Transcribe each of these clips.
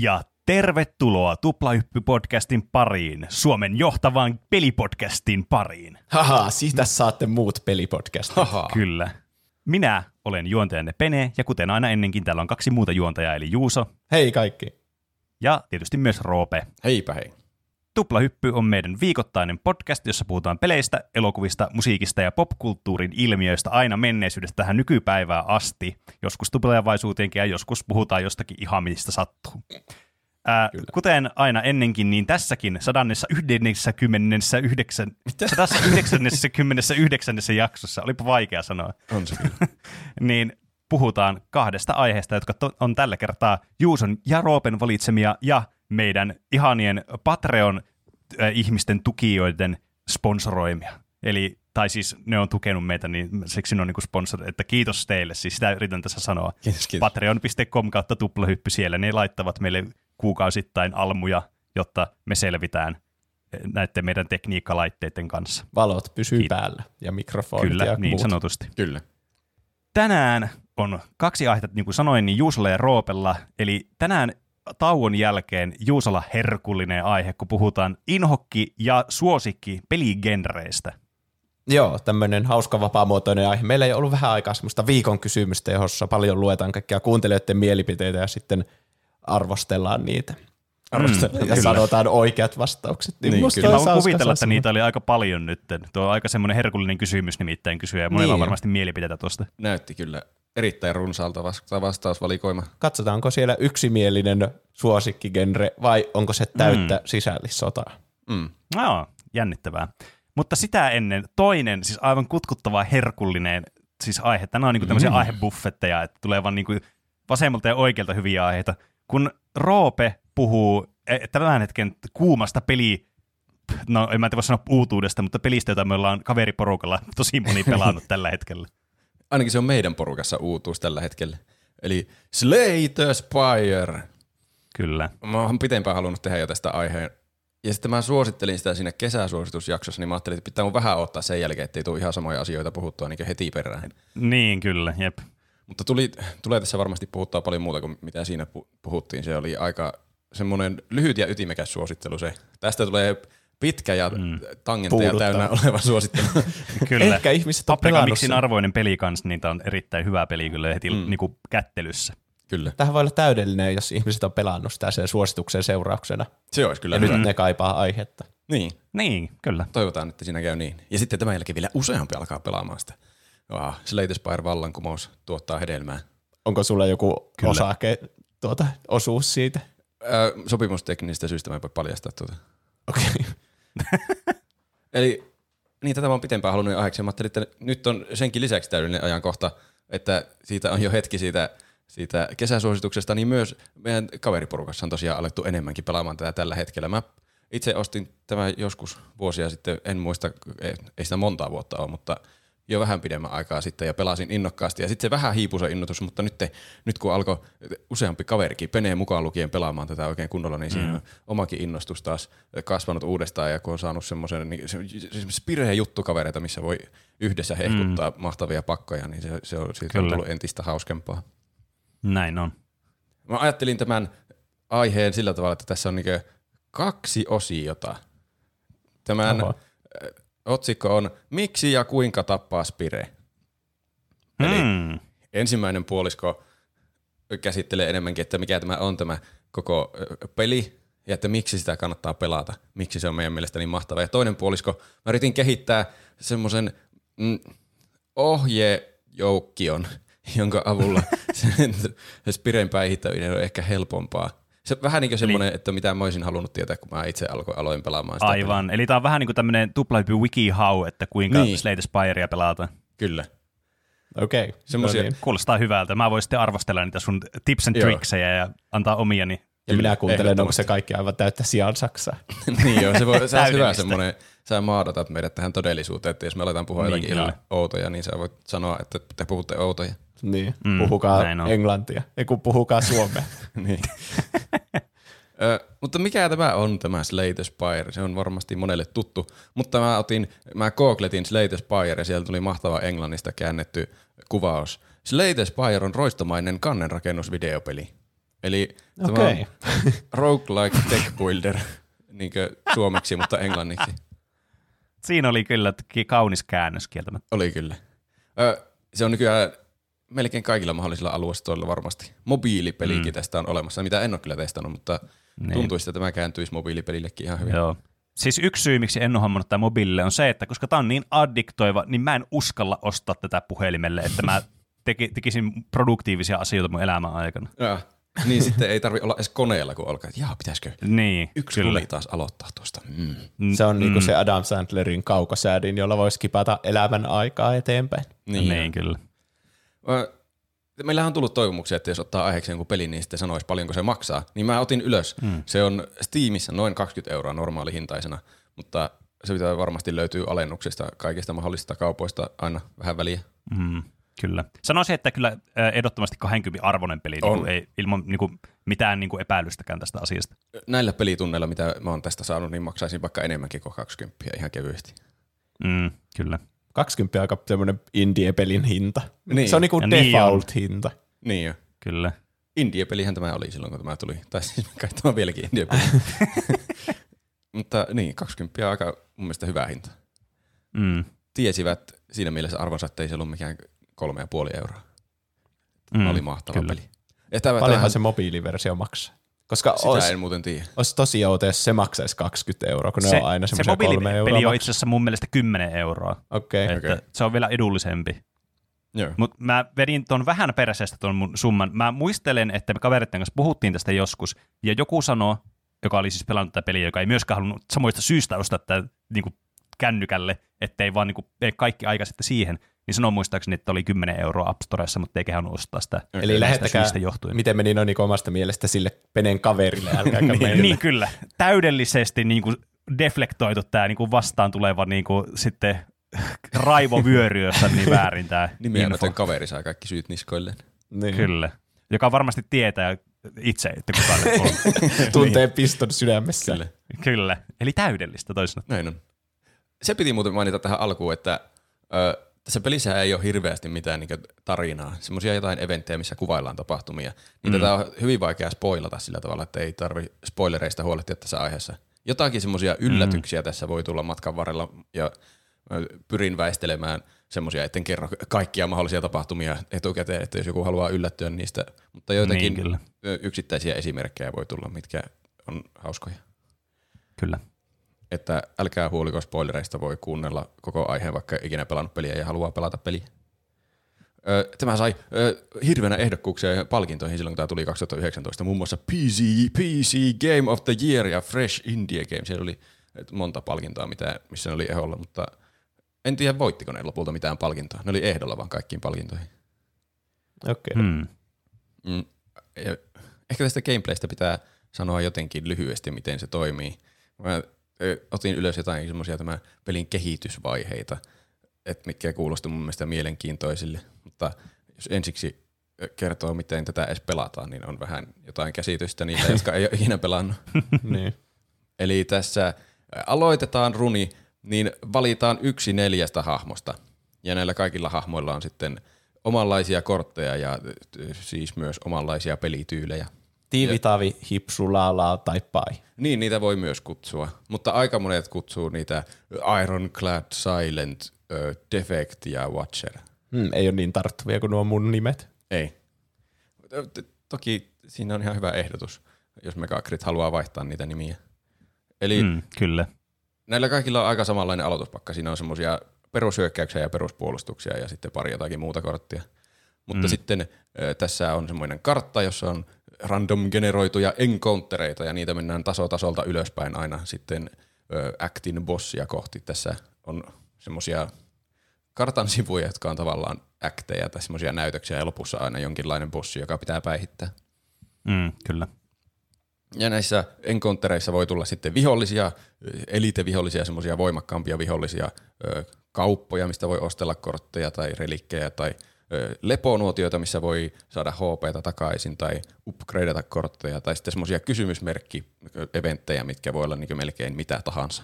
Ja tervetuloa Tuplahyppy-podcastin pariin, Suomen johtavan pelipodcastin pariin. Haha, siitä saatte muut pelipodcastit. Haha. Kyllä. Minä olen juontajanne Pene, ja kuten aina ennenkin, täällä on kaksi muuta juontajaa, eli Juuso Hei kaikki. ja tietysti myös Roope. Heipä hei. Tuplahyppy on meidän viikoittainen podcast, jossa puhutaan peleistä, elokuvista, musiikista ja popkulttuurin ilmiöistä aina menneisyydestä tähän nykypäivään asti. Joskus tulevaisuuteenkin ja joskus puhutaan jostakin ihan mistä sattuu. Ää, kuten aina ennenkin, niin tässäkin 199. 199. jaksossa, olipa vaikea sanoa, On se kyllä. niin puhutaan kahdesta aiheesta, jotka to- on tällä kertaa Juuson ja Roopen valitsemia ja meidän ihanien Patreon-ihmisten tukijoiden sponsoroimia. Eli, tai siis ne on tukenut meitä, niin siksi ne on niin sponsor, että kiitos teille, siis sitä yritän tässä sanoa. Kiitos, kiitos. Patreon.com kautta tuplahyppy siellä, ne laittavat meille kuukausittain almuja, jotta me selvitään näiden meidän tekniikkalaitteiden kanssa. Valot pysyy Kiitos. päällä ja mikrofonit Kyllä, ja niin muut. sanotusti. Kyllä. tänään on kaksi aihetta, niin kuin sanoin, niin Juusolla ja Roopella. Eli tänään tauon jälkeen Juusolla herkullinen aihe, kun puhutaan inhokki- ja suosikki peligenreistä. Joo, tämmöinen hauska vapaamuotoinen aihe. Meillä ei ollut vähän aikaa semmoista viikon kysymystä, jossa paljon luetaan kaikkia kuuntelijoiden mielipiteitä ja sitten arvostellaan niitä. Arvostellaan Mm, ja kyllä. sanotaan oikeat vastaukset. Niin, musta kyllä. Mä voin kuvitella, että niitä oli aika paljon nyt. Tuo on aika semmoinen herkullinen kysymys nimittäin kysyä, ja monella on Niin. varmasti mielipiteitä tuosta. Näytti kyllä erittäin runsaalta vasta- vastausvalikoima. Katsotaanko siellä yksimielinen suosikkigenre vai onko se täyttä mm. sisällissotaa? Mm. No, jännittävää. Mutta sitä ennen toinen, siis aivan kutkuttava herkullinen siis aihe. Tänään on niinku tämmöisiä mm. aihebuffetteja, että tulee vaan niinku vasemmalta ja oikealta hyviä aiheita. Kun Roope puhuu eh, tämän hetken kuumasta peli, no en mä tiedä voi sanoa uutuudesta, mutta pelistä, jota me ollaan kaveriporukalla tosi moni pelannut tällä hetkellä. Ainakin se on meidän porukassa uutuus tällä hetkellä. Eli Slay the Spire. Kyllä. Mä oon pitempään halunnut tehdä jo tästä aiheen. Ja sitten mä suosittelin sitä siinä kesäsuositusjaksossa, niin mä ajattelin, että pitää mun vähän ottaa sen jälkeen, ettei tule ihan samoja asioita puhuttua niin heti perään. Niin, kyllä, jep. Mutta tuli, tulee tässä varmasti puhuttaa paljon muuta kuin mitä siinä pu- puhuttiin. Se oli aika semmoinen lyhyt ja ytimekäs suosittelu se. Tästä tulee pitkä ja mm. tangentteja Puuduttaa. täynnä oleva suosittelu. kyllä. Ehkä ihmiset on Paprika pelannut Mixin arvoinen peli kanssa, niin tää on erittäin hyvä peli kyllä heti mm. niinku kättelyssä. Kyllä. Tähän voi olla täydellinen, jos ihmiset on pelannut sitä sen suosituksen seurauksena. Se olisi kyllä Ja hyvä. nyt ne kaipaa aihetta. Niin, Niin, kyllä. toivotaan, että siinä käy niin. Ja sitten tämän jälkeen vielä useampi alkaa pelaamaan sitä. Slay the Spire vallankumous tuottaa hedelmää. Onko sulla joku Kyllä. Kyllä. osake, tuota, osuus siitä? Öö, sopimusteknisistä syistä mä en voi paljastaa tuota. Okei. Okay. Eli niin tätä mä oon pitempään halunnut jo aiheeksi. Mä ajattelin, että nyt on senkin lisäksi täydellinen ajankohta, että siitä on jo hetki siitä, siitä kesäsuosituksesta, niin myös meidän kaveriporukassa on tosiaan alettu enemmänkin pelaamaan tätä tällä hetkellä. Mä itse ostin tämä joskus vuosia sitten, en muista, ei sitä montaa vuotta ole, mutta jo vähän pidemmän aikaa sitten ja pelasin innokkaasti. Ja sitten se vähän hiipui se innotus, mutta nyt, nyt kun alkoi useampi kaverikin, Penee mukaan lukien pelaamaan tätä oikein kunnolla, niin siinä on omakin innostus taas kasvanut uudestaan. Ja kun on saanut semmoisen niin, se Spireen juttukavereita, missä voi yhdessä hehkuttaa mm. mahtavia pakkoja, niin se, se on, siitä on Kyllä. tullut entistä hauskempaa. Näin on. Mä ajattelin tämän aiheen sillä tavalla, että tässä on niin kaksi osiota. Tämän Oho. Otsikko on Miksi ja kuinka tappaa Spire? Eli Mm. ensimmäinen puolisko käsittelee enemmänkin, että mikä tämä on tämä koko peli ja että miksi sitä kannattaa pelata, miksi se on meidän mielestä niin mahtava. Ja toinen puolisko, mä yritin kehittää semmoisen mm, ohjejoukkion, jonka avulla se, se Spiren päihittäminen on ehkä helpompaa. Se vähän niin kuin semmoinen, että mitä mä olisin halunnut tietää, kun mä itse alkoin, aloin pelaamaan sitä. peliä. Aivan. Eli tää on vähän niin kuin tämmöinen tuplahyppy WikiHow, että kuinka Niin. Slay the Spirea pelataan. Kyllä. Okei. Semmosia- No niin. Kuulostaa hyvältä. Mä voin sitten arvostella niitä sun tips and tricksejä ja antaa omiani. Ja minä kuuntelen, onko se kaikki aivan täyttä sian saksaa. niin joo, se, voi, se olisi hyvä semmoinen, sä maadatat meidät tähän todellisuuteen, että jos me aletaan puhua Niin, jotakin kyllä. outoja, niin sä voit sanoa, että te puhutte outoja. Niin, Mm, puhukaa englantia. Ei kun puhukaa suomea. niin. Ö, mutta mikä tämä on tämä Slay the Spire? Se on varmasti monelle tuttu, mutta mä otin, mä googletin Slay the Spire ja sieltä tuli mahtava englannista käännetty kuvaus. Slay the Spire on roistomainen kannenrakennusvideopeli. Eli tämä Okei. on roguelike tech builder niin suomeksi, mutta englanniksi. Siinä oli kyllä kaunis käännös kieltämättä. Oli kyllä. Ö, se on nykyään melkein kaikilla mahdollisilla alustoilla varmasti. Mobiilipelikin mm. tästä on olemassa, mitä en ole kyllä testannut, mutta Niin. tuntuisi, että tämä kääntyisi mobiilipelillekin ihan hyvin. Joo. Siis yksi syy, miksi en ole hommannut tämä mobiilille, on se, että koska tämä on niin addiktoiva, niin mä en uskalla ostaa tätä puhelimelle, että mä teki, tekisin produktiivisia asioita mun elämän aikana. Ja, niin sitten ei tarvi olla edes koneella, kun alkaa, että jaa, pitäisikö Niin, yksi kyllä. kone taas aloittaa tuosta. Mm. Mm, Se on niinku se Adam Sandlerin kaukosäädin, jolla voisi kipata elämän aikaa eteenpäin. Niin, niin kyllä. Meillähän on tullut toivomuksia, että jos ottaa aiheeksi jonkun pelin, niin sitten sanoisi paljonko se maksaa. Niin mä otin ylös. Mm. Se on Steamissa noin 20 euroa normaali hintaisena, mutta se pitää varmasti löytyy alennuksista kaikista mahdollisista kaupoista aina vähän väliä. Mm, kyllä. Sanoisin, että kyllä ehdottomasti 20 arvoinen peli, niin kuin, ei, ilman niin kuin, mitään niin kuin epäilystäkään tästä asiasta. Näillä pelitunneilla, mitä mä oon tästä saanut, niin maksaisin vaikka enemmänkin kuin 20 ihan kevyesti. Mm, kyllä. 20 on aika semmoinen indie-pelin hinta. Niin. Se on niinku niin default-hinta. Niin jo. Kyllä. Indie-pelihän tämä oli silloin, kun tämä tuli. Tai siis kai tämä on vieläkin indie-peli. Mutta niin, 20 on aika mun mielestä hyvä hinta. Mm, Tiesivät siinä mielessä arvonsa, että ei se ollut mikään kolme ja puoli euroa. mm, oli mahtava kyllä. peli. Ja tämä, Paljonhan tämähän- se mobiiliversio maksaa. Koska sitä olisi, en muuten tiedä. olisi tosi outo, jos se maksaisi 20 euroa, kun ne Se, on aina se semmoisia kolme mobiilipeli euroa. on itse asiassa mun mielestä 10 euroa. Okei. Okay. Että Se on vielä edullisempi. Joo. Mutta mä vedin tuon vähän peräisestä tuon mun summan. Mä muistelen, että me kaveritten kanssa puhuttiin tästä joskus, ja joku sanoi, joka oli siis pelannut tätä peliä, joka ei myöskään halunnut samoista syistä ostaa tätä niin kuin kännykälle, ettei vaan niin kuin, ei kaikki aika sitten siihen, niin sanoi muistaakseni, että oli 10 euroa App Storessa, mutta eikä halunnut ostaa sitä. Eli lähettäkää, miten meni noin niin omasta mielestä sille Penen kaverille, älkääkä meille. niin kyllä, täydellisesti niin kuin deflektoitu tämä niin kuin vastaan tuleva niin kuin, sitten raivovyöry, jossa on niin väärin tämä info. Kaveri saa kaikki syyt niskoilleen. Niin. Kyllä. Joka varmasti tietää itse, että kuka on. Tuntee piston sydämessä. Kyllä. Kyllä. Eli täydellistä toisena. Näin on. Se piti muuten mainita tähän alkuun, että ö, tässä pelissä ei ole hirveästi mitään niin tarinaa. Semmoisia jotain eventtejä, missä kuvaillaan tapahtumia. Niin mm. tätä on hyvin vaikea spoilata sillä tavalla, että ei tarvi spoilereista huolehtia tässä aiheessa. Jotakin semmoisia yllätyksiä mm. tässä voi tulla matkan varrella ja pyrin väistelemään semmoisia, etten kerro kaikkia mahdollisia tapahtumia etukäteen, että jos joku haluaa yllättyä niistä. Mutta joitakin Niin, kyllä. yksittäisiä esimerkkejä voi tulla, mitkä on hauskoja Kyllä. Että älkää huoliko spoilereista, voi kuunnella koko aiheen, vaikka ei ikinä pelannut peliä ja haluaa pelata peliä. Ö, Tämä sai ö, hirveänä ehdokkuuksia palkintoihin silloin, kun tämä tuli 2019. Muun muassa PC, PC Game of the Year ja Fresh Indie Game. Siellä oli et, monta palkintoa, mitä, missä ne oli eholla, mutta en tiedä voittiko ne lopulta mitään palkintoa. Ne oli ehdolla vaan kaikkiin palkintoihin. Okei. Hmm. Mm, ja ehkä tästä gameplaystä pitää sanoa jotenkin lyhyesti, miten se toimii. Mä otin ylös jotain semmoisia tämän pelin kehitysvaiheita, että mitkä kuulosti mun mielestä mielenkiintoisille, mutta jos ensiksi kertoo, miten tätä edes pelataan, niin on vähän jotain käsitystä niitä, jotka ei ole ikinä pelannut. niin. Eli tässä aloitetaan runi, niin valitaan yksi neljästä hahmosta. Ja näillä kaikilla hahmoilla on sitten omanlaisia kortteja ja siis myös omanlaisia pelityylejä. Tiivitavi, hipsu, laalaa tai pai. Niin, niitä voi myös kutsua, mutta aika monet kutsuu niitä Ironclad, Silent, ö, Defect ja Watcher. Hmm, ei ole niin tarttuvia kuin nuo mun nimet. Ei. Toki siinä on ihan hyvä ehdotus, jos Megacrit haluaa vaihtaa niitä nimiä. Eli mm. Hmm, kyllä. näillä kaikilla on aika samanlainen aloituspakka. Siinä on semmoisia perushyökkäyksiä ja peruspuolustuksia ja sitten pari jotakin muuta korttia. Mutta mm. sitten ö, tässä on semmoinen kartta, jossa on random generoituja encountereita ja niitä mennään taso tasolta ylöspäin aina sitten ö, actin bossia kohti. Tässä on semmoisia kartan sivuja, jotka on tavallaan acteja tai semmoisia näytöksiä ja lopussa aina jonkinlainen bossi, joka pitää päihittää. Hmm, kyllä. Ja näissä encountereissa voi tulla sitten vihollisia, elite-vihollisia, semmoisia voimakkaampia vihollisia, ö, kauppoja, mistä voi ostella kortteja tai relikkejä tai leponuotioita, missä voi saada HPtä takaisin tai upgradeata kortteja tai sitten semmoisia kysymysmerkki-eventtejä, mitkä voi olla niin melkein mitä tahansa.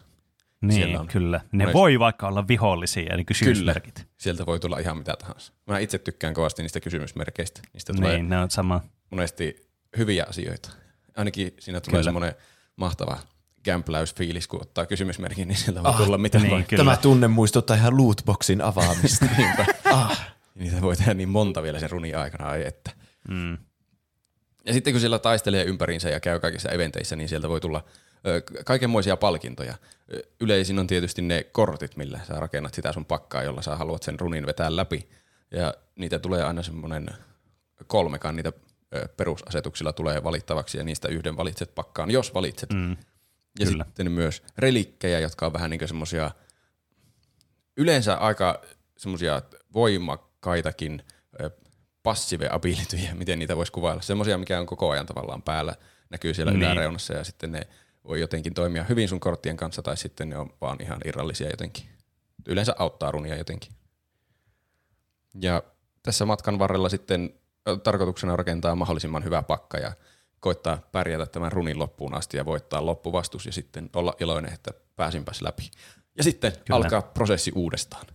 Siellä Niin, on kyllä. Ne monesti- voi vaikka olla vihollisia, eli kysymysmerkit. Sieltä voi tulla ihan mitä tahansa. Mä itse tykkään kovasti niistä kysymysmerkeistä. Niistä tulee Niin, ne on sama. monesti hyviä asioita. Ainakin siinä tulee Kyllä. semmoinen mahtava gämpläysfiilis, kun ottaa kysymysmerkin, niin sieltä voi tulla mitä niin, vaan. kyllä. Tämä tunne muistuttaa ihan lootboxin avaamista. Ah. Niitä voi tehdä niin monta vielä sen runin aikana, ai että. Mm. Ja sitten kun siellä taistelee ympäriinsä ja käy kaikissa eventeissä, niin sieltä voi tulla kaikenmoisia palkintoja. Yleisin on tietysti ne kortit, millä sä rakennat sitä sun pakkaa, jolla sä haluat sen runin vetää läpi. Ja niitä tulee aina semmoinen kolmekaan, niitä perusasetuksilla tulee valittavaksi ja niistä yhden valitset pakkaan, jos valitset. Mm. Ja Kyllä. sitten myös relikkejä, jotka on vähän niin kuin semmosia, yleensä aika semmosia voimakkaitakin passive abilityjä, miten niitä voisi kuvailla. Semmosia, mikä on koko ajan tavallaan päällä, näkyy siellä Niin. yläreunassa ja sitten ne voi jotenkin toimia hyvin sun korttien kanssa tai sitten ne on vaan ihan irrallisia jotenkin. Yleensä auttaa runia jotenkin. Ja tässä matkan varrella sitten tarkoituksena on rakentaa mahdollisimman hyvä pakka ja koittaa pärjätä tämän runin loppuun asti ja voittaa loppuvastus ja sitten olla iloinen, että pääsinpäs läpi. Ja sitten. Kyllä. alkaa prosessi uudestaan.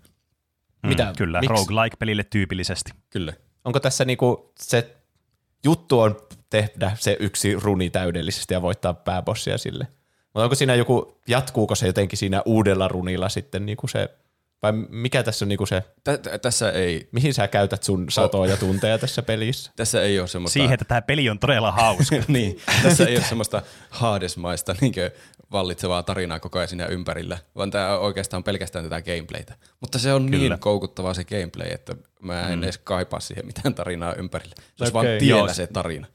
Mm, Mitä? Kyllä, Miksi? roguelike-pelille tyypillisesti. Kyllä. Onko tässä niinku se juttu on tehdä se yksi runi täydellisesti ja voittaa pääbossia sille? Mutta onko siinä joku, jatkuuko se jotenkin siinä uudella runilla sitten niinku se, vai mikä tässä on niinku se, Tä- tä- tässä, ei, mihin sä käytät sun satoja tunteja tässä pelissä? tässä ei ole semmoista... Siihen, että tämä peli on todella hauska. niin, tässä ei ole semmoista haadesmaista niin vallitsevaa tarinaa koko ajan siinä ympärillä, vaan tämä on oikeastaan pelkästään tätä gameplaytä. Mutta se on Kyllä. niin koukuttavaa se gameplay, että mä en mm. edes kaipaa siihen mitään tarinaa ympärille. Se olisi Okei. vaan tiellä Joo. se tarina.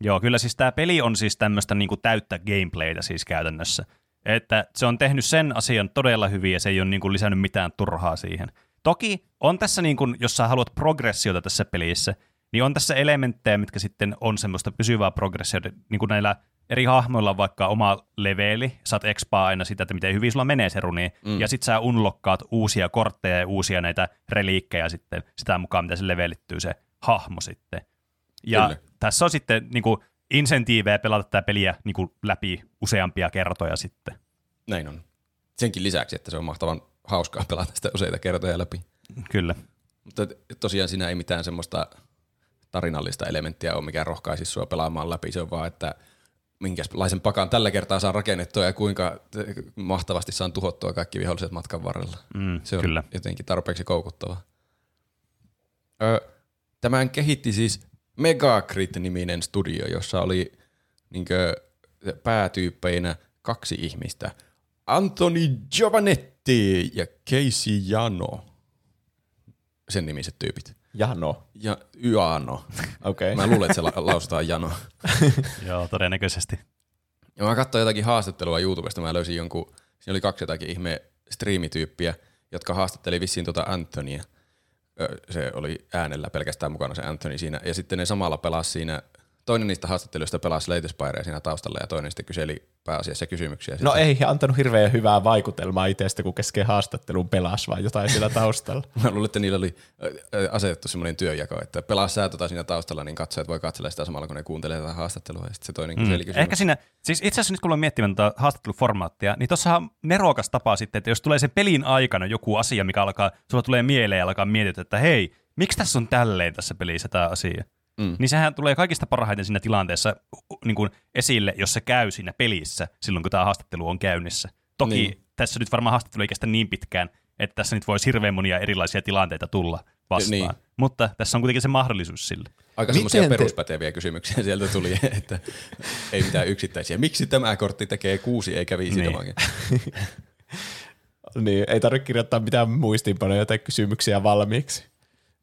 Joo, kyllä siis tämä peli on siis tämmöistä niinku täyttä gameplaytä siis käytännössä. Että se on tehnyt sen asian todella hyvin ja se ei ole niinku lisännyt mitään turhaa siihen. Toki on tässä, niinku, jos sä haluat progressiota tässä pelissä, niin on tässä elementtejä, mitkä sitten on semmoista pysyvää progressiota, niin kuin näillä eri hahmoilla on vaikka oma leveli, saat expaa aina sitä, että miten hyvin sulla menee se runi, mm. ja sitten sä unlockkaat uusia kortteja ja uusia näitä reliikkejä sitten sitä mukaan, mitä se levelittyy se hahmo sitten. Ja Kyllä. tässä on sitten niin kuin, insentiivejä pelata tätä peliä niin kuin, läpi useampia kertoja sitten. Näin on. Senkin lisäksi, että se on mahtavan hauskaa pelata sitä useita kertoja läpi. Kyllä. Mutta tosiaan siinä ei mitään semmoista tarinallista elementtiä ole, mikä rohkaisisi sua pelaamaan läpi. Se on vaan, että minkälaisen pakan tällä kertaa saa rakennettua ja kuinka mahtavasti saan tuhottua kaikki viholliset matkan varrella. Mm, Se on kyllä. jotenkin tarpeeksi koukuttava. Ö, tämän kehitti siis Megacrit-niminen studio, jossa oli niinkö, päätyyppeinä kaksi ihmistä. Anthony Giovanetti ja Casey Jano. Sen nimiset tyypit. Jano. Ja Yano. Okei. Mä luulen, että se la- lausutaan Jano. Joo, todennäköisesti. Ja mä katsoin jotakin haastattelua YouTubesta, mä löysin jonkun, siinä oli kaksi jotakin ihme striimityyppiä, jotka haastatteli vissiin tuota Anthonia. Se oli äänellä pelkästään mukana se Anthony siinä. Ja sitten ne samalla pelasi siinä, toinen niistä haastatteluista pelasi Slate Spirea siinä taustalla ja toinen sitten kyseli pääasiassa kysymyksiä. No ei antanut hirveän hyvää vaikutelmaa itsestä, kun kesken haastattelun pelasi vaan jotain siellä taustalla. Mä luulen, että niillä oli asetettu semmoinen työjako, että pelaa sä tota siinä taustalla, niin katsojat voi katsella sitä samalla, kun ne kuuntelee tätä haastattelua. Ja sitten se toinen kyseli kysymyksiä. Mm. Ehkä siinä, siis itse asiassa nyt kun olen miettimään tätä haastatteluformaattia, niin tuossa on nerokas tapa sitten, että jos tulee sen pelin aikana joku asia, mikä alkaa, sulla tulee mieleen ja alkaa miettiä, että hei, miksi tässä on tälleen tässä pelissä tämä asia? Mm. Niin sehän tulee kaikista parhaiten siinä tilanteessa niin kuin esille, jos se käy siinä pelissä silloin, kun tämä haastattelu on käynnissä. Toki Niin. tässä nyt varmaan haastattelu ei kestä niin pitkään, että tässä nyt voisi hirveän monia erilaisia tilanteita tulla vastaan. Niin. Mutta tässä on kuitenkin se mahdollisuus sille. Aika Miten semmoisia te- peruspäteviä kysymyksiä sieltä tuli, että ei mitään yksittäisiä. Miksi tämä kortti tekee kuusi eikä viisi Niin. niin, ei tarvitse kirjoittaa mitään muistiinpanoja tai kysymyksiä valmiiksi.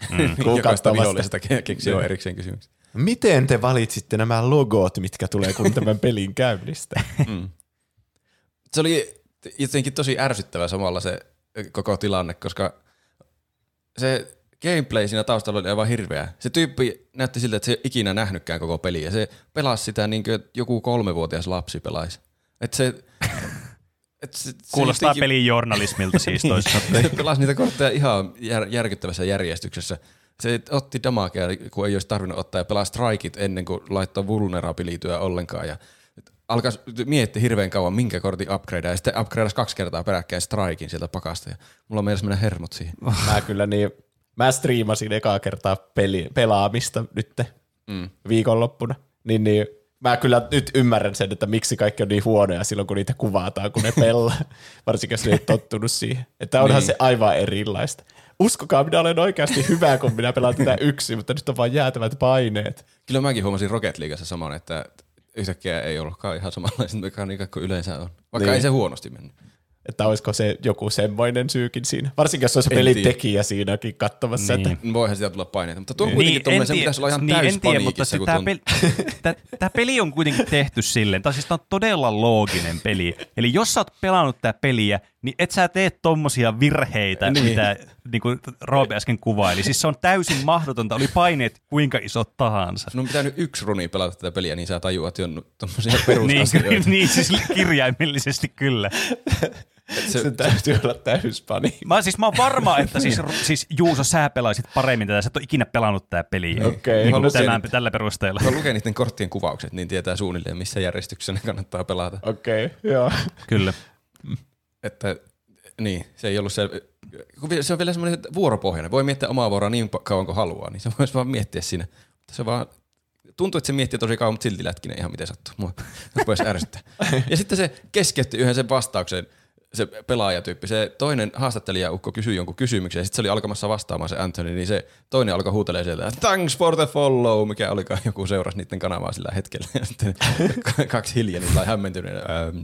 Kun Jokaista vihollisesta ke- keksii Niin. erikseen kysymyksiä. Miten te valitsitte nämä logot, mitkä tulee kun tämän pelin käynnistä? Se oli jotenkin tosi ärsyttävä samalla se koko tilanne, koska se gameplay siinä taustalla oli aivan hirveä. Se tyyppi näytti siltä, että se ei ikinä nähnytkään koko peliä. Se pelasi sitä niin kuin joku kolmevuotias lapsi pelaisi. Et se, et se, se Kuulostaa jotenkin- pelin journalismilta siis toisaalta. se pelasi niitä kortteja ihan jär, järkyttävässä järjestyksessä. Se otti damakea, kun ei olisi tarvinnut ottaa, ja pelasi strikeit ennen kuin laittoi vulnerabilityä ollenkaan. Ja alkaa miettiä hirveän kauan, minkä kortin upgradea, ja sitten upgradeasi kaksi kertaa peräkkäin strikein sieltä pakasta. Ja mulla on mielessä mennä hermot siihen. mä kyllä niin, mä striimasin ekaa kertaa peli, pelaamista nyt Mm. viikonloppuna. Niin, niin mä kyllä nyt ymmärrän sen, että miksi kaikki on niin huonoja silloin, kun niitä kuvataan, kun ne pelaa. Varsinkin jos ne ei tottunut siihen. Että onhan Niin. se aivan erilaista. Uskokaa, minä olen oikeasti hyvä, kun minä pelaan tätä yksin, mutta nyt on vain jäätävät paineet. Kyllä mäkin huomasin Rocket Leagueassa saman, että yhtäkkiä ei ollutkaan ihan samanlaiset mekaniikat kuin yleensä on. Vaikka Niin. ei se huonosti mennyt. Että olisiko se joku semmoinen syykin siinä. Varsinkin, jos olisi En pelin tiedä. tekijä siinäkin katsomassa. Niin. Että, Voihan sitä tulla paineita, mutta tuo on Niin, kuitenkin tommoinen, se tiedä- pitäisi olla ihan niin, täys en tiedä, mutta se, tämä, peli, tämä, tämä peli on kuitenkin tehty silleen, tai siis tämä on todella looginen peli. Eli jos sä oot pelannut tätä peliä, niin et sä tee tommosia virheitä, niin. mitä niin kuin Roope äsken kuvaili. Siis se on täysin mahdotonta, oli paineet kuinka isot tahansa. Sun on pitänyt yksi runi pelata tätä peliä, niin sä tajuat jo tommosia Niin, perusasioita. niin, siis kirjaimellisesti kyllä. se, sen täytyy olla täys paniikki. Mä, siis mä oon varma, että siis, siis Juuso, sä pelaisit paremmin tätä. Sä et ole ikinä pelannut tätä peliä. Okei. Niin Mä kuin tämän, tällä perusteella. kun lukee niiden korttien kuvaukset, niin tietää suunnilleen, missä järjestyksessä ne kannattaa pelata. Okei, okay, joo. Kyllä. Että niin, se ei ollut se, kun se on vielä semmoinen vuoropohjainen. Voi miettiä omaa vuoroa niin kauan kuin haluaa, niin se voisi vaan miettiä siinä. Mutta se vaan, tuntuu, että se miettii tosi kauan, mutta silti lätkinen ihan miten sattuu. Mua voisi ärsyttää. Ja sitten se keskeytti yhden sen vastauksen, se pelaajatyyppi. Se toinen haastattelija Ukko kysyi jonkun kysymyksen ja sitten se oli alkamassa vastaamaan se Anthony, niin se toinen alkoi huutelee sieltä, thanks for the follow, mikä olikaan joku seurasi niiden kanavaa sillä hetkellä. Ja sitten kaksi hiljaa, niin hämmentyneenä, ähm,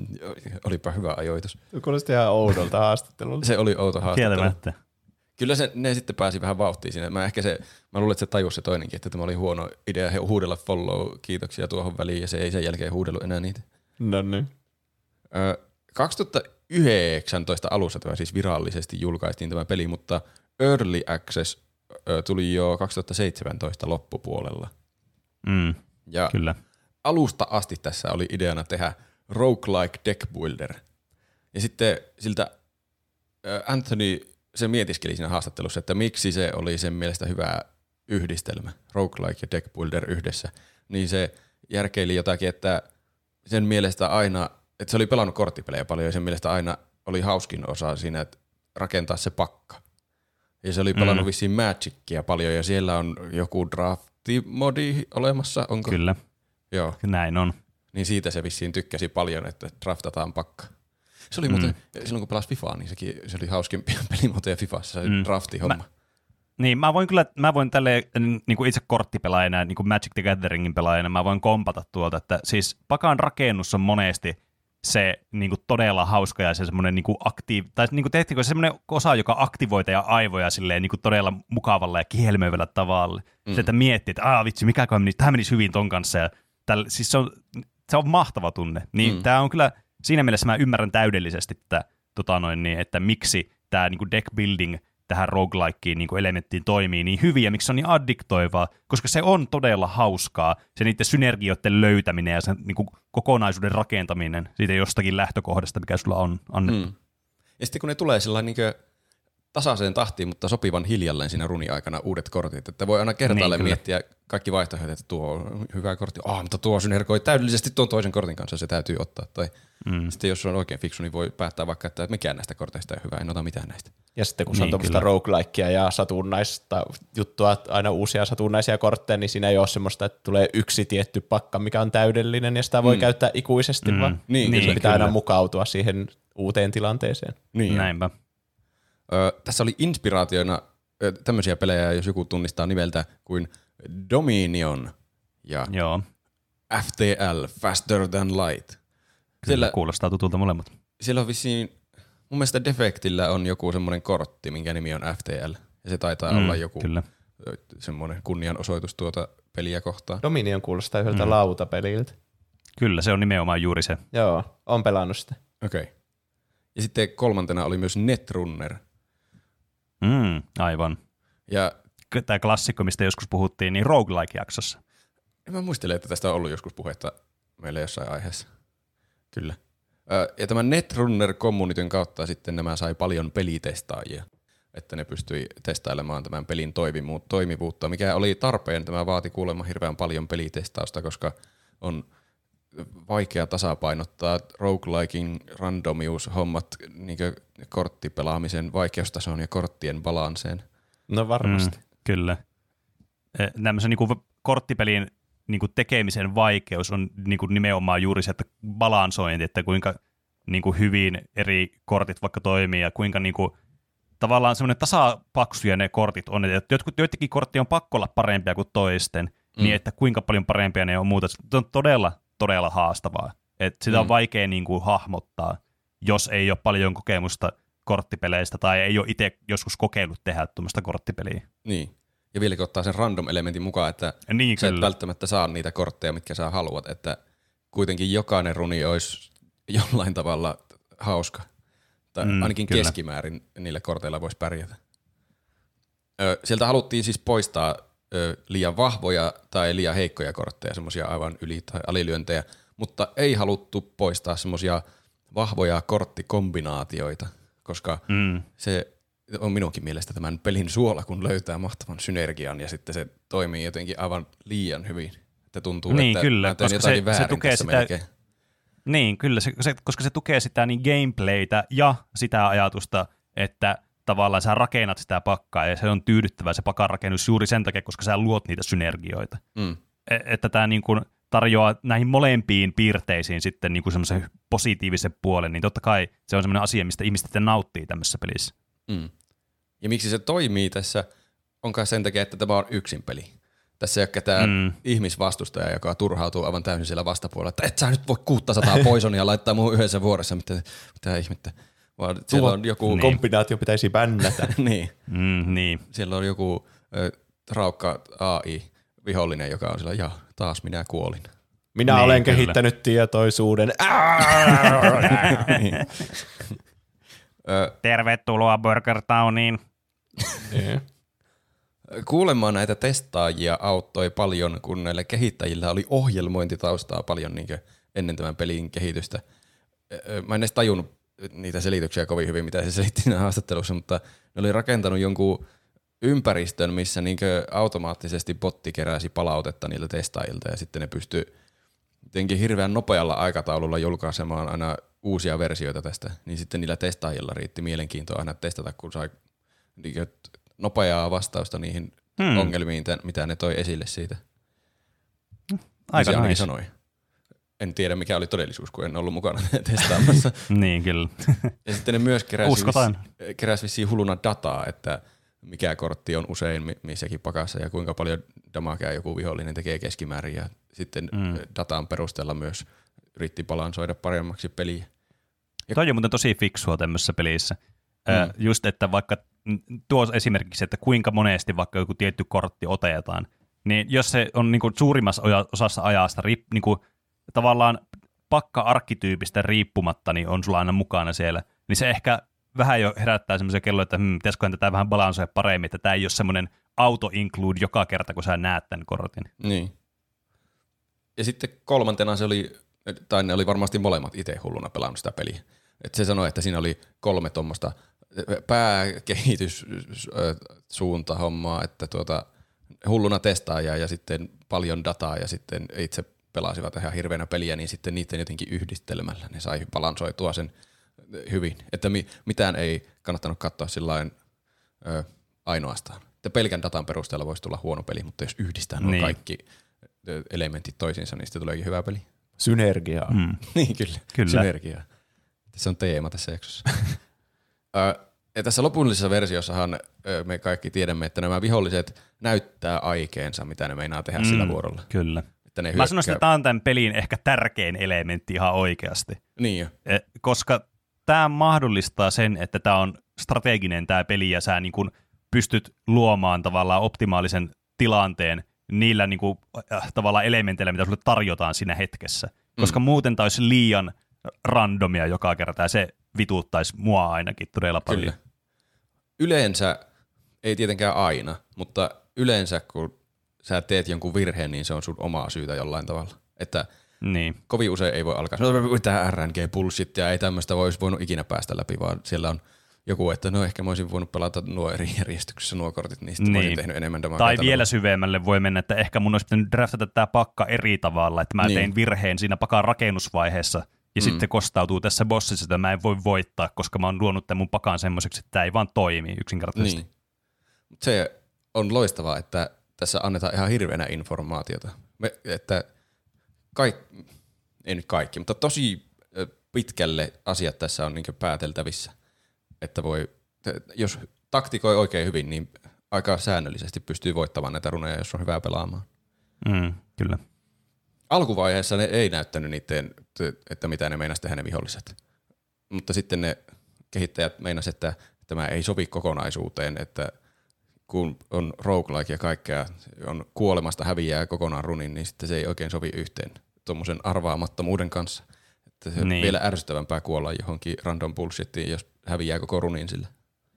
olipa hyvä ajoitus. Kuulosti ihan oudolta haastattelulta. Se oli outo haastattelu. Kieltämättä. Kyllä se, ne sitten pääsi vähän vauhtiin siinä. Mä ehkä se, mä luulen, että se tajusi se toinenkin, että tämä oli huono idea he huudella follow, kiitoksia tuohon väliin, ja se ei sen jälkeen huudellut enää niitä. No niin. Ö, 2019 alussa tämä siis virallisesti julkaistiin tämä peli, mutta Early Access tuli jo 2017 loppupuolella. Mm, Ja kyllä. alusta asti tässä oli ideana tehdä roguelike deck builder. Ja sitten siltä Anthony se mietiskeli siinä haastattelussa, että miksi se oli sen mielestä hyvä yhdistelmä, roguelike ja deck builder yhdessä. Niin se järkeili jotakin, että sen mielestä aina, että se oli pelannut korttipelejä paljon ja sen mielestä aina oli hauskin osa siinä, että rakentaa se pakka. Ja se oli pelannut Mm. vissiin Magicia paljon ja siellä on joku draftimodi olemassa, onko? Kyllä. Joo, Näin on. niin siitä se vissiin tykkäsi paljon, että draftataan pakka. Se oli muuten, silloin kun pelasi Fifaa, niin sekin, se oli hauskimpia pelimuotoja Fifassa, se Mm. mm. draftihomma. Niin, mä voin kyllä, mä voin tälle niin kuin itse korttipelaajana, niin kuin Magic the Gatheringin pelaajana, mä voin kompata tuolta, että siis pakan rakennus on monesti se niin kuin todella hauska ja se semmoinen niin kuin aktiiv... tai niin kuin tehtikö se semmoinen osa, joka aktivoi teidän aivoja silleen niin kuin todella mukavalla ja kihelmöivällä tavalla. Mm. Se, että miettii, että aah vitsi, mikäköhän menisi, tämä menisi hyvin ton kanssa ja tällä, siis se on, se on mahtava tunne. Niin mm. Tämä on kyllä, siinä mielessä mä ymmärrän täydellisesti, että, tota noin, niin, että miksi tämä niin kuin deck building tähän roguelikeen niin elementtiin toimii niin hyvin ja miksi se on niin addiktoivaa, koska se on todella hauskaa, se niiden synergioiden löytäminen ja sen niin kuin kokonaisuuden rakentaminen siitä jostakin lähtökohdasta, mikä sulla on annettu. Mm. Ja sitten kun ne tulee sellainen niin tasaiseen tahtiin, mutta sopivan hiljalleen siinä runi aikana uudet kortit, että voi aina kertaalleen Niin, niin, kyllä. miettiä kaikki vaihtoehdot, että tuo on hyvä kortti, oh, mutta tuo synergoi täydellisesti tuon toisen kortin kanssa, se täytyy ottaa. Tai Mm. sitten jos on oikein fiksu, niin voi päättää vaikka, että mikään näistä korteista ei ole hyvä, en ota mitään näistä. Ja sitten kun se on Niin, tuommoista roguelikea ja satunnaista juttua, aina uusia satunnaisia kortteja, niin siinä ei ole semmoista, että tulee yksi tietty pakka, mikä on täydellinen ja sitä voi Mm. käyttää ikuisesti, Mm. vaan Niin, niin, pitää kyllä. aina mukautua siihen uuteen tilanteeseen. Niin. Näinpä. Ö, tässä oli inspiraationa ö, tämmöisiä pelejä, jos joku tunnistaa nimeltä, kuin Dominion ja Joo, FTL, Faster Than Light. kyllä Siellä, kuulostaa tutulta molemmat. siellä on vissiin, mun mielestä Defectillä on joku semmoinen kortti, minkä nimi on FTL. Ja se taitaa mm, olla joku Kyllä. semmoinen kunnianosoitus tuota peliä kohtaan. Dominion kuulostaa yhdeltä mm. lautapeliltä. Kyllä, se on nimenomaan juuri se. Joo, on pelannut sitä. Okei. Okay. Ja sitten kolmantena oli myös Netrunner. Mm, aivan. Ja Tämä klassikko, mistä joskus puhuttiin, niin roguelike-jaksossa. mä muistelen, että tästä on ollut joskus puhetta meillä jossain aiheessa. Kyllä. Ja tämän Netrunner communityn kautta sitten nämä sai paljon pelitestaajia, että ne pystyi testailemaan tämän pelin toimivuutta, mikä oli tarpeen. Tämä vaati kuulemma hirveän paljon pelitestausta, koska on vaikea tasapainottaa roguelikin randomius-hommat niin korttipelaamisen vaikeustason ja korttien balanseen. No varmasti. Mm, kyllä. Eh, Tämmöisen niin korttipelin niin kuin tekemisen vaikeus on niin kuin nimenomaan juuri se, että balansointi, että kuinka niin kuin hyvin eri kortit vaikka toimii ja kuinka niin kuin, tavallaan semmoinen tasapaksuja ne kortit on, että jotkut, joitakin korttia on pakko olla parempia kuin toisten, mm. niin että kuinka paljon parempia ne on muuta. Se on todella, todella haastavaa. Et sitä mm. on vaikea niin kuin, hahmottaa, jos ei ole paljon kokemusta korttipeleistä tai ei ole itse joskus kokeillut tehdä tuommoista korttipeliä. Niin. Ja vieläkin ottaa sen random-elementin mukaan, että niin, sä et kyllä. välttämättä saa niitä kortteja, mitkä sä haluat, että kuitenkin jokainen runi olisi jollain tavalla hauska. Tai Mm, ainakin kyllä. keskimäärin niillä korteilla voisi pärjätä. Ö, sieltä haluttiin siis poistaa ö, liian vahvoja tai liian heikkoja kortteja, semmoisia aivan yli- tai alilyöntejä, mutta ei haluttu poistaa semmoisia vahvoja korttikombinaatioita, koska Mm. se on minunkin mielestä tämän pelin suola, kun löytää mahtavan synergian ja sitten se toimii jotenkin aivan liian hyvin. Että tuntuu, Niin, että kyllä, koska se- se väärin tukee sitä- melkein. Niin, kyllä, se, se, koska se tukee sitä niin gameplaytä ja sitä ajatusta, että tavallaan sä rakennat sitä pakkaa ja se on tyydyttävä se pakan rakennus juuri sen takia, koska sä luot niitä synergioita. Mm. E- että tämä niin kuin tarjoaa näihin molempiin piirteisiin sitten niin kuin semmoisen positiivisen puolen, niin totta kai se on semmoinen asia, mistä ihmiset sitten nauttii tämmöisessä pelissä. Mm. Ja miksi se toimii tässä, onkaan sen takia, että tämä on yksin peli. Tässä ei ole ketään Mm. mm. ihmisvastustaja, joka turhautuu aivan täysin siellä vastapuolella, että et sä nyt voi 600 poisonia laittaa muuhun yhdessä vuorossa, mitä, mitä ihmettä. Vaan siellä on joku, Niin. Kombinaatio pitäisi bännätä. niin, Mm, niin, siellä on joku ö, raukka AI-vihollinen, joka on sillä, ja taas minä kuolin. Minä Niin, olen kyllä. kehittänyt tietoisuuden. niin. Tervetuloa Burger Towniin. Niin. Kuulemma näitä testaajia auttoi paljon, kun näillä kehittäjillä oli ohjelmointitaustaa paljon niin ennen tämän pelin kehitystä. Mä en edes tajunnut niitä selityksiä kovin hyvin, mitä se selitti siinä haastattelussa, mutta ne oli rakentanut jonkun ympäristön, missä niin automaattisesti botti keräsi palautetta niiltä testaajilta ja sitten ne pystyi jotenkin hirveän nopealla aikataululla julkaisemaan aina uusia versioita tästä, niin sitten niillä testaajilla riitti mielenkiintoa aina testata, kun sai niin kuin nopeaa vastausta niihin Hmm. ongelmiin, tä- mitä ne toi esille siitä. Aika ainakin nice. sanoi. En tiedä, mikä oli todellisuus, kun en ollut mukana testaamassa. Niin, kyllä. ja sitten ne myös keräsi, Uskotaan. vissi, keräsi vissiin hulluna dataa, että mikä kortti on usein mi- missäkin pakassa ja kuinka paljon damakea joku vihollinen tekee keskimäärin. Ja sitten Mm. datan perusteella myös yritti balansoida paremmaksi peliä. Ja toi on muuten tosi fiksua tämmöisessä pelissä. Mm. Just, että vaikka tuo esimerkiksi, että kuinka monesti vaikka joku tietty kortti otetaan, niin jos se on niin kuin suurimmassa osassa ajasta riip, niin kuin, tavallaan pakka-arkkityypistä riippumatta, niin on sulla aina mukana siellä, niin se ehkä vähän jo herättää semmoisia kelloja, että hmm, pitäisiköhän tätä vähän balansoida paremmin, että tämä ei ole semmoinen auto-include joka kerta, kun sä näet tämän kortin. Niin. Ja sitten kolmantena se oli, tai ne oli varmasti molemmat itse hulluna pelannut sitä peliä. Et se sanoi, että siinä oli kolme tuommoista pääkehityssuunta hommaa, että tuota, hulluna testaajia ja sitten paljon dataa ja sitten itse pelasivat ihan hirveänä peliä, niin sitten niiden jotenkin yhdistelmällä ne sai balansoitua sen hyvin. Että mi- mitään ei kannattanut katsoa sillain ö, ainoastaan. Että pelkän datan perusteella voisi tulla huono peli, mutta jos yhdistää Niin. kaikki elementit toisiinsa, niin sitten tuleekin hyvä peli. Synergiaa. Mm. niin, kyllä. Kyllä. Synergiaa. Se on teema tässä jaksossa. Ja tässä lopullisessa versiossahan me kaikki tiedämme, että nämä viholliset näyttää aikeensa, mitä ne meinaa tehdä mm. sillä vuorolla. Kyllä. Että ne Mä sanoisin, että tämä on tämän pelin ehkä tärkein elementti ihan oikeasti. Niin jo. Eh, koska tämä mahdollistaa sen, että tämä on strateginen tämä peli ja sä niin kun pystyt luomaan tavallaan optimaalisen tilanteen niillä niin kuin, äh, tavallaan elementeillä, mitä sulle tarjotaan siinä hetkessä. Koska mm. muuten tämä olisi liian randomia joka kerta ja se vituuttaisi mua ainakin todella paljon. Kyllä. Yleensä, ei tietenkään aina, mutta yleensä kun sä teet jonkun virheen, niin se on sun omaa syytä jollain tavalla. Että Niin. kovin usein ei voi alkaa, no mitä RNG bullshittia, ei tämmöistä voisi voinut ikinä päästä läpi, vaan siellä on joku, että no ehkä mä olisin voinut pelata nuo eri järjestyksessä nuo kortit, niin sitten niin. olisin tehnyt enemmän damakea Tai vielä syvemmälle voi mennä, että ehkä mun olisi pitänyt draftata tämä pakka eri tavalla, että mä niin. Tein virheen siinä pakan rakennusvaiheessa, ja mm. sitten kostautuu tässä bossissa, että mä en voi voittaa, koska mä oon luonut tämän mun pakan semmoiseksi, että tämä ei vaan toimi yksinkertaisesti. Niin. Se on loistavaa, että tässä annetaan ihan hirveänä informaatiota. Me, että kaik, ei nyt kaikki, mutta tosi pitkälle asiat tässä on niin pääteltävissä. Että voi, jos taktikoi oikein hyvin, niin aika säännöllisesti pystyy voittamaan näitä runeja, jos on hyvää pelaamaan. Mm, kyllä. Alkuvaiheessa ne ei näyttänyt niiden, että mitä ne meinasi tehdä ne viholliset. Mutta sitten ne kehittäjät meinasivat, että tämä ei sovi kokonaisuuteen, että kun on roguelike ja kaikkea, on kuolemasta häviää kokonaan runin, niin sitten se ei oikein sovi yhteen tuommoisen arvaamattomuuden kanssa. Että se on Niin. vielä ärsyttävämpää kuolla johonkin random bullshittiin, jos häviää koko runin sillä.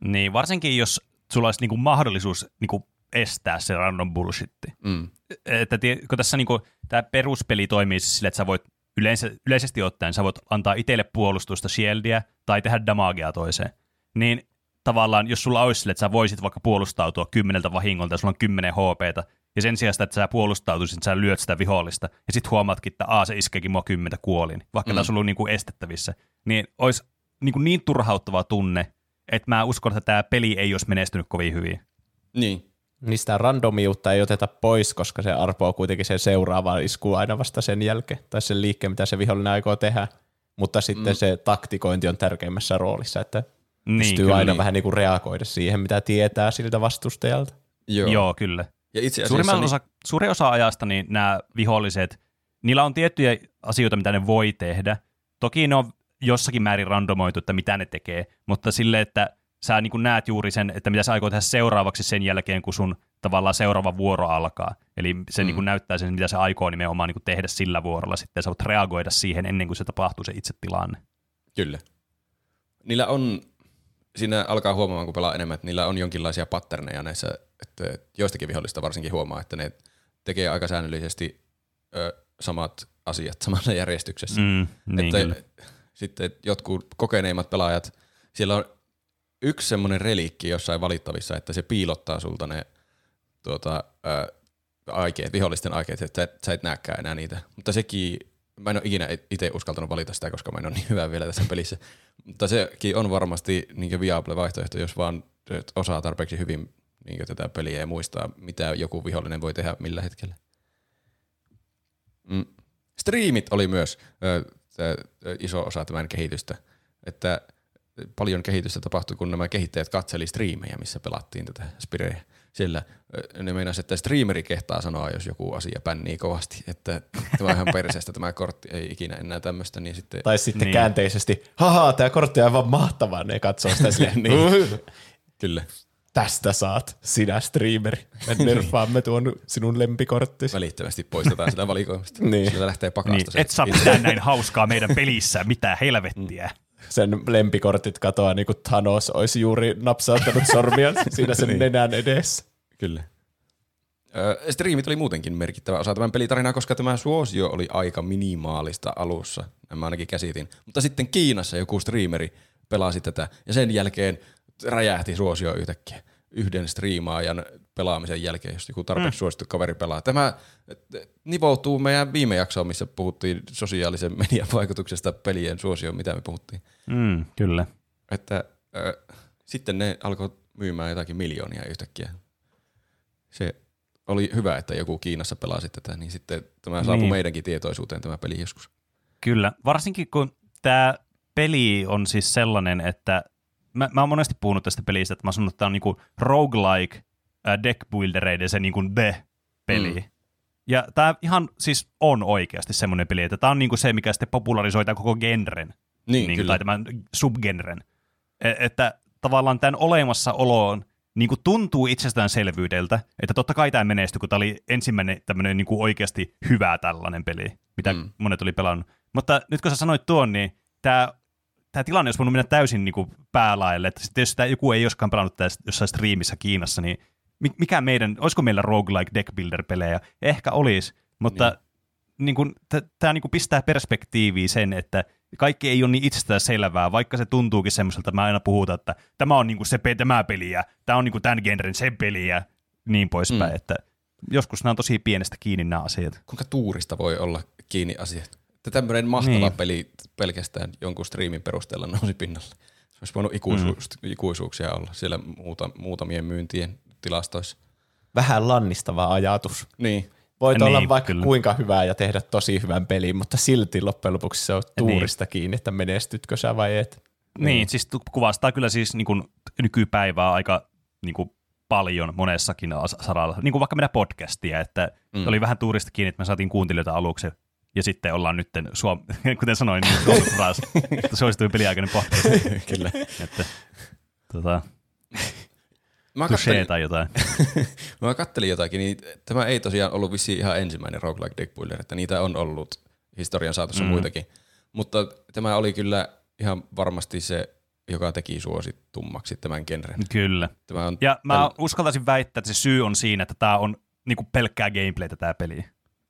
Niin, varsinkin jos sulla olisi niinku mahdollisuus niinku estää se random bullshitti. Mm. Että kun tässä niinku, tämä peruspeli toimii siis sille, että sä voit yleensä, yleisesti ottaen, sä voit antaa itselle puolustusta shieldia tai tehdä damagea toiseen. Niin tavallaan, jos sulla olisi sille, että sä voisit vaikka puolustautua kymmeneltä vahingolta ja sulla on kymmenen HPtä, ja sen sijaan, että sä puolustautuisit, sä lyöt sitä vihollista, ja sitten huomaatkin, että Aa, se iskeekin mua kymmentä kuolin, vaikka mm. tämä olisi ollut niinku estettävissä, niin olisi niinku niin turhauttava tunne, että mä uskon, että tämä peli ei olisi menestynyt kovin hyvin. Niin. Niin sitä randomiutta ei oteta pois, koska se arpoo kuitenkin sen seuraava isku aina vasta sen jälkeen, tai sen liikkeen, mitä se vihollinen aikoo tehdä. Mutta sitten mm. se taktikointi on tärkeimmässä roolissa, että Niin, pystyy kyllä. aina vähän niin kuin reagoida siihen, mitä tietää siltä vastustajalta. Joo. Joo. Kyllä. Ja itse asiassa Suurimman niin, osa, suuri osa ajasta niin nämä viholliset, niillä on tiettyjä asioita, mitä ne voi tehdä. Toki ne on jossakin määrin randomoitu, että mitä ne tekee, mutta sille, että sä niin näet juuri sen, että mitä sä aikoo tehdä seuraavaksi sen jälkeen, kun sun tavallaan seuraava vuoro alkaa. Eli se mm. niin näyttää sen, mitä se aikoo nimenomaan niin tehdä sillä vuorolla sitten, ja sä voit reagoida siihen ennen kuin se tapahtuu se itse tilanne. Kyllä. Niillä on, siinä alkaa huomaamaan, kun pelaa enemmän, että niillä on jonkinlaisia patterneja näissä, että joistakin vihollista varsinkin huomaa, että ne tekee aika säännöllisesti ö, samat asiat samassa järjestyksessä. Mm, niin kyllä. että sitten jotkut kokeneimmat pelaajat, siellä on yksi semmoinen reliikki jossain valittavissa, että se piilottaa sulta ne tuota, ö, aikeet, vihollisten aikeet, että sä et, sä et näekään enää niitä. Mutta sekin, mä en ole ikinä itse uskaltanut valita sitä, koska mä en ole niin hyvä vielä tässä pelissä. Mutta sekin on varmasti niin viable vaihtoehto, jos vaan osaa tarpeeksi hyvin niin tätä peliä ja muistaa, mitä joku vihollinen voi tehdä millä hetkellä. Mm. Striimit oli myös ö, iso osa tämän kehitystä, että paljon kehitystä tapahtui, kun nämä kehittäjät katseli striimejä, missä pelattiin tätä Spireä. Siellä ö, ne meinasivat, että streameri kehtaa sanoa, jos joku asia pännii kovasti, että tämä on ihan perseestä, tämä kortti ei ikinä enää tämmöistä, niin sitten Tai sitten Niin. käänteisesti, haha, tämä kortti on aivan mahtava, ne katsoo sitä silleen, niin. kyllä tästä saat, sinä streameri. Me nerfaamme tuon sinun lempikorttisi. välittömästi poistetaan sitä valikoimasta. Niin. Sillä lähtee pakasta. Niin, et saa mitään näin hauskaa meidän pelissä, mitä helvettiä. Sen lempikortit katoaa niin kuin Thanos olisi juuri napsauttanut sormia siinä sen nenän edessä. Kyllä. Striimit oli muutenkin merkittävä osa tämän pelitarinaa, koska tämä suosio oli aika minimaalista alussa, mä ainakin käsitin. Mutta sitten Kiinassa joku streameri pelasi tätä, ja sen jälkeen räjähti suosio yhtäkkiä yhden striimaajan pelaamisen jälkeen, jos joku tarpeeksi mm. suosittu kaveri pelaa. Tämä nivoutuu meidän viime jaksoon, missä puhuttiin sosiaalisen median vaikutuksesta pelien suosioon, mitä me puhuttiin. Mm, kyllä. Että äh, sitten ne alkoi myymään jotakin miljoonia yhtäkkiä. Se oli hyvä, että joku Kiinassa pelasi tätä, niin sitten tämä saapui Niin. meidänkin tietoisuuteen tämä peli joskus. Kyllä, varsinkin kun tämä peli on siis sellainen, että mä, mä oon monesti puhunut tästä pelistä, että mä sanon, että tämä on niinku roguelike äh, deckbuildereiden se niinku the-peli. Mm. Ja tämä ihan siis on oikeasti semmoinen peli, että tämä on niinku se, mikä sitten popularisoi tämän koko genren, Niin, niinku, kyllä. tai tämän subgenren. E- että tavallaan tämän olemassaoloon niin kuin tuntuu itsestäänselvyydeltä, että totta kai tämä menestyi, kun tämä oli ensimmäinen tämmöinen niin kuin oikeasti hyvä tällainen peli, mitä Mm. monet oli pelannut. Mutta nyt kun sä sanoit tuon, niin tämä, tämä tilanne olisi voinut mennä täysin niin kuin päälaelle, että sitten jos sitä joku ei joskaan pelannut tästä jossain striimissä Kiinassa, niin mi- mikä meidän, olisiko meillä roguelike deck builder-pelejä? Ehkä olisi, mutta niin kuin, tämä niin kuin pistää perspektiiviin sen, että kaikki ei ole niin itsestään selvää, vaikka se tuntuukin semmoiselta, että mä aina puhutaan, että tämä on niin kuin se pe- tämä peli ja tämä on niin kuin tämän genren se peli ja niin poispäin, Mm. mm. että joskus nämä on tosi pienestä kiinni nämä asiat. Kuinka tuurista voi olla kiinni asiat? Että tämmöinen mahtava Niin. peli pelkästään jonkun striimin perusteella nousi pinnalle. Se olisi voinut ikuisuus, mm. ikuisuuksia olla siellä muuta, muutamien myyntien tilastoissa. vähän lannistava ajatus. Niin. Voit Niin, olla vaikka kyllä. kuinka hyvää ja tehdä tosi hyvän pelin, mutta silti loppujen lopuksi se on tuurista kiinni, että menestytkö sä vai et. Niin, siis tu- kuvastaa kyllä siis niin kuin nykypäivää aika niin kuin paljon monessakin saralla. Niin kuin vaikka meidän podcastia, että mm. oli vähän tuurista kiinni, että me saatiin kuuntelijoita aluksi. Ja sitten ollaan nyt, suom- kuten sanoin, niin taas suosituin peliaikainen podcast. Kyllä. että, tota, Mä kattelin, tai jotain. mä kattelin jotakin, niin tämä ei tosiaan ollut vissiin ihan ensimmäinen roguelike deckbuilder, että niitä on ollut historian saatossa mm. muitakin. Mutta tämä oli kyllä ihan varmasti se, joka teki suosittummaksi tämän genren. Kyllä. Tämä on Ja mä täl- uskaltaisin väittää, että se syy on siinä, että tämä on niin kuin pelkkää gameplaytä tämä peli.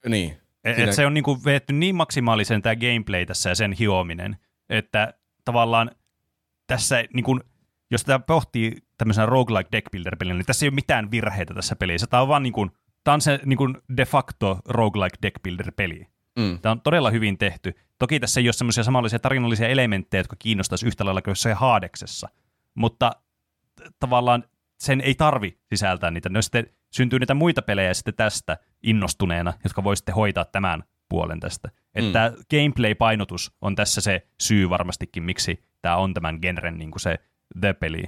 Niin. Et, Siinä- se on niinku veetty niin maksimaalisen tämä gameplay tässä ja sen hiominen, että tavallaan tässä, niinku, jos tämä pohtii tämmöisenä roguelike deck builder pelinä, niin tässä ei ole mitään virheitä tässä pelissä. Tämä on vaan niinku, tämä on se niinku de facto roguelike deck builder peli. Mm. Tämä on todella hyvin tehty. Toki tässä ei ole semmoisia samanlaisia tarinallisia elementtejä, jotka kiinnostaisi yhtä lailla kuin jossain Haadeksessa, mutta tavallaan sen ei tarvi sisältää niitä. No sitten syntyy niitä muita pelejä sitten tästä innostuneena, jotka voi sitten hoitaa tämän puolen tästä. Että mm. gameplay-painotus on tässä se syy varmastikin, miksi tämä on tämän genren niin kuin se the-peli.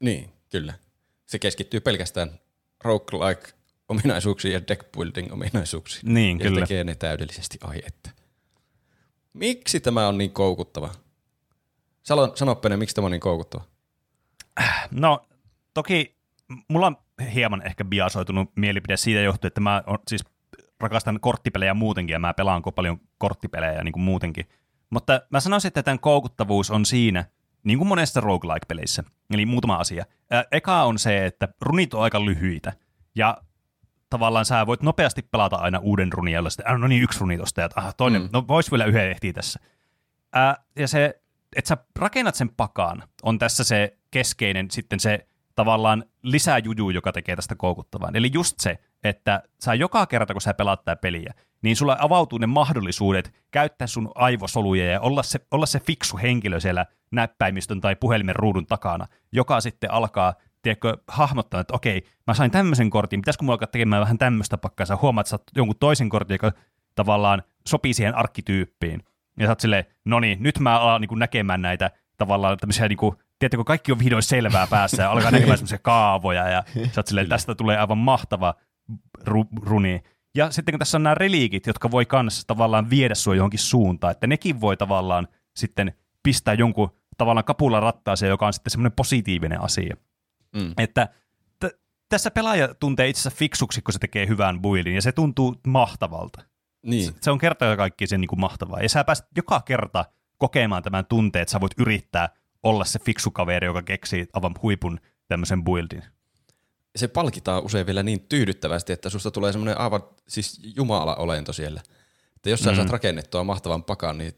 Niin, kyllä. Se keskittyy pelkästään roguelike ominaisuuksiin ja deck building ominaisuuksiin. Niin, ja kyllä. tekee ne täydellisesti. Ai että. Miksi tämä on niin koukuttava? Sano, sano Pene, miksi tämä on niin koukuttava? No, toki mulla on hieman ehkä biasoitunut mielipide siitä johtuen, että mä on, siis rakastan korttipelejä muutenkin ja mä pelaan paljon korttipelejä niin kuin muutenkin. Mutta mä sanoisin, että tämän koukuttavuus on siinä, niin kuin monessa roguelike-peleissä. Eli muutama asia. Eka on se, että runit on aika lyhyitä ja tavallaan sä voit nopeasti pelata aina uuden runin, jolla sitten, äh, no niin, yksi runi tosta, ja ah, toinen, mm. no vois vielä yhden ehtiä tässä. Ää, ja se, että sä rakennat sen pakaan, on tässä se keskeinen sitten se tavallaan lisäjuju, joka tekee tästä koukuttavan. Eli just se, että sä joka kerta, kun sä pelaat tää peliä, niin sulla avautuu ne mahdollisuudet käyttää sun aivosoluja ja olla se, olla se fiksu henkilö siellä näppäimistön tai puhelimen ruudun takana, joka sitten alkaa tiedätkö, hahmottaa, että okei, mä sain tämmöisen kortin, pitäisikö mulla alkaa tekemään vähän tämmöistä pakkaa, sä huomaat, että sä oot jonkun toisen kortin, joka tavallaan sopii siihen arkkityyppiin. Ja sä oot silleen, no niin, nyt mä alan niin näkemään näitä tavallaan tämmöisiä, niin kuin, tiedätkö, kaikki on vihdoin selvää päässä ja alkaa näkemään semmoisia kaavoja ja sä oot silleen, tästä tulee aivan mahtava ru- runi. Ja sitten kun tässä on nämä reliikit, jotka voi kanssa tavallaan viedä sua johonkin suuntaan, että nekin voi tavallaan sitten pistää jonkun tavallaan kapula rattaaseen, joka on sitten semmoinen positiivinen asia. Mm. Että t- tässä pelaaja tuntee itsensä fiksuksi, kun se tekee hyvän buildin, ja se tuntuu mahtavalta. Niin. Se on kerta kaikki sen niin kuin mahtavaa. Ja sä pääset joka kerta kokemaan tämän tunteen, että sä voit yrittää olla se fiksu kaveri, joka keksii aivan huipun tämmöisen buildin. Se palkitaan usein vielä niin tyydyttävästi, että susta tulee semmoinen aivan siis jumala-olento siellä. Että jos sä Mm. saat rakennettua mahtavan pakan, niin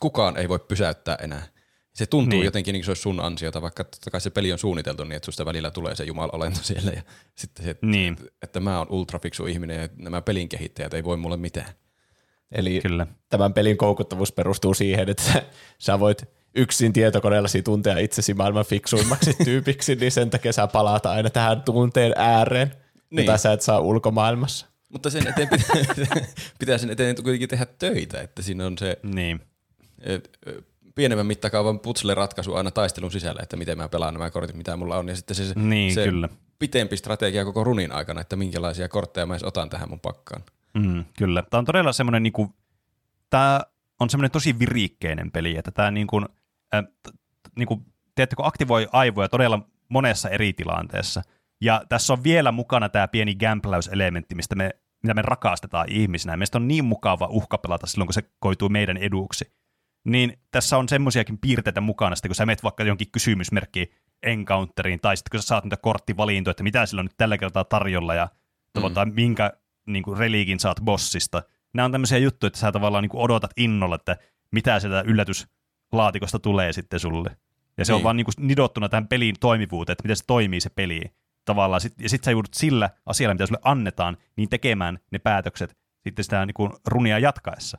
kukaan ei voi pysäyttää enää. Se tuntuu Niin. jotenkin niin kuin se olisi sun ansiota, vaikka totta kai se peli on suunniteltu niin, että susta välillä tulee se jumala-olento siellä. Ja sitten se, Niin. että mä oon ultrafiksu ihminen ja nämä pelin kehittäjät ei voi mulle mitään. Eli Kyllä. tämän pelin koukuttavuus perustuu siihen, että sä, sä voit yksin tietokoneellasi tuntea itsesi maailman fiksuimmaksi tyypiksi, niin sen takia sä palaat aina tähän tunteen ääreen, niin. Niin. jota sä et saa ulkomaailmassa. Mutta sen eteen pitää, pitää sen eteen kuitenkin tehdä töitä, että siinä on se Niin. pienemmän mittakaavan putsle-ratkaisu aina taistelun sisällä, että miten mä pelaan nämä kortit, mitä mulla on, ja sitten se, Niin, se kyllä. pitempi strategia koko runin aikana, että minkälaisia kortteja mä edes otan tähän mun pakkaan. Mm, kyllä. Tämä on todella semmoinen, niin kuin, tämä on semmoinen tosi virikkeinen peli, että tämä niin kuin, äh, niin kuin, tiedättekö, aktivoi aivoja todella monessa eri tilanteessa. Ja tässä on vielä mukana tämä pieni gamblauselementti, mistä me, mitä me rakastetaan ihmisinä. Meistä on niin mukava uhka pelata silloin, kun se koituu meidän eduksi. Niin tässä on semmoisiakin piirteitä mukana, sitten kun sä menet vaikka jonkin kysymysmerkkiin encounteriin, tai sitten kun sä saat niitä korttivalintoja, että mitä sillä on nyt tällä kertaa tarjolla, ja mm. minkä niin kuin reliikin saat bossista. Nämä on tämmöisiä juttuja, että sä tavallaan niin kuin odotat innolla, että mitä sieltä yllätyslaatikosta tulee sitten sulle. Ja se on Niin. vaan niin kuin nidottuna tähän pelin toimivuuteen, että miten se toimii se peli tavallaan. Sit, ja sitten sä joudut sillä asialla, mitä sulle annetaan, niin tekemään ne päätökset sitten sitä niin kuin runia jatkaessa.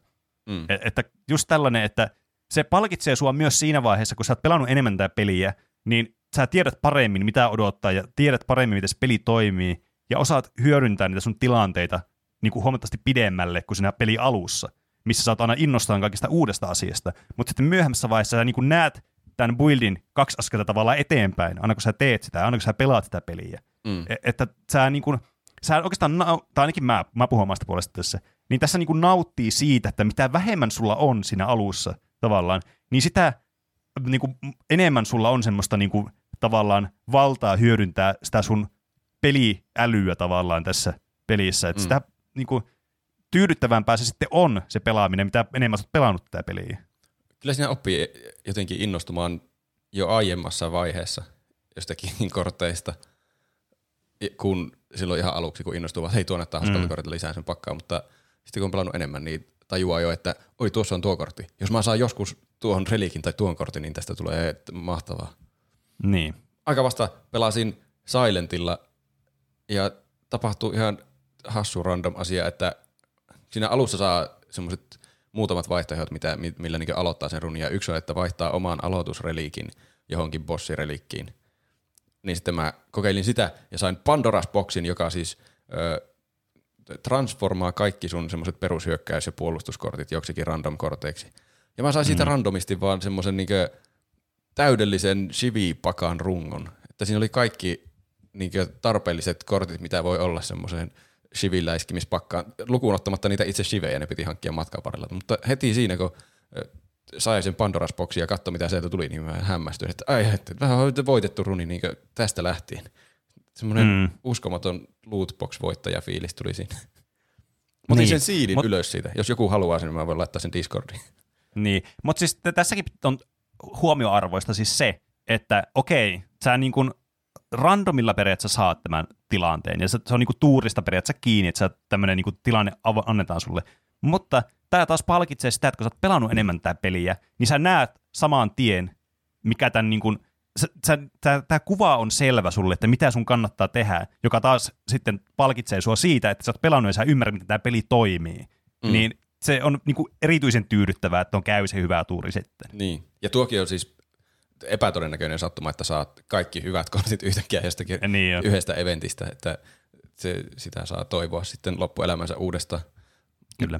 Mm. Et- Että just tällainen, että se palkitsee sua myös siinä vaiheessa, kun sä oot pelannut enemmän tätä peliä, niin sä tiedät paremmin, mitä odottaa, ja tiedät paremmin, miten se peli toimii, ja osaat hyödyntää niitä sun tilanteita niin kuin huomattavasti pidemmälle kuin siinä peli alussa, missä saat aina innostaa kaikista uudesta asiasta. Mutta sitten myöhemmässä vaiheessa sä niin kuin näet tämän buildin kaksi askelta tavallaan eteenpäin, aina kun sä teet sitä, aina kun sä pelaat sitä peliä. Mm. E- että sä niin kuin, sä oikeastaan, tai ainakin mä, mä puhun omasta puolesta tässä, niin tässä niin kuin nauttii siitä, että mitä vähemmän sulla on siinä alussa tavallaan, niin sitä niin kuin, enemmän sulla on semmoista niin kuin, tavallaan valtaa hyödyntää sitä sun peliälyä tavallaan tässä pelissä. Että mm. sitä niin kuin, tyydyttävämpää se sitten on se pelaaminen, mitä enemmän oot pelannut tätä peliä. Kyllä siinä oppii jotenkin innostumaan jo aiemmassa vaiheessa jostakin korteista, kun silloin ihan aluksi, kun innostuu, että hei tuonne taas mm. kortilla lisää sen pakkaa, mutta sitten kun on pelannut enemmän, niin tajuaa jo, että oi tuossa on tuo kortti. Jos mä saan joskus tuohon relikin tai tuon kortin, niin tästä tulee mahtavaa. Niin. Aika vasta pelasin Silentilla ja tapahtui ihan hassu random asia, että siinä alussa saa semmoiset muutamat vaihtoehdot, mitä, millä niin aloittaa sen runin. Ja yksi on, että vaihtaa oman aloitusreliikin johonkin bossirelikkiin. Niin sitten mä kokeilin sitä ja sain Pandoras Boxin, joka siis ö, transformaa kaikki sun semmoiset perushyökkäys- ja puolustuskortit joksikin random-korteiksi. Ja mä sain siitä mm. randomisti vaan semmoisen niin täydellisen Shivi-pakan rungon. Että siinä oli kaikki niin tarpeelliset kortit, mitä voi olla semmoiseen shiviläiskimispakkaan, lukuun ottamatta niitä itse shivejä, ne piti hankkia matkaparilla. Mutta heti siinä, kun sai sen Pandoras boksi ja katsoi, mitä sieltä tuli, niin mä hämmästyin, että ai, että vähän on voitettu runi niin tästä lähtien. Semmoinen mm. uskomaton lootbox-voittaja fiilis tuli siinä. Mutta niin. sen siidin Mut, ylös siitä. Jos joku haluaa sen, niin mä voin laittaa sen Discordiin. Niin, mutta siis tässäkin on huomioarvoista siis se, että okei, sä niin kuin randomilla periaatteessa saat tämän tilanteen, ja se, se on niinku tuurista periaatteessa kiinni, että tämmöinen niinku tilanne av- annetaan sulle. Mutta tämä taas palkitsee sitä, että kun sä oot pelannut enemmän tätä peliä, niin sä näet saman tien, mikä tämän niinku, tämä kuva on selvä sulle, että mitä sun kannattaa tehdä, joka taas sitten palkitsee sua siitä, että sä oot pelannut ja sä ymmärrät, miten tämä peli toimii. Mm. Niin se on niinku erityisen tyydyttävää, että on käy se hyvä tuuri sitten. Niin, ja tuokin on siis epätodennäköinen sattuma, että saat kaikki hyvät kortit yhtäkkiä jostakin niin yhdestä eventistä, että se, sitä saa toivoa sitten loppuelämänsä uudestaan. Kyllä.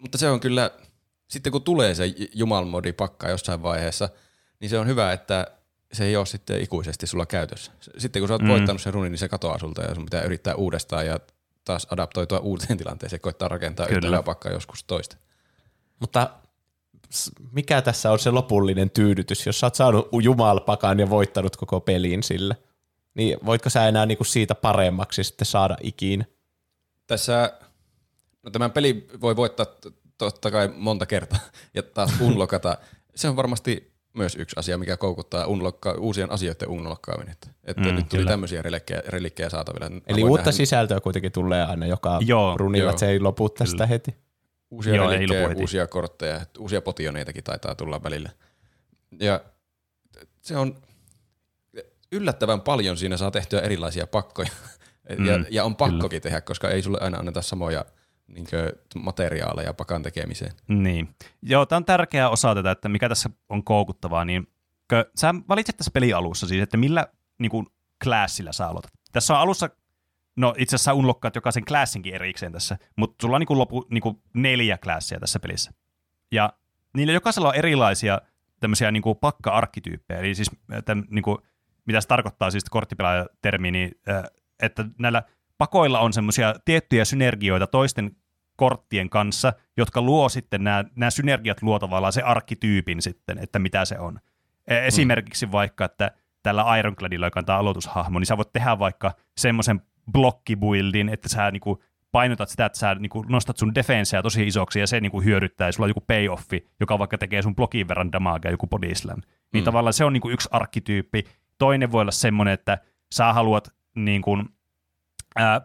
Mutta se on kyllä, sitten kun tulee se jumalmodi pakka jossain vaiheessa, niin se on hyvä, että se ei ole sitten ikuisesti sulla käytössä. Sitten kun sä oot mm. voittanut sen runin, niin se katoaa sulta ja sun pitää yrittää uudestaan ja taas adaptoitua uuteen tilanteeseen, koittaa rakentaa Kyllä. yhtä pakkaa joskus toista. Mutta mikä tässä on se lopullinen tyydytys, jos sä oot saanut jumalpakan ja voittanut koko pelin sille, niin voitko sä enää niinku siitä paremmaksi sitten saada ikinä? Tässä, no tämän peli voi voittaa totta kai monta kertaa ja taas unlokata. se on varmasti myös yksi asia, mikä koukuttaa unlokka, uusien asioiden unlokkaaminen. Että, että mm, nyt tuli kyllä. tämmöisiä relikkejä, relikkejä saatavilla. Eli uutta nähdä. sisältöä kuitenkin tulee aina joka joo, runilla, että se ei lopu tästä kyllä. heti. Uusia Joo, relikkejä, uusia kortteja, uusia potioneitakin taitaa tulla välillä. Ja se on yllättävän paljon siinä saa tehtyä erilaisia pakkoja. Mm, ja, ja on pakkokin kyllä. tehdä, koska ei sulle aina anneta samoja niin materiaaleja pakan tekemiseen. Niin. Joo, tämä on tärkeä osa tätä, että mikä tässä on koukuttavaa, niin sä valitset tässä pelialussa siis, että millä niin kuin, klassilla sä aloitat. Tässä on alussa No itse asiassa unlokkaat jokaisen klassinkin erikseen tässä, mutta sulla on niin kuin lopu, niin kuin neljä klassia tässä pelissä. Ja niillä jokaisella on erilaisia tämmöisiä niin kuin pakka-arkkityyppejä, eli siis tämän, niin kuin, mitä se tarkoittaa siis korttipelaajatermi, niin, että näillä pakoilla on semmoisia tiettyjä synergioita toisten korttien kanssa, jotka luo sitten nämä, nämä synergiat luo tavallaan se arkkityypin sitten, että mitä se on. E, esimerkiksi vaikka, että tällä Ironcladilla, joka on tämä aloitushahmo, niin sä voit tehdä vaikka semmoisen blokkibuildin, että sä niinku painotat sitä, että sä niinku nostat sun defenseä tosi isoksi ja se niinku hyödyttää ja sulla on joku payoffi, joka vaikka tekee sun blokin verran damagea, joku body slam. Niin mm. tavallaan se on niinku yksi arkkityyppi. Toinen voi olla semmoinen, että sä haluat niinku, ää,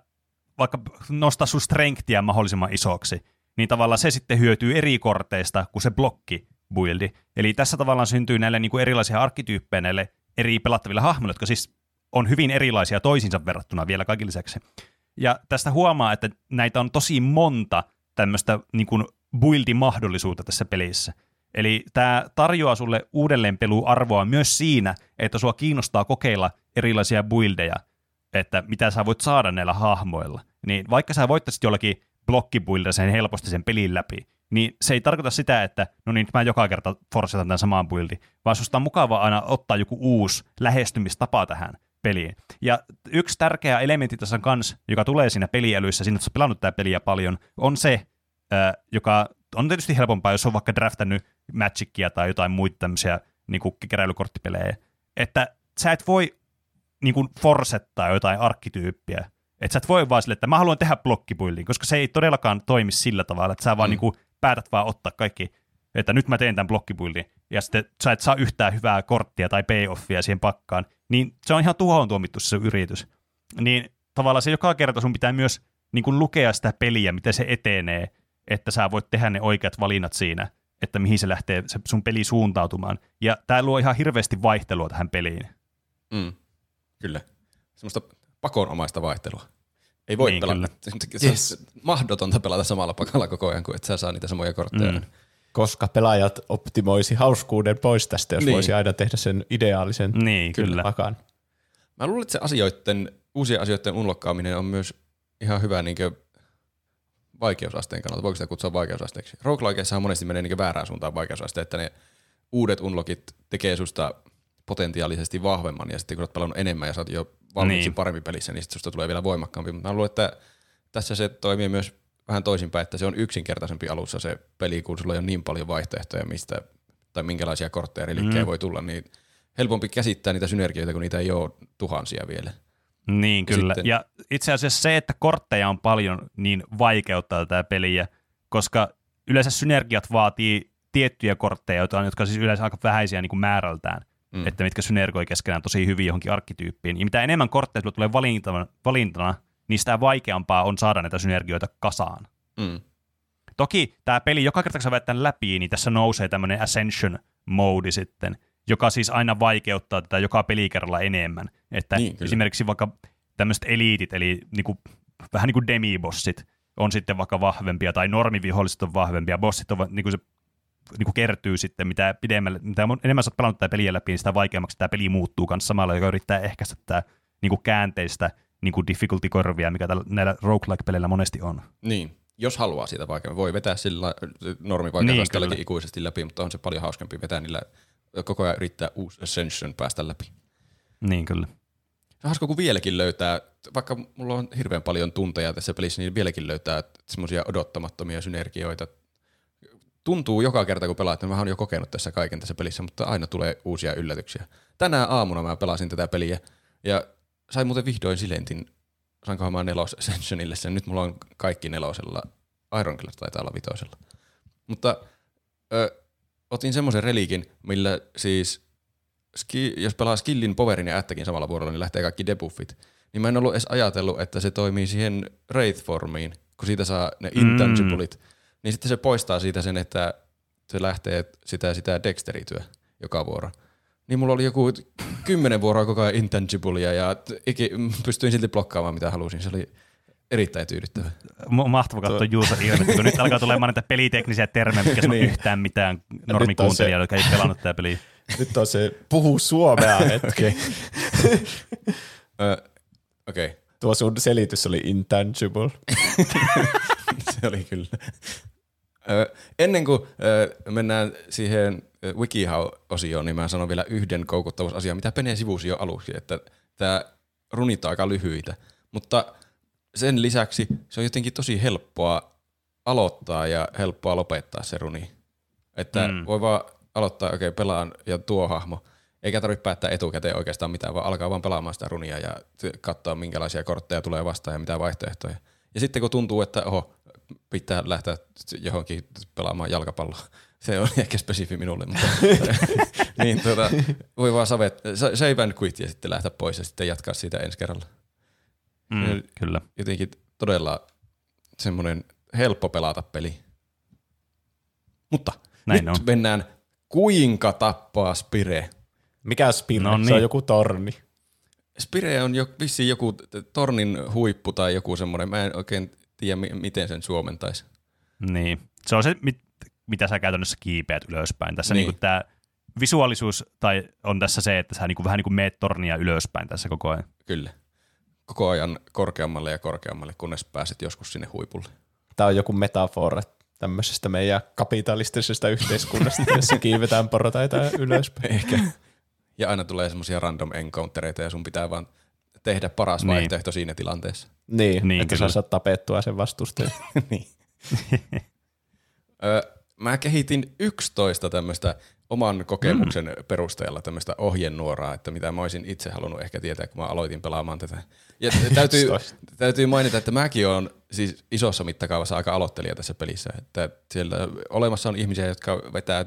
vaikka nostaa sun strengthia mahdollisimman isoksi, niin tavallaan se sitten hyötyy eri korteista kuin se blokki buildi. Eli tässä tavallaan syntyy näille niinku erilaisia arkkityyppejä näille eri pelattaville hahmoille, jotka siis on hyvin erilaisia toisiinsa verrattuna vielä kaiken lisäksi. Ja tästä huomaa, että näitä on tosi monta tämmöistä niin buildi-mahdollisuutta tässä pelissä. Eli tämä tarjoaa sulle uudelleenpeluarvoa myös siinä, että sua kiinnostaa kokeilla erilaisia buildeja. että mitä sä voit saada näillä hahmoilla. Niin vaikka sä voittaisit jollakin blokkipuilta sen helposti sen pelin läpi, niin se ei tarkoita sitä, että no niin, mä joka kerta forsetan tämän samaan buildin, vaan susta on mukava aina ottaa joku uusi lähestymistapa tähän peliin. Ja yksi tärkeä elementti tässä kanssa, joka tulee siinä peliälyssä, siinä että pelannut tätä peliä paljon, on se, joka on tietysti helpompaa, jos on vaikka draftannut Magicia tai jotain muita tämmöisiä niin kuin keräilykorttipelejä, että sä et voi niin kuin forsettaa jotain arkkityyppiä. Että sä et voi vaan sille, että mä haluan tehdä blokkipuildin, koska se ei todellakaan toimi sillä tavalla, että sä vaan mm. niin kuin päätät vaan ottaa kaikki, että nyt mä teen tämän blokkipuildin, ja sitten sä et saa yhtään hyvää korttia tai payoffia siihen pakkaan, niin se on ihan tuhoon tuomittu se yritys. Niin tavallaan se joka kerta sun pitää myös niin kuin lukea sitä peliä, miten se etenee, että sä voit tehdä ne oikeat valinnat siinä, että mihin se lähtee se sun peli suuntautumaan. Ja tämä luo ihan hirveästi vaihtelua tähän peliin. Mm. Kyllä. Semmoista pakonomaista vaihtelua. Ei voi Niin, pelata. Se on Yes. mahdotonta pelata samalla pakalla koko ajan, kuin että sä saa niitä samoja kortteja. Mm. Koska pelaajat optimoisi hauskuuden pois tästä, jos Niin. voisi aina tehdä sen ideaalisen Niin, kyllä. pakan. Mä luulen, että se asioiden, uusien asioiden unlokkaaminen on myös ihan hyvä niin vaikeusasteen kannalta. Voiko sitä kutsua vaikeusasteeksi? Roguelikeissahan monesti menee niin väärään suuntaan vaikeusaste, että ne uudet unlockit tekee susta potentiaalisesti vahvemman, ja sitten kun olet pelannut enemmän ja sä oot jo valmiiksi Niin. niin. parempi pelissä, niin sitten susta tulee vielä voimakkaampi. Mutta mä luulen, että tässä se toimii myös vähän toisinpäin, että se on yksinkertaisempi alussa se peli, kun sulla on niin paljon vaihtoehtoja, mistä tai minkälaisia kortteja reliikkejä Mm. voi tulla, niin helpompi käsittää niitä synergioita, kun niitä ei ole tuhansia vielä. Niin, Ja kyllä. sitten- Ja itse asiassa se, että kortteja on paljon, niin vaikeuttaa tätä peliä, koska yleensä synergiat vaatii tiettyjä kortteja, joita on, jotka on siis yleensä aika vähäisiä niin kuin määrältään, mm. Että mitkä synergoi keskenään tosi hyvin johonkin arkkityyppiin. Ja mitä enemmän kortteja tulee valintana, valintana, niin sitä vaikeampaa on saada näitä synergioita kasaan. Mm. Toki tämä peli, joka kerta kun sä tämän läpi, niin tässä nousee tämmöinen Ascension-moodi sitten, joka siis aina vaikeuttaa tätä joka pelikerralla enemmän. Että Niin, kyllä. esimerkiksi vaikka tämmöiset eliitit, eli niinku, vähän niin kuin demibossit, on sitten vaikka vahvempia, tai normiviholliset on vahvempia, bossit on niin kuin se niin kertyy sitten, mitä pidemmälle, mitä enemmän sä oot pelannut tätä peliä läpi, niin sitä vaikeammaksi tämä peli muuttuu kanssa samalla, joka yrittää ehkäistä tätä niin käänteistä niin kuin difficulty-korvia, mikä tällä, näillä roguelike-peleillä monesti on. Niin, jos haluaa siitä vaikea. Voi vetää sillä Niin, normivaikeusasteellakin kyllä. ikuisesti läpi, mutta on se paljon hauskempi vetää niillä koko ajan yrittää uusi Ascension päästä läpi. Niin kyllä. Se hauska, kun vieläkin löytää, vaikka mulla on hirveän paljon tunteja tässä pelissä, niin vieläkin löytää semmoisia odottamattomia synergioita. Tuntuu joka kerta, kun pelaat, että mä oon jo kokenut tässä kaiken tässä pelissä, mutta aina tulee uusia yllätyksiä. Tänään aamuna mä pelasin tätä peliä ja sain muuten vihdoin silentin, sainkohan mä nelos Ascensionille sen. Nyt mulla on kaikki nelosella. Ironclad taitaa olla vitosella. Mutta ö, otin semmoisen reliikin, millä siis ski, jos pelaa skillin, powerin ja ättäkin samalla vuorolla, niin lähtee kaikki debuffit. Niin mä en ollut edes ajatellut, että se toimii siihen Wraith-formiin, kun siitä saa ne Mm. intangiblet. Niin sitten se poistaa siitä sen, että se lähtee sitä, sitä dexterityä joka vuoro. Niin mulla oli joku kymmenen vuoroa koko ajan intangibleja ja iki, pystyin silti blokkaamaan mitä halusin. Se oli erittäin tyydyttävä. Mahtava katsoa Juuso kun nyt alkaa tulemaan niitä peliteknisiä termejä, mitkä on Niin. yhtään mitään normikuuntelijoita, jotka ei pelannut tätä peliä. Nyt on se puhu suomea hetki. Okei, okay. Tuo sun selitys oli intangible. se oli kyllä. Ennen kuin mennään siihen WikiHow-osioon, niin mä sanon vielä yhden koukuttavuusasian, mitä Pene sivusi jo aluksi, että tämä runit on aika lyhyitä, mutta sen lisäksi se on jotenkin tosi helppoa aloittaa ja helppoa lopettaa se runi. Että Mm. voi vaan aloittaa, okei, okay, pelaan ja tuo hahmo. Eikä tarvitse päättää etukäteen oikeastaan mitään, vaan alkaa vaan pelaamaan sitä runia ja katsoa, minkälaisia kortteja tulee vastaan ja mitä vaihtoehtoja. Ja sitten kun tuntuu, että oho, pitää lähteä johonkin pelaamaan jalkapalloa. Se on ehkä spesifi minulle, mutta niin, tuota, voi vaan savet, sa- save and quit ja sitten lähteä pois ja sitten jatkaa siitä ensi kerralla. Mm, kyllä. Jotenkin todella semmoinen helppo pelata peli. Mutta Näin nyt on. mennään kuinka tappaa Spire. Mikä Spire? No Se niin. on joku torni. Spire on jo vissiin joku tornin huippu tai joku semmoinen, mä en oikein tiedä mi- miten sen suomentaisi. Niin. Se on se, mit, mitä sä käytännössä kiipeät ylöspäin. Tässä Niin. niin. niinku tämä visuaalisuus tai on tässä se, että sä niinku, vähän niin kuin meet tornia ylöspäin tässä koko ajan. Kyllä. koko ajan korkeammalle ja korkeammalle, kunnes pääset joskus sinne huipulle. Tämä on joku metafora tämmöisestä meidän kapitalistisesta yhteiskunnasta, jossa kiivetään portaita ylöspäin. Ehkä. Ja aina tulee semmoisia random encountereita ja sun pitää vaan tehdä paras Niin. vaihtoehto siinä tilanteessa. Niin, Niin, että kyllä. sä saat tapettua sen vastustajan. niin. Ö, mä kehitin 11 tämmöistä oman kokemuksen mm. perusteella tämmöistä ohjenuoraa, että mitä mä olisin itse halunnut ehkä tietää, kun mä aloitin pelaamaan tätä. Ja täytyy, 11. täytyy mainita, että mäkin olen siis isossa mittakaavassa aika aloittelija tässä pelissä. Että siellä olemassa on ihmisiä, jotka vetää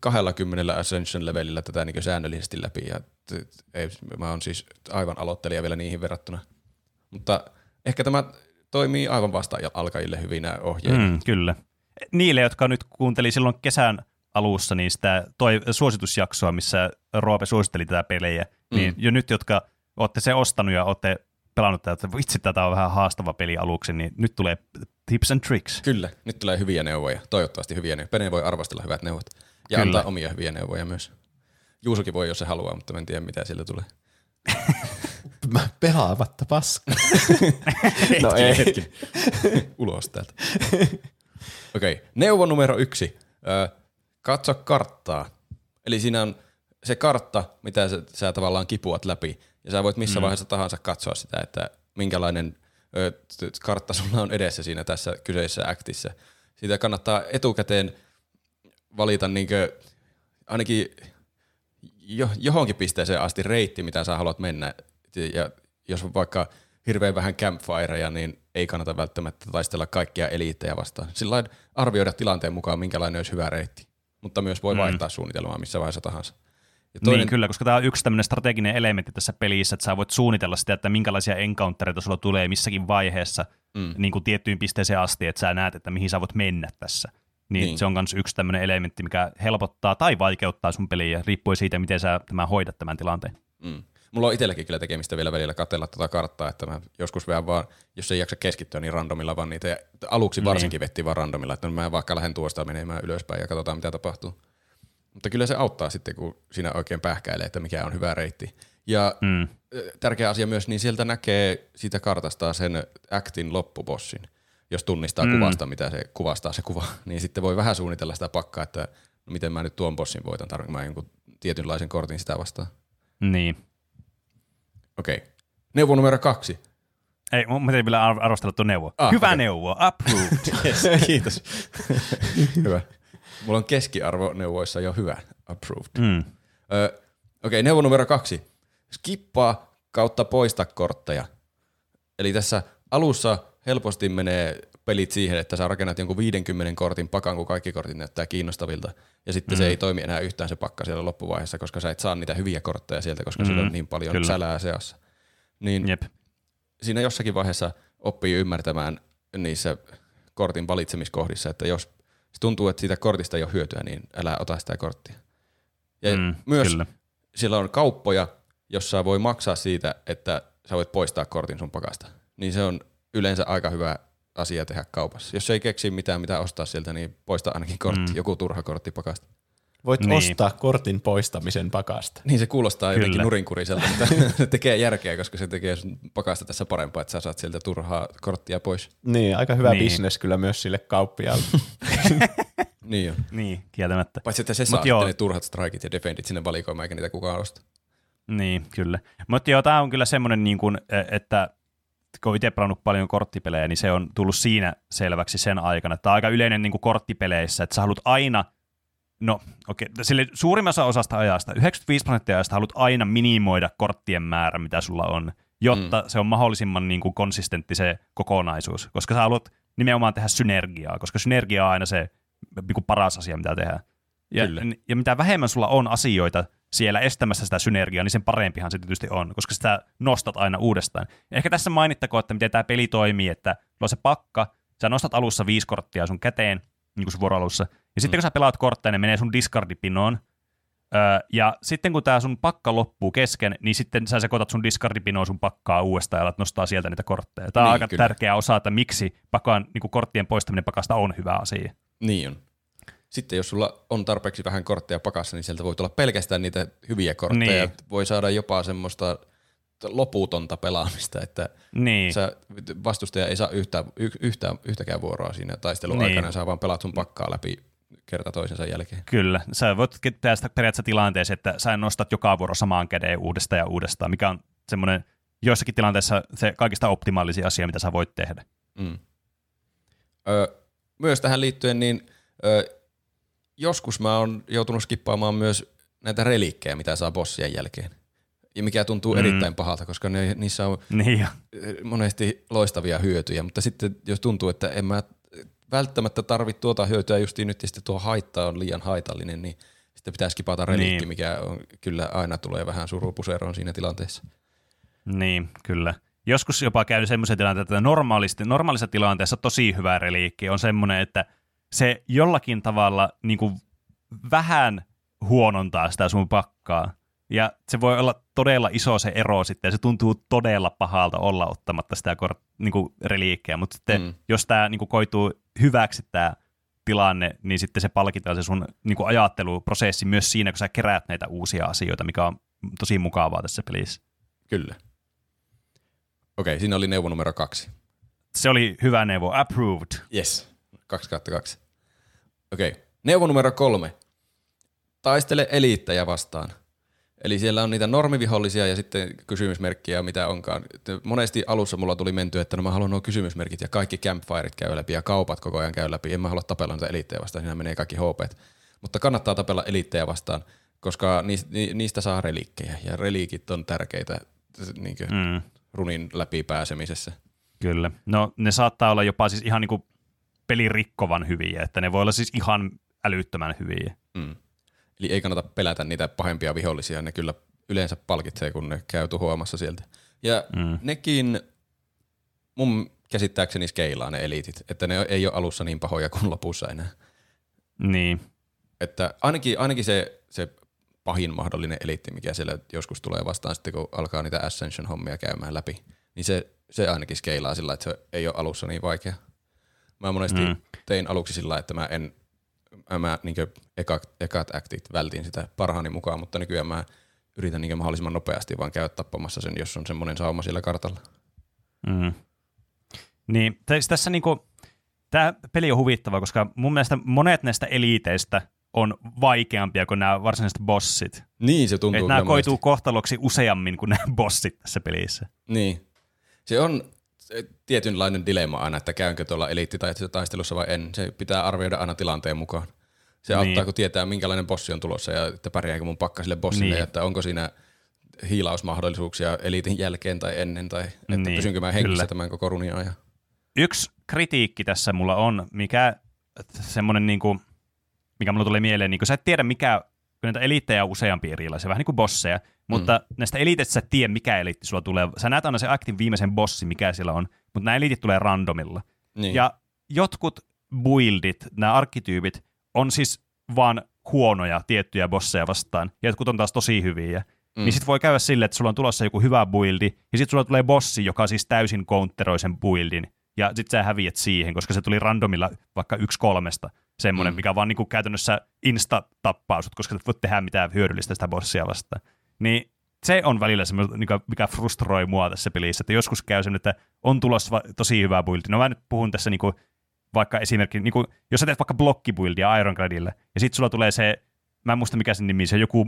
20 Ascension levelillä tätä niin säännöllisesti läpi. Ja t- ei, mä oon siis aivan aloittelija vielä niihin verrattuna. Mutta ehkä tämä toimii aivan vasta alkajille hyvinä ohjeina. Mm, kyllä. Niille, jotka nyt kuunteli silloin kesän alussa niin sitä toi, suositusjaksoa, missä Roope suositteli tätä pelejä, mm. niin jo nyt, jotka olette se ostanut ja olette pelannut tätä, että vitsi, tätä on vähän haastava peli aluksi, niin nyt tulee tips and tricks. Kyllä, nyt tulee hyviä neuvoja. Toivottavasti hyviä neuvoja. Pene voi arvostella hyvät neuvot. Ja Kyllä. antaa omia hyviä neuvoja myös. Juusokin voi, jos se haluaa, mutta en tiedä, mitä sillä tulee. Mä pelaamatta paska. no ei. Ulos täältä. Okei, okay. neuvo numero yksi. Ö, katso karttaa. Eli siinä on se kartta, mitä sä, sä tavallaan kipuat läpi. Ja sä voit missä mm. vaiheessa tahansa katsoa sitä, että minkälainen ö, kartta sulla on edessä siinä tässä kyseisessä actissa. Siitä kannattaa etukäteen valita niinkö, ainakin jo, johonkin pisteeseen asti reitti, mitä sä haluat mennä. Ja jos on vaikka hirveän vähän campfireja, niin ei kannata välttämättä taistella kaikkia eliittejä vastaan. Sillä arvioida tilanteen mukaan, minkälainen olisi hyvä reitti. Mutta myös voi vaihtaa suunnitelmaa missä vaiheessa tahansa. Ja Toinen... Niin kyllä, koska tämä on yksi tämmöinen strateginen elementti tässä pelissä, että sä voit suunnitella sitä, että minkälaisia encountereita sulla tulee missäkin vaiheessa mm. niin kuin tiettyyn pisteeseen asti, että sä näet, että mihin sä voit mennä tässä. Niin, Niin. niin. se on myös yksi tämmöinen elementti, mikä helpottaa tai vaikeuttaa sun peliä, riippuen siitä, miten sä tämän hoidat tämän tilanteen. Mm. Mulla on itselläkin kyllä tekemistä vielä välillä katsella tuota karttaa, että mä joskus vähän vaan, jos ei jaksa keskittyä, niin randomilla vaan niitä. Ja aluksi varsinkin niin. vettiin vaan randomilla, että no mä vaikka lähden tuosta menemään ylöspäin ja katsotaan mitä tapahtuu. Mutta kyllä se auttaa sitten, kun siinä oikein pähkäilee, että mikä on hyvä reitti. Ja Mm. tärkeä asia myös, niin sieltä näkee siitä kartasta sen actin loppubossin. Jos tunnistaa mm. Kuvasta, mitä se kuvastaa se kuva, niin sitten voi vähän suunnitella sitä pakkaa, että no miten mä nyt tuon bossin voitan, tarvitsen mä jonkun tietynlaisen kortin sitä vastaan. Niin. Okei. Neuvo numero kaksi. Ei, mun pitää vielä ar- arvostella tuo neuvo. Ah, Hyvä okay. neuvo, approved. Yes, kiitos. hyvä. Mulla on keskiarvo neuvoissa jo hyvä. Approved. mm. Ö, Okei, neuvo numero kaksi. Skippaa kautta poista kortteja. Eli tässä alussa helposti menee pelit siihen, että sä rakennat jonkun 50 kortin pakan, kun kaikki kortit näyttää kiinnostavilta. Ja sitten mm. se ei toimi enää yhtään se pakka siellä loppuvaiheessa, koska sä et saa niitä hyviä kortteja sieltä, koska mm. sillä on niin paljon Kyllä. sälää seassa. Niin Jep. siinä jossakin vaiheessa oppii ymmärtämään niissä kortin valitsemiskohdissa, että jos se tuntuu, että siitä kortista ei ole hyötyä, niin älä ota sitä korttia. Ja Mm, myös kyllä. siellä on kauppoja, jossa voi maksaa siitä, että sä voit poistaa kortin sun pakasta. Niin se on yleensä aika hyvä asia tehdä kaupassa. Jos ei keksi mitään, mitä ostaa sieltä, niin poista ainakin kortti, mm. joku turha kortti pakasta. Voit Niin. ostaa kortin poistamisen pakasta. Niin se kuulostaa Kyllä. jotenkin nurinkuriselta, mutta se tekee järkeä, koska se tekee sun pakasta tässä parempaa, että sä saat sieltä turhaa korttia pois. Niin, aika hyvä Niin. bisnes kyllä myös sille kauppiaalle. Niin on. Niin, kieltämättä. Paitsi että se Mut saa joo. ne turhat strikeit ja defendit sinne valikoimaan, eikä niitä kukaan osta. Niin, kyllä. Mutta joo, tämä on kyllä semmoinen, niin kuin, että kun itse pelannut paljon korttipelejä, niin se on tullut siinä selväksi sen aikana. Tämä on aika yleinen niin kuin korttipeleissä, että sä haluat aina, no okei, okay, sille suurimmassa osasta ajasta, 95 prosenttia ajasta haluat aina minimoida korttien määrä, mitä sulla on, jotta mm. se on mahdollisimman niin kuin konsistentti se kokonaisuus, koska sä haluat nimenomaan tehdä synergiaa, koska synergia on aina se niin kuin paras asia, mitä tehdään. Ja, Kyllä. ja mitä vähemmän sulla on asioita siellä estämässä sitä synergiaa, niin sen parempihan se tietysti on, koska sitä nostat aina uudestaan. Ja ehkä tässä mainittakoon, että miten tämä peli toimii, että sulla on se pakka, sä nostat alussa viisi korttia sun käteen, niin kuin sun vuoroalussa, ja sitten kun sä pelaat kortteja, ne menee sun discardipinoon, Öö, ja sitten kun tämä sun pakka loppuu kesken, niin sitten sä sekoitat sun discardipinoon sun pakkaa uudestaan ja alat nostaa sieltä niitä kortteja. Tämä on Niin, aika kyllä. tärkeä osa, että miksi pakan, niin korttien poistaminen pakasta on hyvä asia. Niin on. Sitten jos sulla on tarpeeksi vähän kortteja pakassa, niin sieltä voi tulla pelkästään niitä hyviä kortteja. Niin. Voi saada jopa semmoista loputonta pelaamista, että Niin. sä, vastustaja ei saa yhtä, y, yhtä, yhtäkään vuoroa siinä taistelun Niin. aikana, saa vaan pelaat sun pakkaa läpi kerta toisensa jälkeen. Kyllä. Sä voit päästä periaatteessa tilanteeseen, että sä nostat joka vuoro samaan käden uudestaan ja uudestaan, mikä on semmoinen joissakin tilanteissa se kaikista optimaalisin asia, mitä sä voit tehdä. Mm. Ö, myös tähän liittyen, niin ö, joskus mä oon joutunut skippaamaan myös näitä reliikkejä, mitä saa bossien jälkeen. Ja mikä tuntuu Mm. erittäin pahalta, koska ne, niissä on Niin ja ö, monesti loistavia hyötyjä, mutta sitten jos tuntuu, että en mä välttämättä tarvitse tuota hyötyä justiin nyt ja sitten tuo haitta on liian haitallinen, niin sitten pitää skipata reliikki, Niin. mikä on, kyllä aina tulee vähän surupuseroon siinä tilanteessa. Niin, kyllä. Joskus jopa käy semmoisia tilanteita, että normaalisti, normaalissa tilanteessa tosi hyvä reliikki on semmoinen, että se jollakin tavalla niin kuin vähän huonontaa sitä sun pakkaa. Ja se voi olla todella iso se ero sitten, ja se tuntuu todella pahalta olla ottamatta sitä kor- niin kuin reliikkiä, mutta sitten. Mm. jos tämä niin kuin koituu hyväksi tämä tilanne, niin sitten se palkitaan se sun niin kuin ajatteluprosessi myös siinä, kun sä keräät näitä uusia asioita, mikä on tosi mukavaa tässä pelissä. Kyllä. Okei, siinä oli neuvo numero kaksi. Se oli hyvä neuvo. Approved. Yes. 2 kautta 2. Okei. Neuvo numero kolme. Taistele eliittejä vastaan. Eli siellä on niitä normivihollisia ja sitten kysymysmerkkiä, mitä onkaan. Monesti alussa mulla tuli menty, että no mä haluan nuo kysymysmerkit ja kaikki campfireit käy läpi ja kaupat koko ajan käy läpi. En mä halua tapella niitä eliittejä vastaan, siinä menee kaikki HPt. Mutta kannattaa tapella eliittejä vastaan, koska niistä, saa reliikkejä ja reliikit on tärkeitä niin Mm, runin läpi pääsemisessä. kyllä. No ne saattaa olla jopa siis ihan niinku pelirikkovan hyviä, että ne voi olla siis ihan älyttömän hyviä. Mm. Eli ei kannata pelätä niitä pahempia vihollisia, ne kyllä yleensä palkitsee, kun ne käy tuhoamassa sieltä. Ja Mm. mm. nekin mun käsittääkseni skeilaa ne eliitit, että ne ei ole alussa niin pahoja kuin lopussa enää. Niin, Että ainakin, ainakin se, se pahin mahdollinen eliitti, mikä siellä joskus tulee vastaan sitten, kun alkaa niitä Ascension-hommia käymään läpi, niin se, se ainakin skeilaa sillä, että se ei ole alussa niin vaikea. Mä monesti Mm. tein aluksi sillä, että mä en, mä niin ekat, ekat actit vältin sitä parhaani mukaan, mutta nykyään mä yritän niin mahdollisimman nopeasti vaan käydä tappamassa sen, jos on semmoinen sauma siellä kartalla. Mm. Niin, tes- tässä niinku, tämä peli on huvittava, koska mun mielestä monet näistä eliiteistä on vaikeampia kuin nämä varsinaiset bossit. Niin se tuntuu Että nämä koituu monesti. kohtaloksi useammin kuin nämä bossit tässä pelissä. Niin. Se on tietynlainen dilemma aina, että käynkö tuolla eliittitaistelussa vai en. Se pitää arvioida aina tilanteen mukaan. Se Niin. auttaa, kun tietää, minkälainen bossi on tulossa ja että pärjääkö mun pakka sille bossille Niin. että onko siinä hiilausmahdollisuuksia eliitin jälkeen tai ennen tai että Niin, niin, pysynkö mä hengissä kyllä. tämän koko runin ajan. Yksi kritiikki tässä mulla on, mikä semmoinen, niinku, mikä mulla tulee mieleen, niin sä et tiedä mikä, kun näitä eliittejä on useampi erilaisia, vähän niin kuin bosseja, mutta mm. näistä eliiteistä sä et tiedä, mikä eliitti sulla tulee. Sä näet aina se aktin viimeisen bossi, mikä siellä on, mutta nämä eliitit tulee randomilla. Niin. Ja jotkut buildit, nämä arkkityypit, on siis vaan huonoja tiettyjä bosseja vastaan, ja jotkut on taas tosi hyviä. Mm. Niin sit voi käydä silleen, että sulla on tulossa joku hyvä buildi, ja sitten sulla tulee bossi, joka siis täysin counteroi sen buildin, ja sit sä häviät siihen, koska se tuli randomilla vaikka yksi kolmesta, semmoinen, mm. Mikä vaan niinku käytännössä insta-tappaa sut, koska et voi tehdä mitään hyödyllistä sitä bossia vastaan. Niin se on välillä semmoinen, niinku, mikä frustroi mua tässä pelissä, että joskus käy semmoinen, että on tulossa tosi hyvä buildi. No mä nyt puhun tässä niinku, vaikka esimerkiksi, niinku, jos sä teet vaikka blokkibuildia Ironcladille, ja sitten sulla tulee se, mä en muista mikä sen nimi, se joku,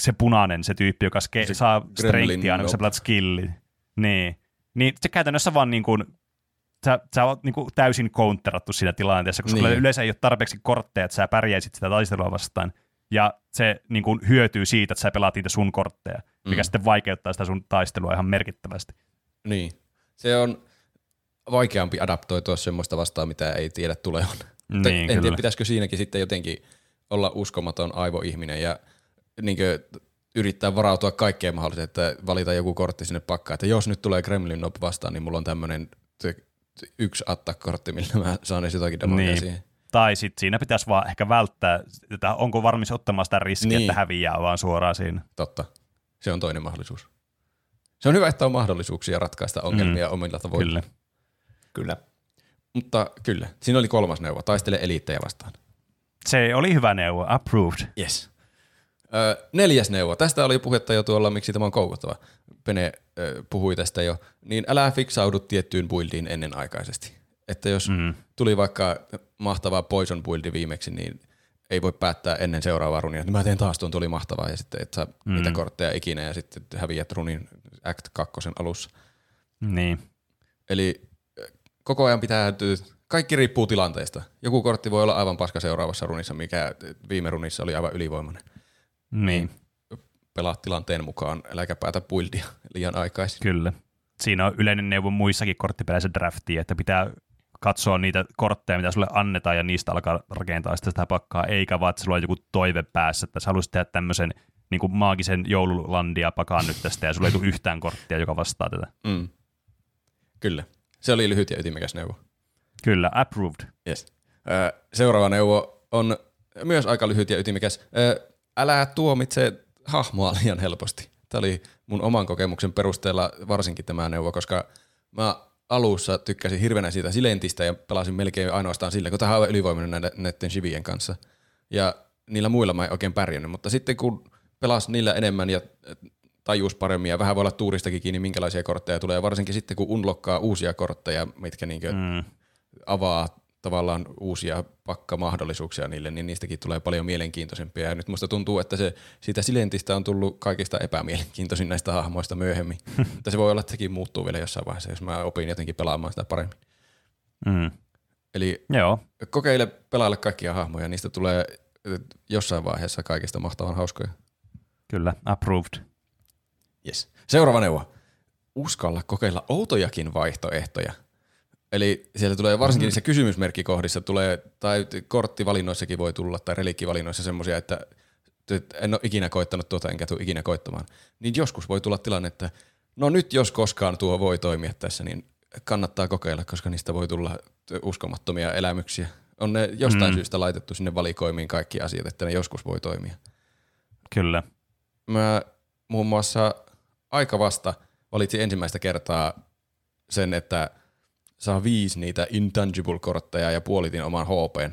se punainen, se tyyppi, joka ske- Se saa strengthia aina, kun sä skilli. Niin. Niin se käytännössä vaan niin kuin, sä, sä oot niin kuin täysin counterattu siinä tilanteessa, koska Niin. yleensä ei ole tarpeeksi kortteja, että sä pärjäisit sitä taistelua vastaan. Ja se niin kuin hyötyy siitä, että sä pelaat niitä sun kortteja, mikä Mm. sitten vaikeuttaa sitä sun taistelua ihan merkittävästi. niin. Se on vaikeampi adaptoitua semmoista vastaan, mitä ei tiedä tulevan. Niin, en kyllä. tiedä, pitäisikö siinäkin sitten jotenkin olla uskomaton aivoihminen ja niin yrittää varautua kaikkeen mahdolliseen, että valita joku kortti sinne pakkaan, että jos nyt tulee Kremlin Nob vastaan, niin mulla on tämmöinen yksi attack-kortti, millä mä saan edes jotakin damagea Niin. siihen. Tai sitten siinä pitäisi vaan ehkä välttää, että onko varmis ottamaan sitä riskiä, Niin. että häviää vaan suoraan siinä. Totta. Se on toinen mahdollisuus. Se on hyvä, että on mahdollisuuksia ratkaista ongelmia mm. omilla tavoilla. Kyllä. Kyllä. Mutta kyllä, siinä oli kolmas neuvo. Taistele eliittejä vastaan. Se oli hyvä neuvo, approved. Yes. Neljäs neuvo. Tästä oli puhetta jo tuolla, miksi tämä on koukuttava. Pene ö, puhui tästä jo. Niin älä fiksaudu tiettyyn buildiin ennenaikaisesti. Että jos mm. tuli vaikka mahtava poison buildi viimeksi, niin ei voi päättää ennen seuraavaa runia, että mä teen taas tuon, tuli mahtavaa, ja sitten et saa mm. niitä kortteja ikinä, ja sitten häviät runin Act 2 alussa. Niin. Eli koko ajan pitää, kaikki riippuu tilanteesta. Joku kortti voi olla aivan paska seuraavassa runissa, mikä viime runissa oli aivan ylivoimainen. Niin. Pelaat tilanteen mukaan, äläkä päätä buildia liian aikaisin. Kyllä. Siinä on yleinen neuvo muissakin korttipeleissä draftiin, että pitää katsoa niitä kortteja, mitä sulle annetaan, ja niistä alkaa rakentaa sitä, sitä pakkaa, eikä vaan, että sulla on joku toive päässä, että sä haluaisit tehdä tämmöisen niin kuin maagisen joululandia pakaan nyt tästä, ja sulla ei tule yhtään korttia, joka vastaa tätä. Mm. Kyllä. Se oli lyhyt ja ytimekäs neuvo. Kyllä, approved. Yes. Seuraava neuvo on myös aika lyhyt ja ytimekäs. Älä tuomitse hahmoa liian helposti. Tämä oli mun oman kokemuksen perusteella varsinkin tämä neuvo, koska mä alussa tykkäsin hirveänä siitä Silentistä ja pelasin melkein ainoastaan sillä, kun tämä on ylivoimainen näiden, näiden Shivien kanssa. Ja niillä muilla mä en oikein pärjännyt, mutta sitten kun pelas niillä enemmän ja tajus paremmin ja vähän voi olla tuuristakin kiinni, minkälaisia kortteja tulee, varsinkin sitten kun unlokkaa uusia kortteja, mitkä niinkö mm. avaa tavallaan uusia pakkamahdollisuuksia niille, niin niistäkin tulee paljon mielenkiintoisempia. Ja nyt musta tuntuu, että se siitä Silentistä on tullut kaikista epämielenkiintoisin näistä hahmoista myöhemmin. Mutta se voi olla, että sekin muuttuu vielä jossain vaiheessa, jos mä opin jotenkin pelaamaan sitä paremmin. Mm. Eli Joo. kokeile pelaille kaikkia hahmoja, niistä tulee jossain vaiheessa kaikista mahtavan hauskoja. Kyllä, approved. Yes. Seuraava neuvo. Uskalla kokeilla outojakin vaihtoehtoja. Eli siellä tulee varsinkin mm. niissä kysymysmerkkikohdissa tulee, tai korttivalinnoissakin voi tulla, tai relikkivalinnoissa semmoisia, että en ole ikinä koittanut tuota, enkä tule ikinä koittamaan. Niin joskus voi tulla tilanne, että no nyt jos koskaan tuo voi toimia tässä, niin kannattaa kokeilla, koska niistä voi tulla uskomattomia elämyksiä. On ne jostain mm. syystä laitettu sinne valikoimiin kaikki asiat, että ne joskus voi toimia. Kyllä. Mä muun muassa aika vasta valitsin ensimmäistä kertaa sen, että – saa viisi niitä intangible-kortteja ja puolitin oman HPn.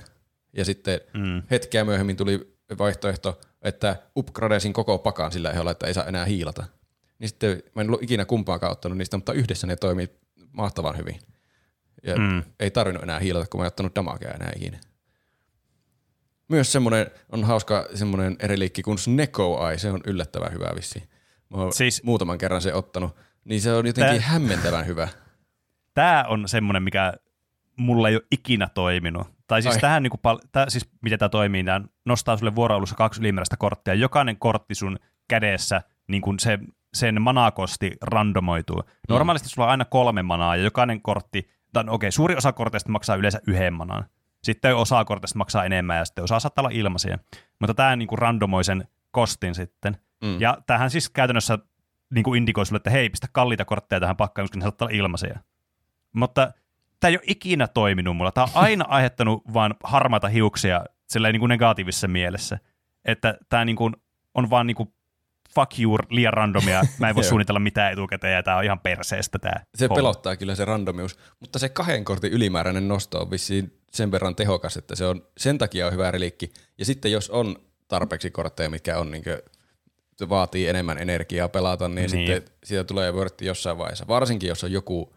Ja sitten mm. hetkeä myöhemmin tuli vaihtoehto, että upgradesin koko pakan sillä ehdolla, että ei saa enää hiilata. Niin sitten mä en ollut ikinä kumpaakaan ottanut niistä, mutta yhdessä ne toimii mahtavan hyvin. Ja mm. ei tarvinnut enää hiilata, kun mä en ottanut damagea enää ikinä. Myös semmoinen on hauska semmoinen eri liikki kuin Sneko Eye, se on yllättävän hyvä vissi. Mä oon siis, muutaman kerran se ottanut, niin se on jotenkin tää, hämmentävän hyvä tämä on semmoinen, mikä mulla ei ole ikinä toiminut. Tai siis tähän, niin kuin, tää, siis miten tämä toimii, tämä nostaa sulle vuoroilussa kaksi ylimääräistä korttia. Jokainen kortti sun kädessä, niin kuin se, sen manakosti randomoituu. Mm. Normaalisti sulla on aina kolme manaa, ja jokainen kortti, tai okei, okay, suuri osa korteista maksaa yleensä yhden manan. Sitten osa korteista maksaa enemmän, ja sitten osa saattaa olla ilmaisia. Mutta tämä niin kuin randomoi sen kostin sitten. Mm. Ja tähän siis käytännössä niin kuin indikoi sulle, että hei, pistä kalliita kortteja tähän pakkaan, koska ne saattaa olla ilmaisia. Mutta tämä ei ole ikinä toiminut mulla. Tämä on aina aiheuttanut vain harmaita hiuksia silleen niin kuin negatiivisessa mielessä. Että tämä niin kuin on vaan niin kuin fuck you, liian randomia. Mä en voi suunnitella mitään etukäteen ja tämä on ihan perseestä tämä. Se homma. pelottaa kyllä se randomius, mutta se kahden kortin ylimääräinen nosto on vissiin sen verran tehokas, että se on sen takia on hyvä relikki. Ja sitten jos on tarpeeksi kortteja, mitkä on niin kuin, vaatii enemmän energiaa pelata, niin, niin. sitten siitä tulee vörtti jossain vaiheessa. Varsinkin jos on joku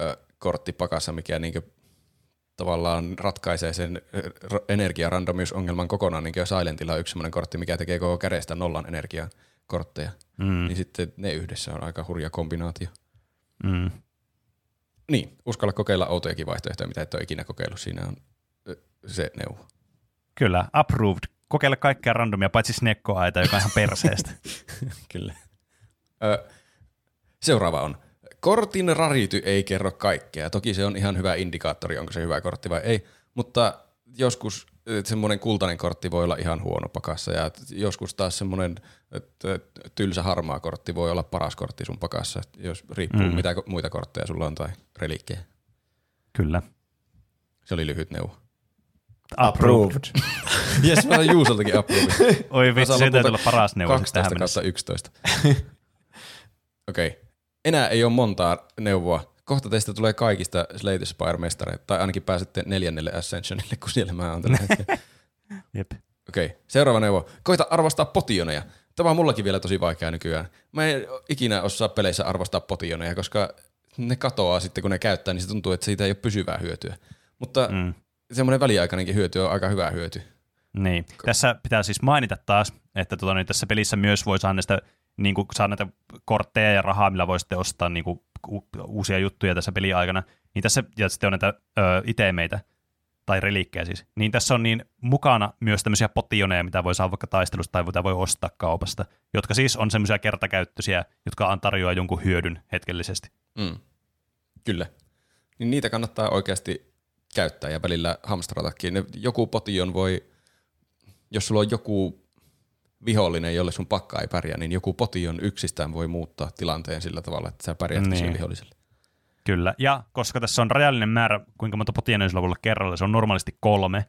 ö, kortti pakassa, mikä niinku tavallaan ratkaisee sen energiarandomius-ongelman kokonaan, niin kuin Silentilla on yksi sellainen kortti, mikä tekee koko kädestä nollan energian kortteja. Mm. Niin sitten ne yhdessä on aika hurja kombinaatio. Mm. Niin, uskalla kokeilla outojakin vaihtoehtoja, mitä et ole ikinä kokeillut. Siinä on se neuvo. Kyllä, approved. Kokeile kaikkea randomia, paitsi snekkoaita, joka on ihan perseestä. Kyllä. Ö, seuraava on Kortin rarity ei kerro kaikkea. Toki se on ihan hyvä indikaattori, onko se hyvä kortti vai ei, mutta joskus semmoinen kultainen kortti voi olla ihan huono pakassa ja joskus taas semmoinen tylsä harmaa kortti voi olla paras kortti sun pakassa, jos riippuu mm. mitä muita kortteja sulla on tai reliikkejä. Kyllä. Se oli lyhyt neuvo. Approved. Jes, mä olen Juusoltakin approved. Oi vitsi, se täytyy olla paras neuvo. 12 kautta 11. Okei. Okay enää ei ole montaa neuvoa. Kohta teistä tulee kaikista Slate Spire-mestareita, tai ainakin pääsette neljännelle Ascensionille, kun siellä mä oon tällä Jep. Okei, seuraava neuvo. Koita arvostaa potioneja. Tämä on mullakin vielä tosi vaikea nykyään. Mä en ikinä osaa peleissä arvostaa potioneja, koska ne katoaa sitten, kun ne käyttää, niin se tuntuu, että siitä ei ole pysyvää hyötyä. Mutta mm. semmoinen väliaikainenkin hyöty on aika hyvä hyöty. Niin. Tässä pitää siis mainita taas, että tota, niin tässä pelissä myös voi saada näistä, niin kuin, saa näitä kortteja ja rahaa, millä voi sitten ostaa niin kuin, uusia juttuja tässä pelin aikana. Niin tässä, ja sitten on näitä ö, itemeitä, tai reliikkejä siis, niin tässä on niin mukana myös tämmöisiä potioneja, mitä voi saada vaikka taistelusta tai mitä voi ostaa kaupasta, jotka siis on semmoisia kertakäyttöisiä, jotka tarjoaa jonkun hyödyn hetkellisesti. Mm. Kyllä. Niin niitä kannattaa oikeasti käyttää ja välillä hamstratakin. Joku potion voi, jos sulla on joku vihollinen, jolle sun pakka ei pärjää, niin joku potion yksistään voi muuttaa tilanteen sillä tavalla, että sä pärjät niin. viholliselle. Kyllä, ja koska tässä on rajallinen määrä, kuinka monta potionia sulla voi olla kerralla, se on normaalisti kolme,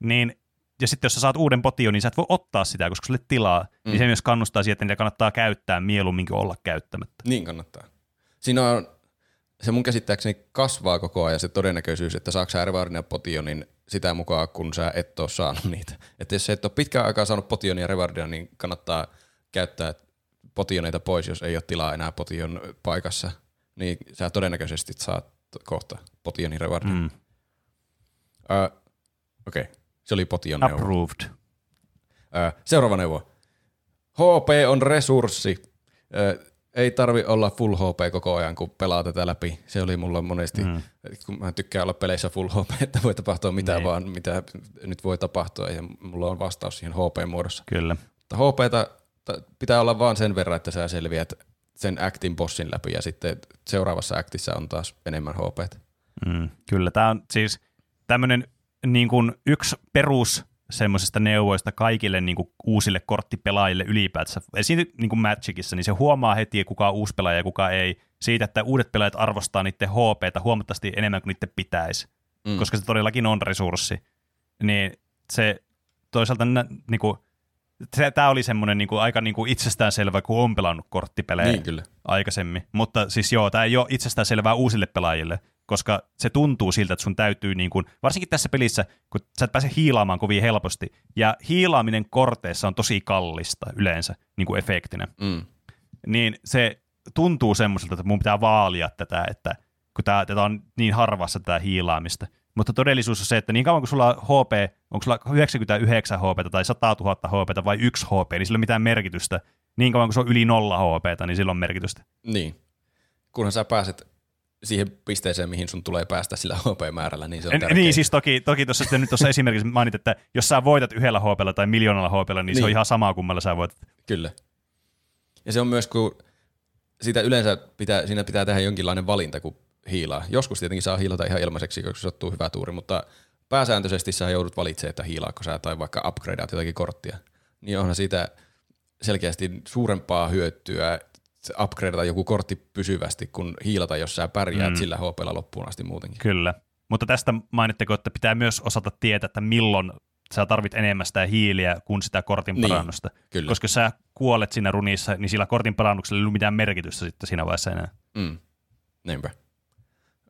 niin ja sitten jos sä saat uuden potion, niin sä et voi ottaa sitä, koska sulle tilaa, niin mm. niin se myös kannustaa siihen, että niitä kannattaa käyttää mieluummin kuin olla käyttämättä. Niin kannattaa. Siinä on, se mun käsittääkseni kasvaa koko ajan se todennäköisyys, että saako sä potionin sitä mukaan, kun sä et ole saanut niitä. Että jos sä et ole pitkään aikaa saanut potionia ja revardia, niin kannattaa käyttää potioneita pois, jos ei ole tilaa enää potion paikassa – niin sä todennäköisesti saat kohta potionin rewardin. Mm. Uh, Okei, okay. se oli potion neuvo. Approved. Uh, seuraava neuvo. HP on resurssi. Uh, ei tarvi olla full HP koko ajan, kun pelaa tätä läpi. Se oli mulla monesti, mm. kun mä tykkään olla peleissä full HP, että voi tapahtua mitä niin. vaan, mitä nyt voi tapahtua, ja mulla on vastaus siihen HP-muodossa. Kyllä. Mutta HPtä pitää olla vaan sen verran, että sä selviät sen actin bossin läpi ja sitten seuraavassa actissa on taas enemmän HP. Mm, kyllä, tämä on siis tämmöinen niin kuin yksi perus semmoisista neuvoista kaikille niin kuin uusille korttipelaajille ylipäätänsä. Esimerkiksi niin kuin Magicissa, niin se huomaa heti, kuka on uusi pelaaja ja kuka ei, siitä, että uudet pelaajat arvostaa niiden HPtä huomattavasti enemmän kuin niiden pitäisi, mm. koska se todellakin on resurssi. Niin se toisaalta niin kuin, tämä oli semmoinen niin kuin, aika niin kuin itsestäänselvä, kun on pelannut korttipelejä niin, kyllä. aikaisemmin. Mutta siis joo, tämä ei ole itsestäänselvää uusille pelaajille, koska se tuntuu siltä, että sun täytyy, niin kuin, varsinkin tässä pelissä, kun sä et pääse hiilaamaan kovin helposti, ja hiilaaminen korteissa on tosi kallista yleensä niin kuin efektinä, mm. niin se tuntuu semmoiselta, että mun pitää vaalia tätä, että kun tämä, tätä on niin harvassa tätä hiilaamista, mutta todellisuus on se, että niin kauan kuin sulla on HP, onko sulla 99 HP tai 100 000 HP vai 1 HP, niin sillä ei ole mitään merkitystä. Niin kauan kuin se on yli 0 HP, niin sillä on merkitystä. Niin. Kunhan sä pääset siihen pisteeseen, mihin sun tulee päästä sillä HP-määrällä, niin se on tärkeä. Niin, siis toki, toki tuossa nyt tuossa esimerkiksi mainit, että jos sä voitat yhdellä HPlla tai miljoonalla HPlla, niin, niin, se on niin. ihan sama kummalla sä voitat. Kyllä. Ja se on myös, kun siitä yleensä pitää, siinä pitää tehdä jonkinlainen valinta, kun hiilaa. Joskus tietenkin saa hiilata ihan ilmaiseksi, koska se sattuu hyvä tuuri, mutta pääsääntöisesti sä joudut valitsemaan, että hiilaako sä tai vaikka upgradeat jotakin korttia. Niin onhan siitä selkeästi suurempaa hyötyä upgradeata joku kortti pysyvästi, kun hiilata, jos sä pärjäät mm. sillä HPlla loppuun asti muutenkin. Kyllä. Mutta tästä mainitteko, että pitää myös osata tietää, että milloin sä tarvit enemmän sitä hiiliä kuin sitä kortin niin, parannusta. Kyllä. Koska sä kuolet siinä runissa, niin sillä kortin parannuksella ei ole mitään merkitystä sitten siinä vaiheessa enää. Mm. Niinpä.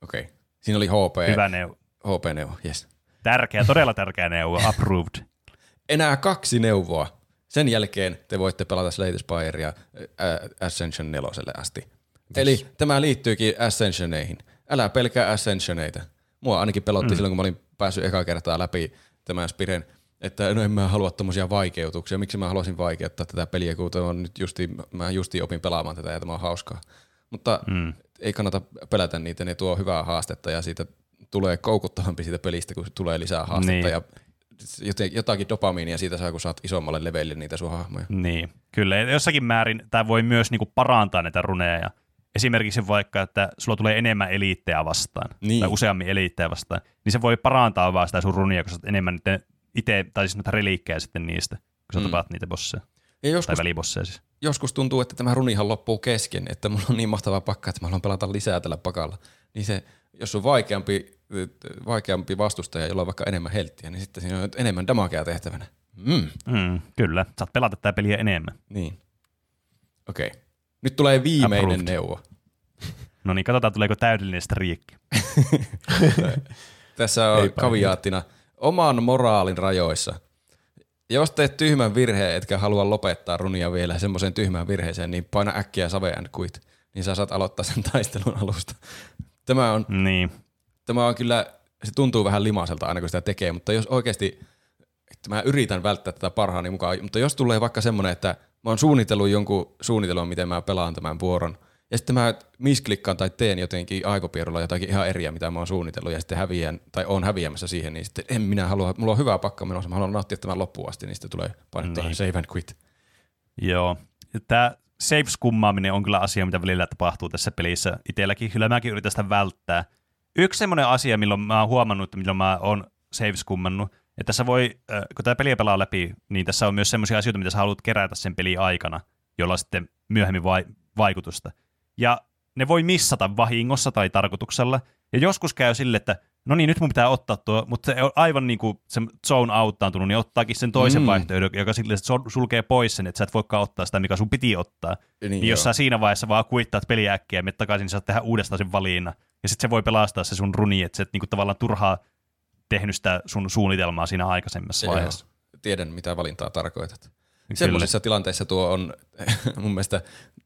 Okei. Okay. Siinä oli HP. Hyvä neuvo. HP-neuvo, yes. Tärkeä, todella tärkeä neuvo, approved. Enää kaksi neuvoa. Sen jälkeen te voitte pelata Slate Spirea Ascension 4 asti. Yes. Eli tämä liittyykin Ascensioneihin. Älä pelkää Ascensioneita. Mua ainakin pelotti mm. silloin, kun mä olin päässyt eka kertaa läpi tämän Spiren, että no en mä halua tommosia vaikeutuksia. Miksi mä haluaisin vaikeuttaa tätä peliä, kun on nyt justi, mä justi opin pelaamaan tätä ja tämä on hauskaa. Mutta mm ei kannata pelätä niitä, ne tuo hyvää haastetta ja siitä tulee koukuttavampi siitä pelistä, kun tulee lisää haastetta niin. ja jotakin dopamiinia siitä saa, kun saat isommalle levelille niitä sun hahmoja. Niin, kyllä. Jossakin määrin tämä voi myös niinku parantaa näitä runeja. Esimerkiksi vaikka, että sulla tulee enemmän eliittejä vastaan, niin. tai useammin eliittejä vastaan, niin se voi parantaa vaan sitä sun runia, kun sä enemmän itse, tai siis noita reliikkejä sitten niistä, kun sä mm. tapaat niitä bosseja. Ja joskus, tai välibosseja siis. Joskus tuntuu, että tämä runihan loppuu kesken, että mulla on niin mahtava pakka, että mä haluan pelata lisää tällä pakalla. Niin se, jos on vaikeampi, vaikeampi vastustaja, jolla on vaikka enemmän helttiä, niin sitten siinä on enemmän damagea tehtävänä. Mm. Mm, kyllä, saat pelata tätä peliä enemmän. Niin. Okei. Okay. Nyt tulee viimeinen Approved. neuvo. No niin, katsotaan tuleeko täydellinen striikki. Tässä on Eipä kaviaattina oman moraalin rajoissa. Jos teet tyhmän virheen, etkä halua lopettaa runia vielä semmoiseen tyhmään virheeseen, niin paina äkkiä save and quit, niin sä saat aloittaa sen taistelun alusta. Tämä on, Niin. Tämä on kyllä, se tuntuu vähän limaselta aina kun sitä tekee, mutta jos oikeasti, että mä yritän välttää tätä parhaani mukaan, mutta jos tulee vaikka semmoinen, että mä oon suunnitellut jonkun suunnitelman, miten mä pelaan tämän vuoron, ja sitten mä misklikkaan tai teen jotenkin aikopierulla jotakin ihan eriä, mitä mä oon suunnitellut, ja sitten häviän, tai on häviämässä siihen, niin sitten en minä halua, mulla on hyvä pakka menossa, mä haluan nauttia tämän loppuun asti, niin sitten tulee painettua Niin. save and quit. Joo. Tämä save-skummaaminen on kyllä asia, mitä välillä tapahtuu tässä pelissä. Itselläkin kyllä mäkin yritän sitä välttää. Yksi semmoinen asia, milloin mä oon huomannut, että milloin mä oon save-skummannut, että tässä voi, äh, kun tämä peli pelaa läpi, niin tässä on myös semmoisia asioita, mitä sä haluat kerätä sen pelin aikana, jolla sitten myöhemmin vai- vaikutusta. Ja ne voi missata vahingossa tai tarkoituksella. Ja joskus käy sille, että no niin, nyt mun pitää ottaa tuo, mutta se on aivan niin kuin se zone outtaantunut, niin ottaakin sen toisen Mm. vaihtoehdon, joka sille sulkee pois sen, että sä et voikaan ottaa sitä, mikä sun piti ottaa. Niin, Niin, niin jos sä siinä vaiheessa vaan kuittaat peliä äkkiä ja menet takaisin, niin saat tehdä uudestaan sen valinnan. Ja sitten se voi pelastaa se sun runi, että sä et niinku tavallaan turhaa tehnyt sitä sun suunnitelmaa siinä aikaisemmassa Joo. vaiheessa. Tiedän, mitä valintaa tarkoitat. Kyllä. Semmoisissa tilanteissa tuo on mun mielestä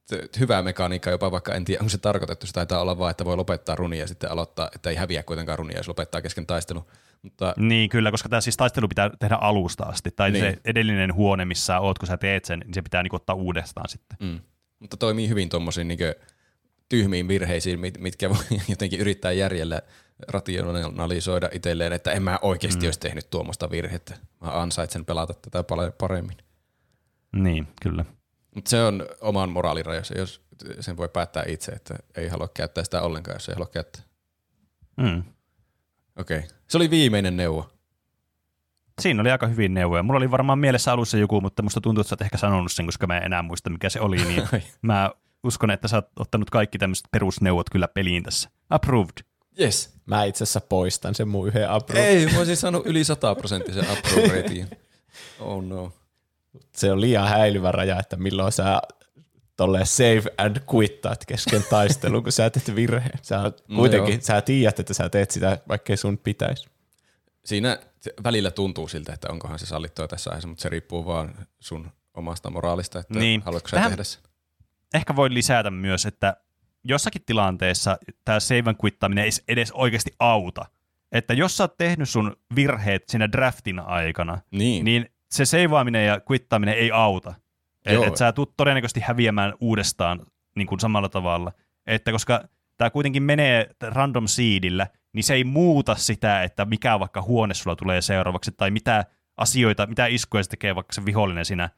t- hyvä mekaniikka, jopa vaikka en tiedä, onko se tarkoitettu, se taitaa olla vaan, että voi lopettaa runia ja sitten aloittaa, että ei häviä kuitenkaan runia, jos lopettaa kesken taistelun. Mutta Niin, kyllä, koska tämä siis taistelu pitää tehdä alusta asti. Tai Niin. niin. se edellinen huone, missä sä oot, kun sä teet sen, niin se pitää niinku ottaa uudestaan sitten. Mm. Mutta toimii hyvin tuommoisiin niin tyhmiin virheisiin, mit- mitkä voi jotenkin yrittää järjellä rationalisoida itselleen, että en mä oikeasti mm. olisi tehnyt tuommoista virhettä. Mä ansaitsen pelata tätä paljon paremmin. Niin, kyllä. Mutta se on oman moraalirajansa, jos sen voi päättää itse, että ei halua käyttää sitä ollenkaan, jos ei halua käyttää. Mm. Okei. Okay. Se oli viimeinen neuvo. Siinä oli aika hyvin neuvoja. Mulla oli varmaan mielessä alussa joku, mutta musta tuntuu, että sä oot ehkä sanonut sen, koska mä en enää muista, mikä se oli. Niin mä uskon, että sä oot ottanut kaikki tämmöiset perusneuvot kyllä peliin tässä. Approved. Yes. Mä itse asiassa poistan sen mun yhden approve. Ei, mä olisin saanut yli 100 prosenttisen approve ratingin. Oh no. Se on liian häilyvä raja, että milloin sä tolleen save and quittaat kesken taistelun, kun sä teet virheen. Sä No kuitenkin, joo. sä tiedät, että sä teet sitä, vaikkei sun pitäisi. Siinä välillä tuntuu siltä, että onkohan se sallittua tässä aiheessa, mutta se riippuu vaan sun omasta moraalista, että Niin. haluatko sä Tähän- tehdä sen. Ehkä voi lisätä myös, että jossakin tilanteessa tämä save and quittaaminen ei edes oikeasti auta. Että jos sä oot tehnyt sun virheet siinä draftin aikana, Niin. niin se seivaaminen ja quittaaminen ei auta. Että et sä tulet todennäköisesti häviämään uudestaan niin kuin samalla tavalla. Että koska tämä kuitenkin menee random seedillä, niin se ei muuta sitä, että mikä vaikka huone sulla tulee seuraavaksi, tai mitä asioita, mitä iskuja se tekee vaikka se vihollinen siinä,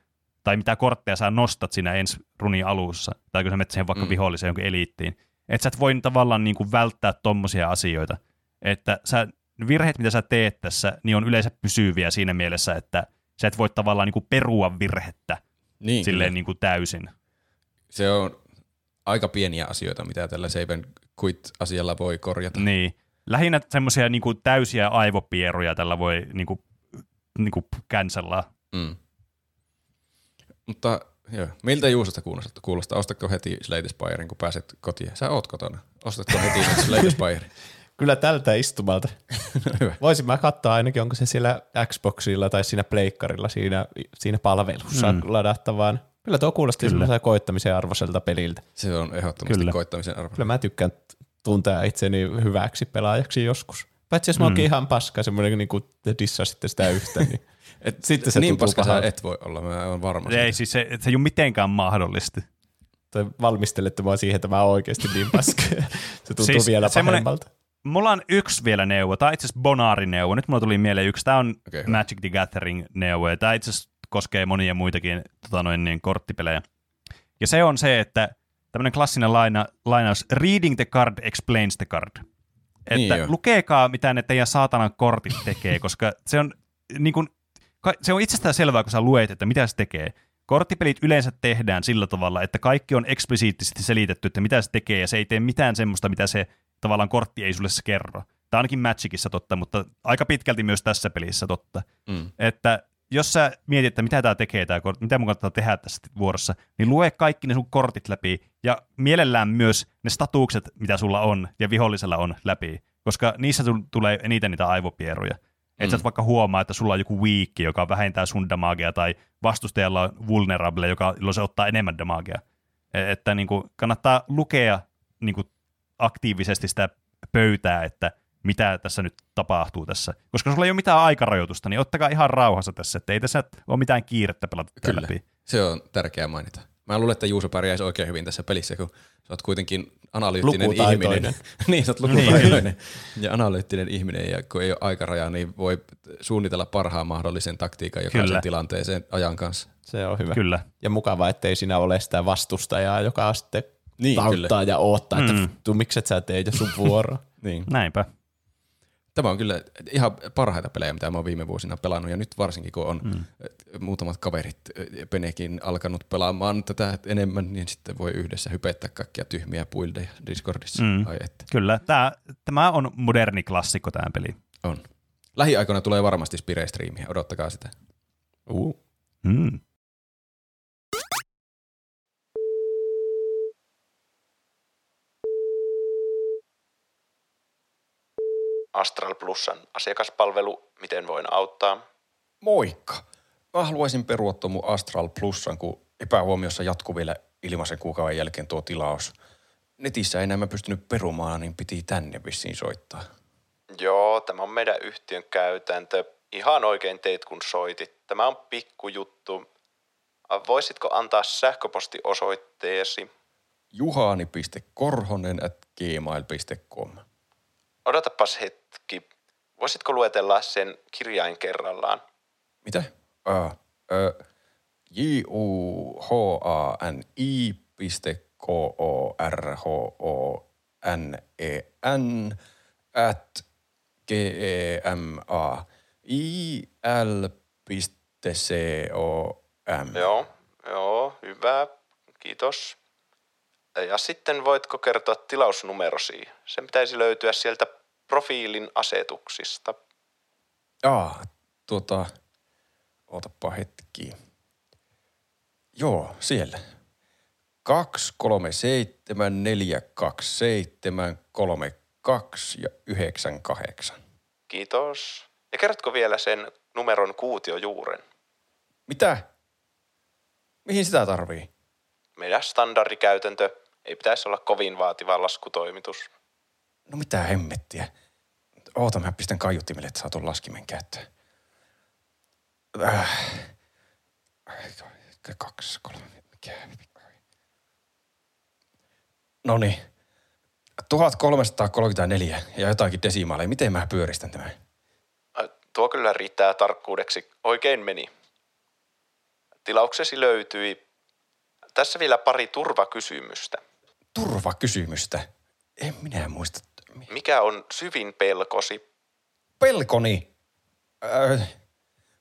tai mitä kortteja sä nostat siinä ensi runin alussa, tai kun sä menet siihen vaikka Mm. viholliseen jonkin eliittiin. Että sä et voi tavallaan niin kuin välttää tommosia asioita. Että sä, virheet, mitä sä teet tässä, niin on yleensä pysyviä siinä mielessä, että sä et voi tavallaan niin kuin perua virhettä niin, silleen kyllä. niin kuin täysin. Se on aika pieniä asioita, mitä tällä save and quit-asialla voi korjata. Niin. Lähinnä semmoisia niin kuin täysiä aivopieruja tällä voi niin kuin, niin kuin cancellaa. Mm. Mutta joo, miltä Juusosta kuulostaa? kuulostaa? Ostatko heti Slate Spirein, kun pääset kotiin? Sä oot kotona. Ostatko heti Slate Spirein? Kyllä tältä istumalta. Hyvä. Voisin mä katsoa ainakin, onko se siellä Xboxilla tai siinä pleikkarilla siinä, siinä palvelussa mm. Mm. ladattavaan. Kyllä tuo kuulosti Kyllä. semmoisen koittamisen arvoiselta peliltä. Se on ehdottomasti Kyllä. koittamisen arvo. Kyllä mä tykkään tuntea itseni hyväksi pelaajaksi joskus. Paitsi jos mä oonkin Mm. ihan paska, semmoinen niin kuin dissaa sitten sitä yhtä, niin Et, Sitten se niin tuntuu paska sä et voi olla, mä oon varma. Ei siitä. siis se, se ei ole mitenkään mahdollista. tai valmistelette mua siihen, että mä oon oikeasti niin paska. se tuntuu Siis vielä semmoinen- pahemmalta. Mulla on yksi vielä neuvo. On itse asiassa Bonari-neuvo. Nyt mulla tuli mieleen yksi. Tämä on okay. Magic the Gathering-neuvo. Ja tämä itse asiassa koskee monia muitakin tota noin, niin, korttipelejä. Ja se on se, että tämmöinen klassinen laina, lainaus, reading the card explains the card. Että Niin joo. lukeekaa, mitä ne teidän saatanan kortit tekee, koska se on, niin kuin, ka- se on itsestään selvää, kun sä luet, että mitä se tekee. Korttipelit yleensä tehdään sillä tavalla, että kaikki on eksplisiittisesti selitetty, että mitä se tekee, ja se ei tee mitään semmoista, mitä se tavallaan kortti ei sulle se kerro. Tämä on ainakin Magicissa totta, mutta aika pitkälti myös tässä pelissä totta. Mm. Että jos sä mietit, että mitä tämä tekee, tämä kortti, mitä mun kannattaa tehdä tässä vuorossa, niin lue kaikki ne sun kortit läpi ja mielellään myös ne statukset, mitä sulla on ja vihollisella on läpi, koska niissä sul- tulee eniten niitä aivopieruja. Että mm. sä et vaikka huomaa, että sulla on joku wiikki, joka vähentää sun damagea, tai vastustajalla on vulnerable, joka, jolloin se ottaa enemmän damagea. E- Että niin kuin, kannattaa lukea niin kuin, aktiivisesti sitä pöytää, että mitä tässä nyt tapahtuu tässä. Koska sulla ei ole mitään aikarajoitusta, niin ottakaa ihan rauhassa tässä, että ei tässä ole mitään kiirettä pelata Kyllä, läpi. se on tärkeää mainita. Mä luulen, että Juuso pärjäisi oikein hyvin tässä pelissä, kun sä oot kuitenkin analyyttinen ihminen. niin, sä oot lukutaitoinen ja analyyttinen ihminen, ja kun ei ole aikarajaa, niin voi suunnitella parhaan mahdollisen taktiikan jokaisen Kyllä. tilanteeseen ajan kanssa. Se on hyvä. Kyllä. Ja mukava, ettei siinä ole sitä vastustajaa, joka sitten Niin, tauttaa ja odottaa, että Mm. mm. mikset sä teet jo sun vuoro. Niin. Näinpä. Tämä on kyllä ihan parhaita pelejä, mitä mä oon viime vuosina pelannut, ja nyt varsinkin kun on mm. muutamat kaverit, Penekin, alkanut pelaamaan tätä enemmän, niin sitten voi yhdessä hypettää kaikkia tyhmiä puildeja Discordissa. Mm. Ai että. Kyllä. Tämä, tämä on moderni klassikko tämä peli. On. Lähiaikoina tulee varmasti Spire-striimiä, odottakaa sitä. Uh. Mm. Astral Plusan asiakaspalvelu, miten voin auttaa? Moikka! Mä haluaisin perua tuon mun Astral Plusan, kun epähuomiossa jatkuu vielä ilmaisen kuukauden jälkeen tuo tilaus. Netissä ei enää pystynyt perumaan, niin piti tänne vissiin soittaa. Joo, tämä on meidän yhtiön käytäntö. Ihan oikein teit, kun soitit. Tämä on pikkujuttu. Voisitko antaa sähköpostiosoitteesi? juhani.korhonen at gmail.com. Odotapas hetki. Voisitko luetella sen kirjain kerrallaan? Mitä? Uh, uh, J-U-H-A-N-I piste K-O-R-H-O-N-E-N at G-E-M-A I-L piste C-O-M. Joo, joo, hyvä. Kiitos. Ja sitten voitko kertoa tilausnumerosi? Sen pitäisi löytyä sieltä profiilin asetuksista. Aa, tuota, ootappa hetki. Joo, siellä. 237 427 32 ja 98. Kiitos. Ja kerrotko vielä sen numeron kuutiojuuren? Mitä? Mihin sitä tarvii? Meidän standardikäytäntö ei pitäisi olla kovin vaativa laskutoimitus. No mitä hemmettiä. Oota, mä pistän kaiuttimelle, että saa tuon laskimen käyttöön. Äh. Kaksi, kolme, mikä? No niin. 1334 ja jotakin desimaaleja. Miten mä pyöristän tämän? Ä, Tuo kyllä riittää tarkkuudeksi. Oikein meni. Tilauksesi löytyi. Tässä vielä pari turvakysymystä. Turvakysymystä. En minä muista. Mikä on syvin pelkosi? Pelkoni. Öö,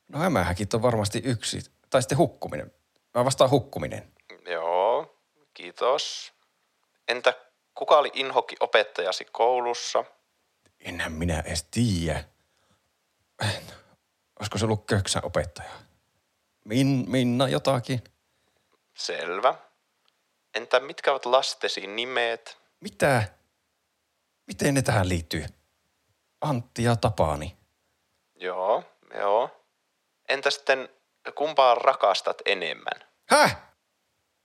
no hämähäkit on varmasti yksi. Tai sitten hukkuminen. Mä vastaan hukkuminen. Joo, kiitos. Entä kuka oli inhokki opettajasi koulussa? Enhän minä edes tiedä. Olisiko se ollut köksän opettaja? Min, Minna jotakin. Selvä. Entä mitkä ovat lastesi nimet? Mitä? Miten ne tähän liittyy? Antti ja Tapani. Joo, joo. Entä sitten kumpaa rakastat enemmän? Häh?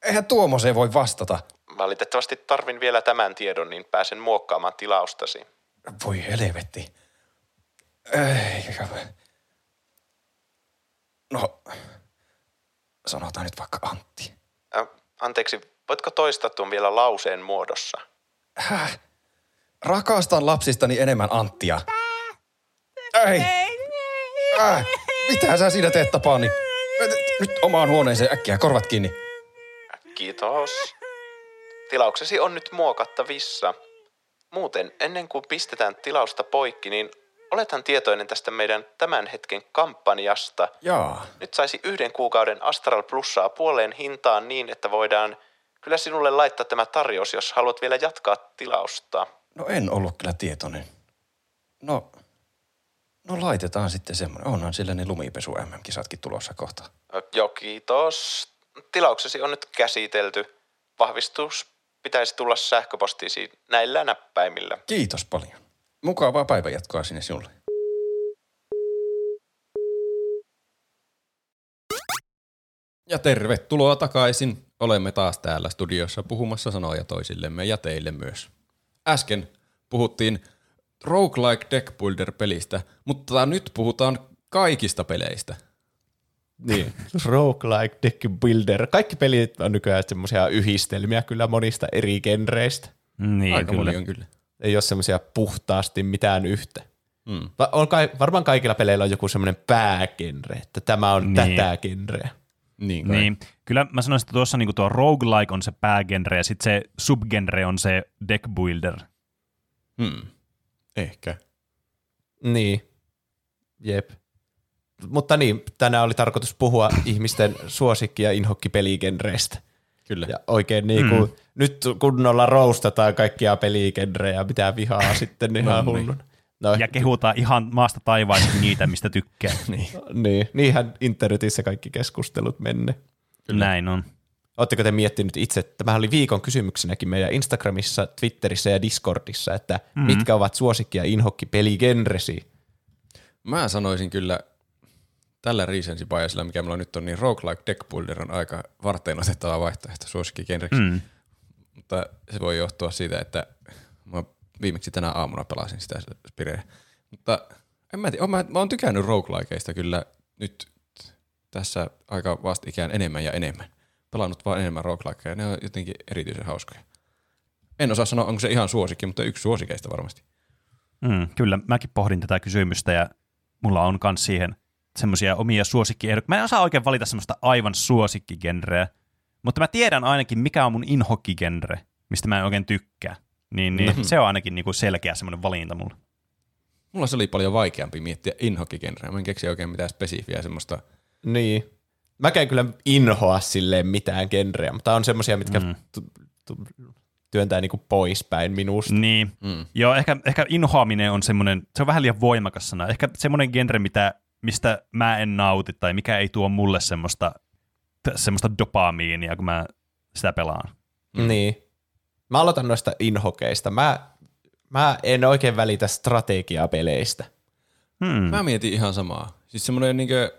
Eihän tuommoiseen voi vastata. Valitettavasti tarvin vielä tämän tiedon, niin pääsen muokkaamaan tilaustasi. Voi helvetti. Ei, no, sanotaan nyt vaikka Antti. Ä, anteeksi, voitko toistaa tuon vielä lauseen muodossa? Häh? Rakastan lapsistani enemmän Anttia. Ei. Äh, mitä sä siinä teet, Tapani? Nyt omaan huoneeseen äkkiä, korvat kiinni. Kiitos. Tilauksesi on nyt muokattavissa. Muuten, ennen kuin pistetään tilausta poikki, niin olethan tietoinen tästä meidän tämän hetken kampanjasta. Jaa. Nyt saisi yhden kuukauden Astral Plussaa puoleen hintaan niin, että voidaan kyllä sinulle laittaa tämä tarjous, jos haluat vielä jatkaa tilausta. No en ollut kyllä tietoinen. No, no laitetaan sitten semmoinen. Onhan sillä ne lumipesu MM-kisatkin tulossa kohta. Joo, kiitos. Tilauksesi on nyt käsitelty. Vahvistus pitäisi tulla sähköpostiisi näillä näppäimillä. Kiitos paljon. Mukavaa päivänjatkoa sinne sinulle. Ja tervetuloa takaisin Olemme taas täällä studiossa puhumassa sanoja toisillemme ja teille myös. Äsken puhuttiin roguelike deck builder pelistä, mutta nyt puhutaan kaikista peleistä. Niin. Roguelike, deck builder. Kaikki pelit on nykyään semmoisia yhdistelmiä kyllä monista eri genreistä. Niin, Aika kyllä. on kyllä. Ei ole semmoisia puhtaasti mitään yhtä. Mm. Va- On kai, varmaan kaikilla peleillä on joku semmoinen päägenre, että tämä on niin. tätä genreä. Niin, kai. Niin, kyllä mä sanoisin, että tuossa niinku tuo roguelike on se päägenre ja sitten se subgenre on se deck builder. Hmm. Ehkä. Niin. Jep. Mutta niin, tänään oli tarkoitus puhua ihmisten suosikki- ja inhokkipeligenreistä. Kyllä. Ja oikein niin kuin, mm. nyt kunnolla roustataan kaikkia peligenrejä, mitä vihaa sitten ihan No niin. No, Ja kehutaan ihan maasta taivaasta niitä, mistä tykkää. niin. niin, niinhän internetissä kaikki keskustelut menne. Kyllä. Näin on. Oletteko te miettinyt itse, tämä oli viikon kysymyksenäkin meidän Instagramissa, Twitterissä ja Discordissa, että Mhm. mm. mitkä ovat suosikki- ja inhokkipeligenresi? Mä sanoisin kyllä tällä recency biasilla, mikä meillä nyt on, niin roguelike deck builder on aika varten otettava vaihtoehto suosikkigenreksi. Mm. Mutta se voi johtua siitä, että viimeksi tänä aamuna pelasin sitä Spireä. Mutta en mä tiedä, mä, mä oon tykännyt roguelikeista kyllä nyt tässä aika vastikään enemmän ja enemmän. Pelannut vaan enemmän roguelikeja ja ne on jotenkin erityisen hauskoja. En osaa sanoa, onko se ihan suosikki, mutta yksi suosikeista varmasti. Mm, kyllä, mäkin pohdin tätä kysymystä ja mulla on myös siihen semmoisia omia suosikkiehdokkaita. Mä en osaa oikein valita semmoista aivan suosikkigenreä, mutta mä tiedän ainakin, mikä on mun inhokkigenre, mistä mä en oikein tykkää. Niin, niin se on ainakin niinku selkeä semmoinen valinta mulla. Mulla se oli paljon vaikeampi miettiä inhokkigenreä. Mä en keksi oikein mitään spesifiä semmoista. Niin. Mä en kyllä inhoa silleen mitään genreä, mutta on semmoisia, mitkä mm. tu- tu- työntää niinku poispäin minusta. Niin, Mm. joo, ehkä, ehkä inhoaminen on semmoinen, se on vähän liian voimakas sana. Ehkä semmoinen genre, mitä, mistä mä en nauti tai mikä ei tuo mulle semmoista, t- semmoista dopamiinia, kun mä sitä pelaan. Mm. Niin. Mä aloitan noista inhokeista. Mä, mä en oikein välitä strategiapeleistä. Hmm. Mä mietin ihan samaa. Siis semmoinen niinkö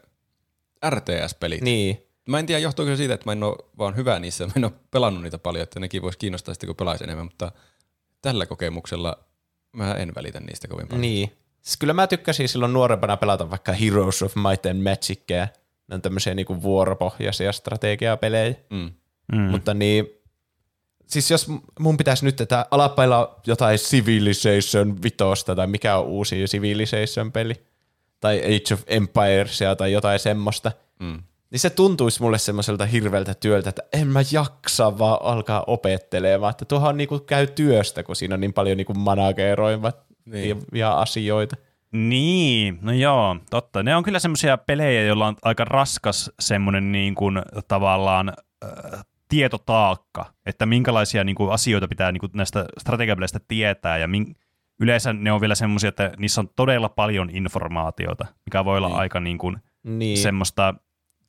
RTS-pelit. Niin. Mä en tiedä, johtuuko se siitä, että mä en ole vaan hyvä niissä. Mä en ole pelannut niitä paljon, että nekin voisi kiinnostaa sitten, kun pelaisi enemmän, mutta tällä kokemuksella mä en välitä niistä kovin paljon. Niin. Siis kyllä mä tykkäsin silloin nuorempana pelata vaikka Heroes of Might and Magicia. Ne on tämmöisiä niinku vuoropohjaisia strategiapelejä. Mm. Mm. Mutta niin, siis jos mun pitäisi nyt tätä alapailla jotain Civilization vitosta tai mikä on uusi Civilization-peli, tai Age of Empiresia tai jotain semmoista, Mm. niin se tuntuisi mulle semmoiselta hirveältä työltä, että en mä jaksa vaan alkaa opettelemaan, että tuohon niinku käy työstä, kun siinä on niin paljon niinku manageroivat Niin. niin. ja asioita. Niin, no joo, totta. Ne on kyllä semmoisia pelejä, joilla on aika raskas semmoinen niin kuin, tavallaan äh, tietotaakka, että minkälaisia niin kuin, asioita pitää niin kuin, näistä strategiapeleistä tietää ja min, yleensä ne on vielä semmoisia, että niissä on todella paljon informaatiota, mikä voi olla Niin. aika niin kuin, Niin. semmoista,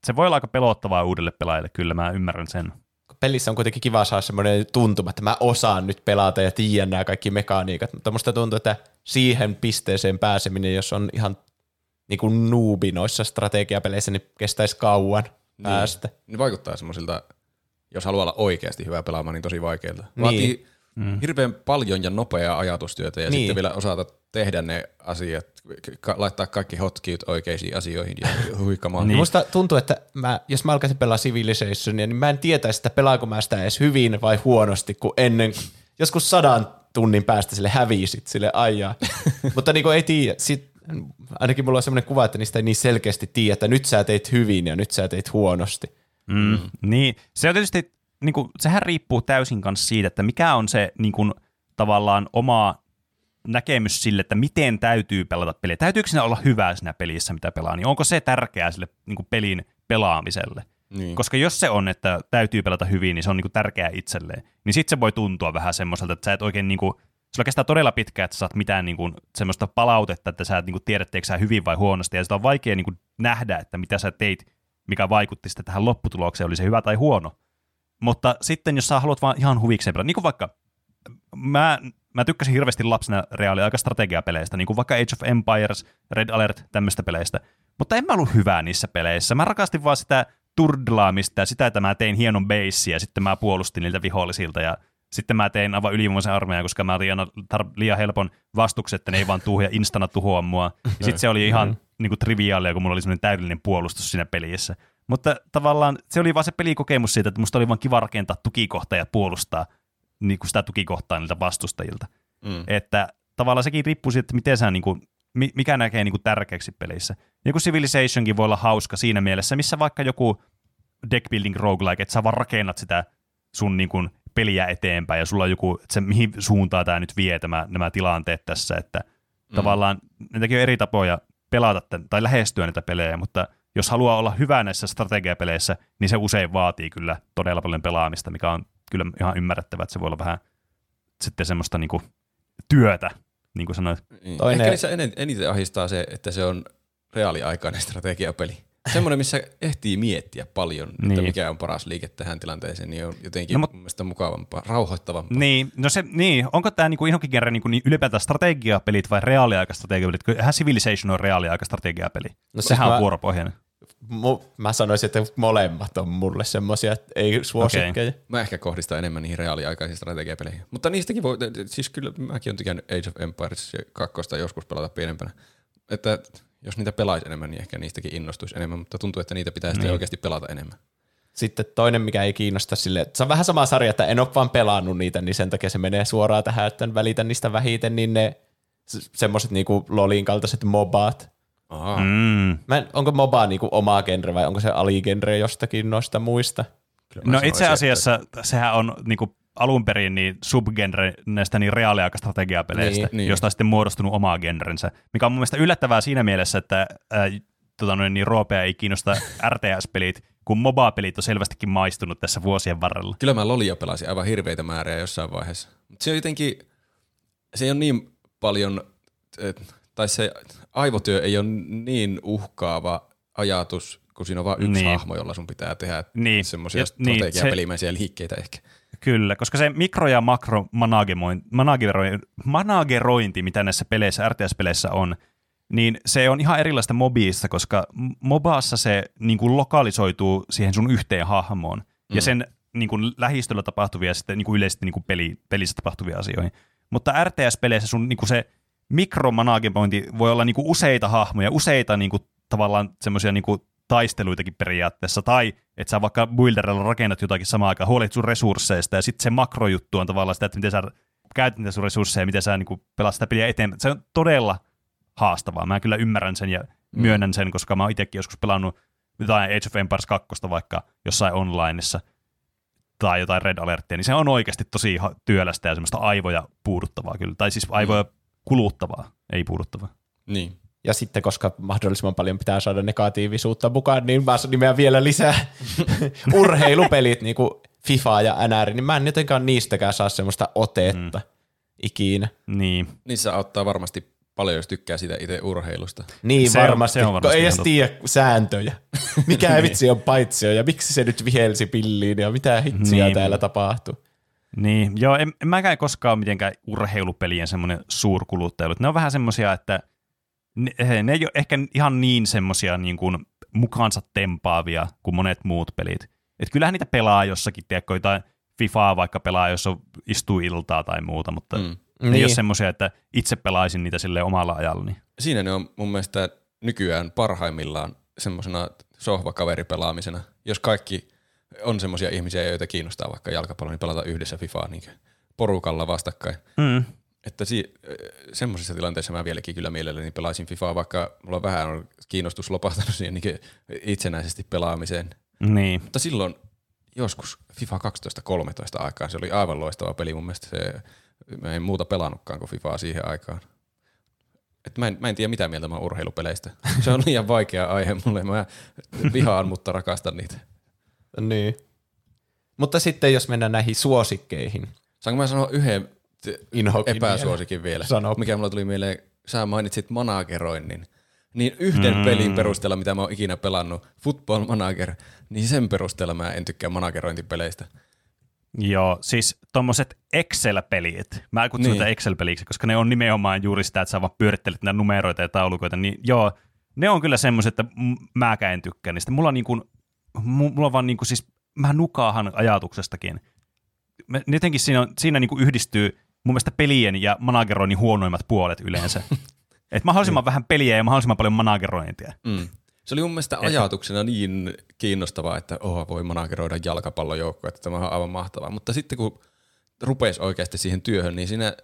se voi olla aika pelottavaa uudelle pelaajalle, kyllä mä ymmärrän sen. pelissä on kuitenkin kiva saada semmoinen tuntuma, että mä osaan nyt pelata ja tiedän nämä kaikki mekaniikat, mutta musta tuntuu, että siihen pisteeseen pääseminen, jos on ihan niin kuin nuubi noissa strategiapeleissä, niin kestäisi kauan niin. päästä. Niin vaikuttaa semmoisilta, jos haluaa olla oikeasti hyvä pelaamaan, niin tosi vaikealta. Niin. Vaatii mm. hirveän paljon ja nopeaa ajatustyötä ja Niin. sitten vielä osata tehdä ne asiat, ka- laittaa kaikki hotkeys oikeisiin asioihin ja huikkamaan. Niin. Niin. Musta tuntuu, että mä, jos mä alkaisin pelaa Civilizationia, niin mä en tietäisi, että pelaanko mä sitä edes hyvin vai huonosti, kun ennen, joskus sadan tunnin päästä sille hävisit sille ajaa. Mutta niin ei tiedä, sit, ainakin mulla on semmoinen kuva, että niistä ei niin selkeästi tiedä, että nyt sä teit hyvin ja nyt sä teit huonosti. Mm. Niin, se on tietysti, niin kuin, sehän riippuu täysin kanssa siitä, että mikä on se niin kuin, tavallaan oma näkemys sille, että miten täytyy pelata peliä. Täytyykö siinä olla hyvää siinä pelissä, mitä pelaa, niin onko se tärkeää sille niin kuin pelin pelaamiselle? Niin. Koska jos se on, että täytyy pelata hyvin, niin se on niin kuin tärkeää itselleen. Niin sitten se voi tuntua vähän semmoiselta, että sä et oikein niin kuin, sulla kestää todella pitkään, että sä saat mitään niin kuin, semmoista palautetta, että sä et niin kuin tiedä, teekö sä hyvin vai huonosti, ja sitä on vaikea niin kuin, nähdä, että mitä sä teit, mikä vaikutti sitten tähän lopputulokseen, oli se hyvä tai huono. Mutta sitten, jos sä haluat vaan ihan huvikseen pelata, niin kuin vaikka, mä, mä tykkäsin hirveästi lapsena reaaliaika strategiapeleistä, niin kuin vaikka Age of Empires, Red Alert, tämmöistä peleistä, mutta en mä ollut hyvää niissä peleissä. Mä rakastin vaan sitä turdlaamista ja sitä, että mä tein hienon beissin ja sitten mä puolustin niiltä vihollisilta ja sitten mä tein aivan ylivoimaisen armeijan, koska mä olin aina tar- liian helpon vastuksen, että ne ei vaan tuho ja instana tuhoa mua. Ja sitten se oli ihan niin kuin triviaalia, kun mulla oli semmoinen täydellinen puolustus siinä pelissä. Mutta tavallaan se oli vaan se pelikokemus siitä, että musta oli vaan kiva rakentaa tukikohta ja puolustaa niin kuin sitä tukikohtaa niiltä vastustajilta. Mm. Että tavallaan sekin riippuu siitä, että miten sä, niin kuin, mikä näkee niin kuin tärkeäksi peleissä. Niin kuin Civilizationkin voi olla hauska siinä mielessä, missä vaikka joku deck building roguelike, että sä vaan rakennat sitä sun niin kuin peliä eteenpäin ja sulla on joku, että se, mihin suuntaan tämä nyt vie tämä, nämä tilanteet tässä, että mm. tavallaan niitäkin on eri tapoja pelata tämän, tai lähestyä näitä pelejä, mutta jos haluaa olla hyvä näissä strategiapeleissä, niin se usein vaatii kyllä todella paljon pelaamista, mikä on kyllä ihan ymmärrettävää, että se voi olla vähän sitten semmoista niin kuin, työtä, niin kuin sanoit. Niin. Toinen- Ehkä niissä eniten ahistaa se, että se on reaaliaikainen strategiapeli. Semmoinen, missä ehtii miettiä paljon, niin. että Niin. mikä on paras liike tähän tilanteeseen, niin on jotenkin No, mun mielestä mukavampaa, rauhoittavampaa. Niin, no se, niin, onko tämä niinku ihonkin kerran niinku niin ylipäätään strategiapelit vai reaaliaikastrategiapelit? Kyllä Eihän Civilization on reaaliaikastrategiapeli. No siis Sehän mä- on vuoropohjainen. Mu- mä sanoisin, että molemmat on mulle semmosia, että ei suosikkeja. Okay. Mä ehkä kohdistan enemmän niihin reaaliaikaisiin strategiapeleihin. Mutta niistäkin voi, siis kyllä mäkin olen tykännyt Age of Empires 2 joskus pelata pienempänä. Että jos niitä pelaisi enemmän, niin ehkä niistäkin innostuisi enemmän, mutta tuntuu, että niitä pitäisi niin. oikeasti pelata enemmän. Sitten toinen, mikä ei kiinnosta sille, että se on vähän sama sarja, että en ole vaan pelannut niitä, niin sen takia se menee suoraan tähän, että en välitä niistä vähiten, niin ne se- semmoiset niinku LOLin kaltaiset mobaat. Aha. Mm. Mä en, onko moba niinku oma genre vai onko se aligenre jostakin noista muista? Kyllä No itse että- asiassa sehän on niinku alun perin niin subgenre näistä niin reaaliaikastrategiapeleistä, Niin, niin, josta on sitten muodostunut oma genrensä, mikä on mun mielestä yllättävää siinä mielessä, että ää, tota noin, niin Roopea ei kiinnosta RTS-pelit, kun MOBA-pelit on selvästikin maistunut tässä vuosien varrella. Kyllä mä Lolia pelasin aivan hirveitä määriä jossain vaiheessa. Mutta se on jotenkin, se ei ole niin paljon, tai se aivotyö ei ole niin uhkaava ajatus, kun siinä on vain yksi niin. Hahmo, jolla sun pitää tehdä Niin. semmoisia Ja- niin, strategiapelimäisiä liikkeitä ehkä. Kyllä, koska se mikro- ja makromanagerointi, managerointi, managerointi, mitä näissä peleissä, RTS-peleissä on, niin se on ihan erilaista mobiista, koska mobaassa se niin kuin lokalisoituu siihen sun yhteen hahmoon mm. ja sen niin kuin lähistöllä tapahtuvia sitten niin kuin yleisesti niin kuin peli, pelissä tapahtuvia asioihin. Mutta RTS-peleissä sun niin kuin se mikromanagerointi voi olla niin kuin useita hahmoja, useita niin kuin, tavallaan semmoisia niin kuin taisteluitakin periaatteessa, tai että sä vaikka builderilla rakennat jotakin samaan aikaan, huolit sun resursseista, ja sitten se makrojuttu on tavallaan sitä, että miten sä käytät niitä sun resursseja, miten sä niin pelaat sitä peliä eteenpäin. Se on todella haastavaa. Mä kyllä ymmärrän sen ja myönnän sen, koska mä oon itsekin joskus pelannut jotain Age of Empires 2 vaikka jossain onlineissa, tai jotain Red Alertia, niin se on oikeasti tosi työlästä ja semmoista aivoja puuduttavaa kyllä. Tai siis aivoja kuluttavaa, ei puuduttavaa. Niin. Ja sitten, koska mahdollisimman paljon pitää saada negatiivisuutta mukaan, niin mä nimeän vielä lisää urheilupelit, niin kuin FIFA ja NR, niin mä en jotenkaan niistäkään saa semmoista otetta mm. ikinä. Niin. Niissä auttaa varmasti paljon, jos tykkää sitä itse urheilusta. Niin Se on- varmasti, se on varmasti kun ei edes tiedä sääntöjä. Mikä vitsi on paitsio ja miksi se nyt vihelsi pilliin ja mitä hitsiä Niin. täällä tapahtuu. Niin, joo, en, en mäkään koskaan ole mitenkään urheilupelien semmoinen suurkuluttaja ollut. Ne on vähän semmoisia, että ne, ne ei ole ehkä ihan niin semmoisia niin kuin mukaansa tempaavia kuin monet muut pelit. Et kyllähän niitä pelaa jossakin, tiedätkö, jotain FIFAa vaikka pelaa, jos on, istuu iltaa tai muuta, mutta mm. Ne ei Niin. ole semmoisia, että itse pelaisin niitä sille omalla ajallani. Siinä ne on mun mielestä nykyään parhaimmillaan semmoisena sohvakaveripelaamisena. Jos kaikki on semmoisia ihmisiä, joita kiinnostaa vaikka jalkapallo, niin pelata yhdessä FIFAa niin porukalla vastakkain. Mm. Että si- semmoisissa tilanteissa mä vieläkin kyllä mielelläni pelaisin FIFAa, vaikka mulla vähän on kiinnostus lopahtanut siihen niin itsenäisesti pelaamiseen. Niin, Mutta silloin joskus FIFA 12-13 aikaan se oli aivan loistava peli mun mielestä. Se, mä en muuta pelannutkaan kuin FIFAa siihen aikaan. Et mä, en, mä en tiedä mitä mieltä mä oon urheilupeleistä. Se on liian vaikea aihe mulle. Mä vihaan, mutta rakastan niitä. Niin. Mutta sitten jos mennään näihin suosikkeihin. Saanko mä sanoa yhden Inhokin epäsuosikin vielä? Sano. Mikä mulla tuli mieleen, sä mainitsit manageroinnin. Niin yhden mm. pelin perusteella, mitä mä oon ikinä pelannut, Football Manager, niin sen perusteella mä en tykkää managerointipeleistä. Joo, siis tuommoiset Excel-pelit, mä kutsun Niin. niitä Excel-peliksi, koska ne on nimenomaan juuri sitä, että sä vaan pyörittelet näitä numeroita ja taulukoita, niin joo, ne on kyllä semmoiset, että mäkään en tykkää niistä. Mulla on niin kuin mulla on vaan niinku siis, mä nukaahan ajatuksestakin. Mä, jotenkin siinä, on, siinä niinku yhdistyy mun mielestä pelien ja manageroinnin huonoimmat puolet yleensä. Et mahdollisimman vähän peliä ja mahdollisimman paljon managerointia. Mm. Se oli mun mielestä ajatuksena niin kiinnostavaa, että oh, voi manageroida jalkapallojoukkoa, että tämä on aivan mahtavaa. Mutta sitten kun rupesi oikeasti siihen työhön, niin siinä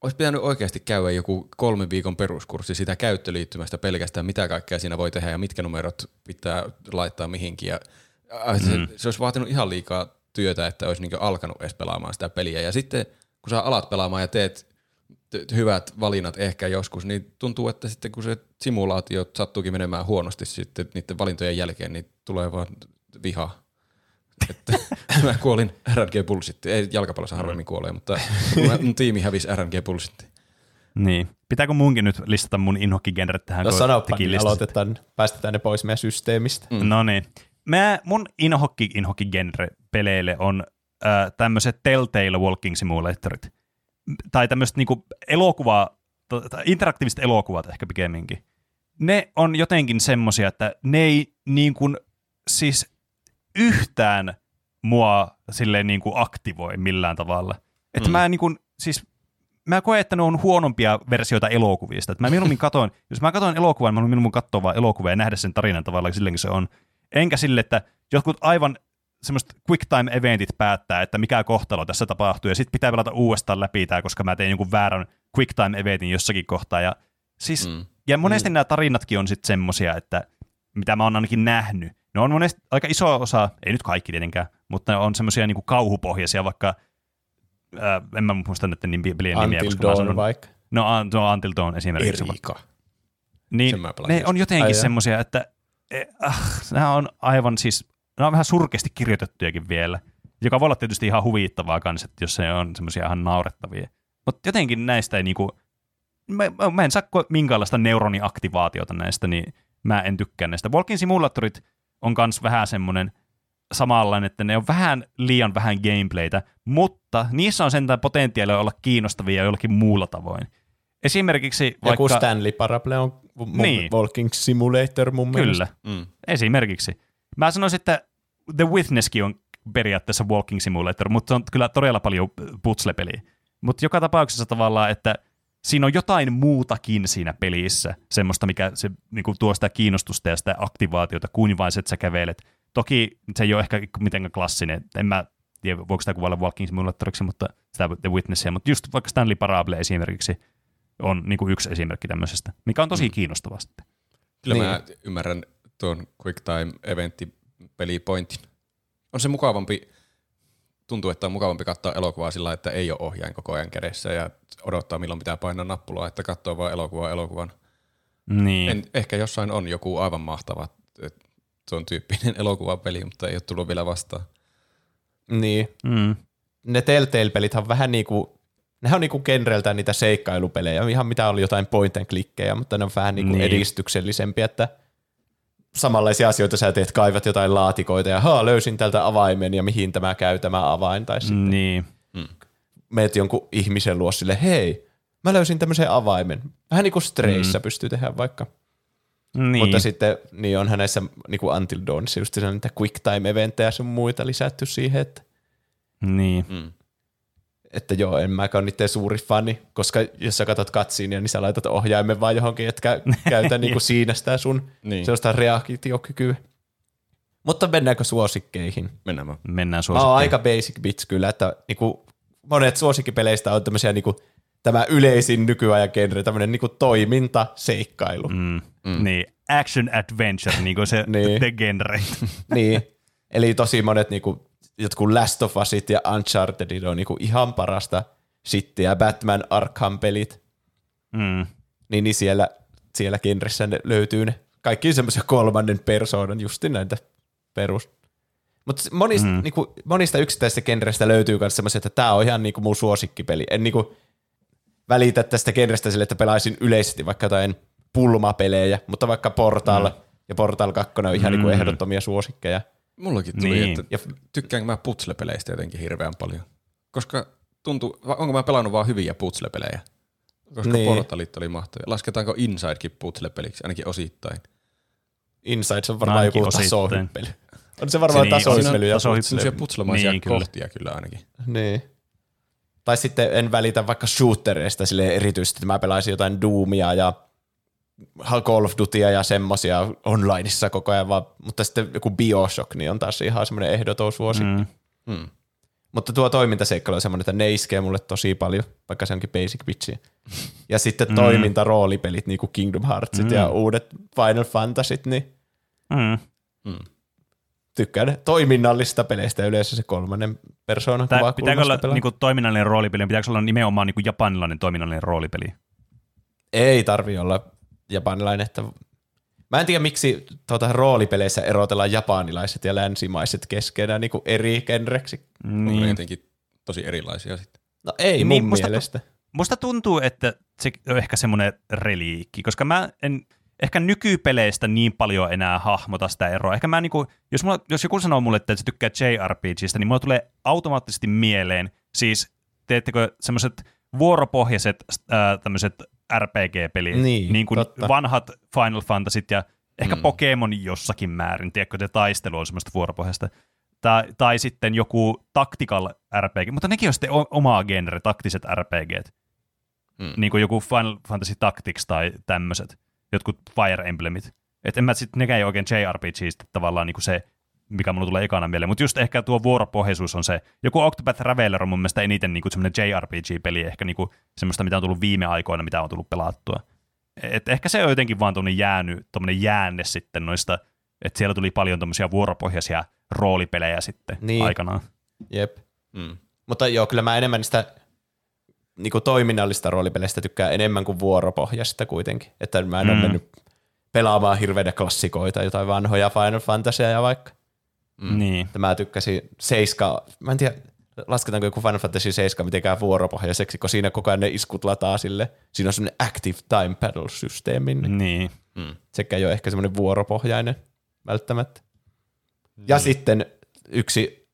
olisi pitänyt oikeasti käydä joku kolmen viikon peruskurssi sitä käyttöliittymästä pelkästään, mitä kaikkea siinä voi tehdä ja mitkä numerot pitää laittaa mihinkin. Ja, äh, se, mm. se olisi vaatinut ihan liikaa työtä, että olisi niin alkanut edes pelaamaan sitä peliä. Ja sitten kun sä alat pelaamaan ja teet t- hyvät valinnat ehkä joskus, niin tuntuu, että sitten kun se simulaatio sattuukin menemään huonosti sitten niiden valintojen jälkeen, niin tulee vaan viha. Että mä kuolin RNG Bullshittiin. Ei jalkapallossa harvemmin kuolee, mutta mun tiimi hävisi RNG Bullshittiin. Niin. Pitääkö munkin nyt listata mun inhokkigenret tähän? No sanoppa, niin aloitetaan, päästetään ne pois meidän systeemistä. Mm. No niin. Mä, mun inhokki, inhokki genre peleille on äh, tämmöiset Telltale Walking Simulatorit. Tai tämmöiset niinku elokuva, t- tai interaktiiviset elokuvat ehkä pikemminkin. Ne on jotenkin semmosia, että ne ei niin kuin, siis yhtään mua silleen niin kuin aktivoi millään tavalla. Että mm. mä niin kuin, siis mä koen, että ne on huonompia versioita elokuvista. Että mä mieluummin katon, jos mä katon elokuvan, mä mieluummin katsoa vaan elokuvia ja nähdä sen tarinan tavallaan silleen, se on. Enkä sille, että jotkut aivan semmoiset quick time eventit päättää, että mikä kohtalo tässä tapahtuu, ja sitten pitää pelata uudestaan läpi tämä, koska mä tein jonkun väärän quick time eventin jossakin kohtaa. Ja, siis, mm. ja monesti mm. nämä tarinatkin on sitten semmosia, että mitä mä oon ainakin nähnyt. Ne on monesti aika iso osa, ei nyt kaikki tietenkään, mutta ne on semmoisia niin kauhupohjaisia, vaikka äh, en mä muista näiden nimi, pelien nimiä. Until koska mä Dawn sanon- vaikka. No, no Until Dawn esimerkiksi. Erika. Niin, ne just. on jotenkin semmoisia, että eh, ah, nämä on aivan siis, nämä on vähän surkeasti kirjoitettujakin vielä, joka voi olla tietysti ihan huvittavaa kanssa, että jos se on semmoisia ihan naurettavia. Mutta jotenkin näistä ei niinku, mä, mä- en saa minkäänlaista neuroniaktivaatiota näistä, niin mä en tykkää näistä. Walking Simulatorit on kans vähän semmoinen samanlainen, että ne on vähän liian vähän gameplaytä, mutta niissä on sentään potentiaalia olla kiinnostavia jollakin muulla tavoin. Esimerkiksi Joku vaikka... Stanley Parable on mun Niin. Walking Simulator mun mielestä. Kyllä, Mm. esimerkiksi. Mä sanoisin, että The Witnesskin on periaatteessa walking simulator, mutta se on kyllä todella paljon putslepeliä. Mutta joka tapauksessa tavallaan, että siinä on jotain muutakin siinä pelissä, semmoista, mikä se, niinku, tuo sitä kiinnostusta ja sitä aktivaatiota, kuin vain se, että sä kävelet. Toki se ei ole ehkä mitenkään klassinen, en mä tiedä, voiko sitä kuvailla walking simulatoriksi, mutta sitä The Witnessia, mutta just vaikka Stanley Parable esimerkiksi on niinku yksi esimerkki tämmöisestä, mikä on tosi mm. kiinnostavaa sitten. Kyllä Niin. mä ymmärrän tuon quick time eventti pelipointin. On se mukavampi, tuntuu, että on mukavampi katsoa elokuvaa sillä, että ei ole ohjain koko ajan kädessä ja odottaa milloin pitää painaa nappulaa, että katsoo vaan elokuvaa elokuvan. Niin. En, ehkä jossain on joku aivan mahtava että tuon tyyppinen elokuvapeli, mutta ei ole tullut vielä vastaan. Niin. Mm. Ne Telltale-pelit on vähän niinku, nehän on niinku genreltään niitä seikkailupelejä, ihan mitä oli jotain point and clickkejä, mutta ne on vähän niinku Niin. niin. edistyksellisempiä, että samanlaisia asioita sä teet, kaivat jotain laatikoita ja haa, löysin tältä avaimen ja mihin tämä käy tämä avain, tai sitten Niin. meet jonkun ihmisen luo sille, hei, mä löysin tämmöisen avaimen. Vähän niin kuin Strayssa mm. pystyy tehdä vaikka. Niin. Mutta sitten niin onhan näissä niin kuin Until Dawnissa just niitä quick time eventtejä ja sun muita lisätty siihen, että, Niin. Mm. Että joo, en mäkään ole niiden suuri fani, koska jos sä katsot katsiin, niin sä laitat ohjaimen vaan johonkin, etkä käytä niin kuin siinä sitä sun Niin. niin. sellaista reaktiokykyä. Mutta mennäänkö suosikkeihin? Mennään vaan. Mennään Mä oon suosikkeihin. aika basic bits kyllä, että niinku, monet suosikkipeleistä on tämmöisiä niinku, tämä yleisin nykyajan genre, tämmöinen niinku toiminta, seikkailu. Mm. Mm. Niin, action adventure, niin kuin se Niin. the genre. niin. Eli tosi monet niinku, jotkut Last of Usit ja Uncharted on niinku ihan parasta shittiä. Batman Arkham-pelit, Mm. niin, niin siellä, siellä genressä ne löytyy ne kaikki semmoisia kolmannen persoonan, justi näitä perus. Mutta monista, mm. niinku, monista yksittäisistä genreistä löytyy myös semmoisia, että tämä on ihan niinku mun suosikkipeli. En niinku välitä tästä genrestä sille, että pelaisin yleisesti vaikka jotain pulmapelejä, mutta vaikka Portal mm. ja Portal 2 on ihan mm. niinku ehdottomia suosikkeja. Mullakin tuli, Niin. niin. että tykkäänkö mä putslepeleistä jotenkin hirveän paljon. Koska tuntuu, onko mä pelannut vaan hyviä putslepelejä? Koska Niin. niin. Portalit oli mahtavia. Lasketaanko Insidekin putslepeliksi, ainakin osittain? Insides on varmaan Ainakin joku tasohyppely. On se varmaan niin, tasohyppely. Semmoisia putslomaisia Niin, kyllä. kohtia kyllä ainakin. Niin. Tai sitten en välitä vaikka shootereista sille erityisesti, että mä pelaisin jotain Doomia ja Call of Dutya ja semmosia onlineissa koko ajan, vaan, mutta sitten joku Bioshock niin on taas ihan semmoinen ehdoton suosikki. Mm. Hmm. Mutta tuo toimintaseikkailu on semmoinen, että ne iskee mulle tosi paljon, vaikka se onkin basic bitchiä. Ja sitten mm. toimintaroolipelit, niin kuin Kingdom Heartsit mm. ja uudet Final Fantasyt, niin Mm. tykkään toiminnallista peleistä yleensä se kolmannen persoonan Tää, kuva pitääkö olla niinku, toiminnallinen roolipeli, pitääkö olla nimenomaan niinku, japanilainen toiminnallinen roolipeli? Ei tarvi olla japanilainen. Että... Mä en tiedä, miksi tuota, roolipeleissä erotellaan japanilaiset ja länsimaiset keskenään niin kuin eri genreksi. Niin. Niin. On jotenkin tosi erilaisia sitten. No ei Niin, niin, mun musta- mielestä. Musta tuntuu, että se on ehkä semmoinen reliikki, koska mä en ehkä nykypeleistä niin paljon enää hahmota sitä eroa. Ehkä mä niinku, jos, mulla, jos joku sanoo mulle, että se tykkää JRPGistä, niin mulla tulee automaattisesti mieleen, siis teettekö semmoiset vuoropohjaiset ää, tämmöiset RPG-pelit, Niin, niin kuin totta. vanhat Final Fantasyt ja ehkä mm. Pokemon jossakin määrin, tiedätkö, että taistelu on semmoista vuoropohjasta. Tai, tai sitten joku tactical RPG, mutta nekin on sitten omaa genre, taktiset RPGt. Mm. Niin kuin joku Final Fantasy Tactics tai tämmöiset, jotkut Fire Emblemit. Että en mä sit, nekään ei oikein JRPGistä tavallaan niin kuin se, mikä mulla tulee ekana mieleen, mutta just ehkä tuo vuoropohjaisuus on se, joku Octopath Traveler on mun mielestä eniten niin kuin semmoinen JRPG-peli, ehkä niin kuin semmoista, mitä on tullut viime aikoina, mitä on tullut pelattua. Et ehkä se on jotenkin vaan tuonne jäänyt, tuommoinen jäänne sitten noista, että siellä tuli paljon tuommoisia vuoropohjaisia roolipelejä sitten Niin. aikanaan. Jep. Mm. Mutta joo, kyllä mä enemmän sitä niin kuin toiminnallista roolipeleistä tykkään enemmän kuin vuoropohjasta kuitenkin. Että mä en mm. Ole mennyt pelaamaan hirveitä klassikoita, jotain vanhoja Final Fantasya vaikka. Mm. Niin. Että mä tykkäsin Seiska, mä en tiedä, lasketaanko joku Final Fantasy 7 mitenkään vuoropohjaiseksi, kun siinä koko ajan ne iskut lataa sille. Siinä on semmoinen active time paddle-systeemi, niin Niin. Mm. sekä ei ole ehkä semmoinen vuoropohjainen välttämättä. Ja sitten yksi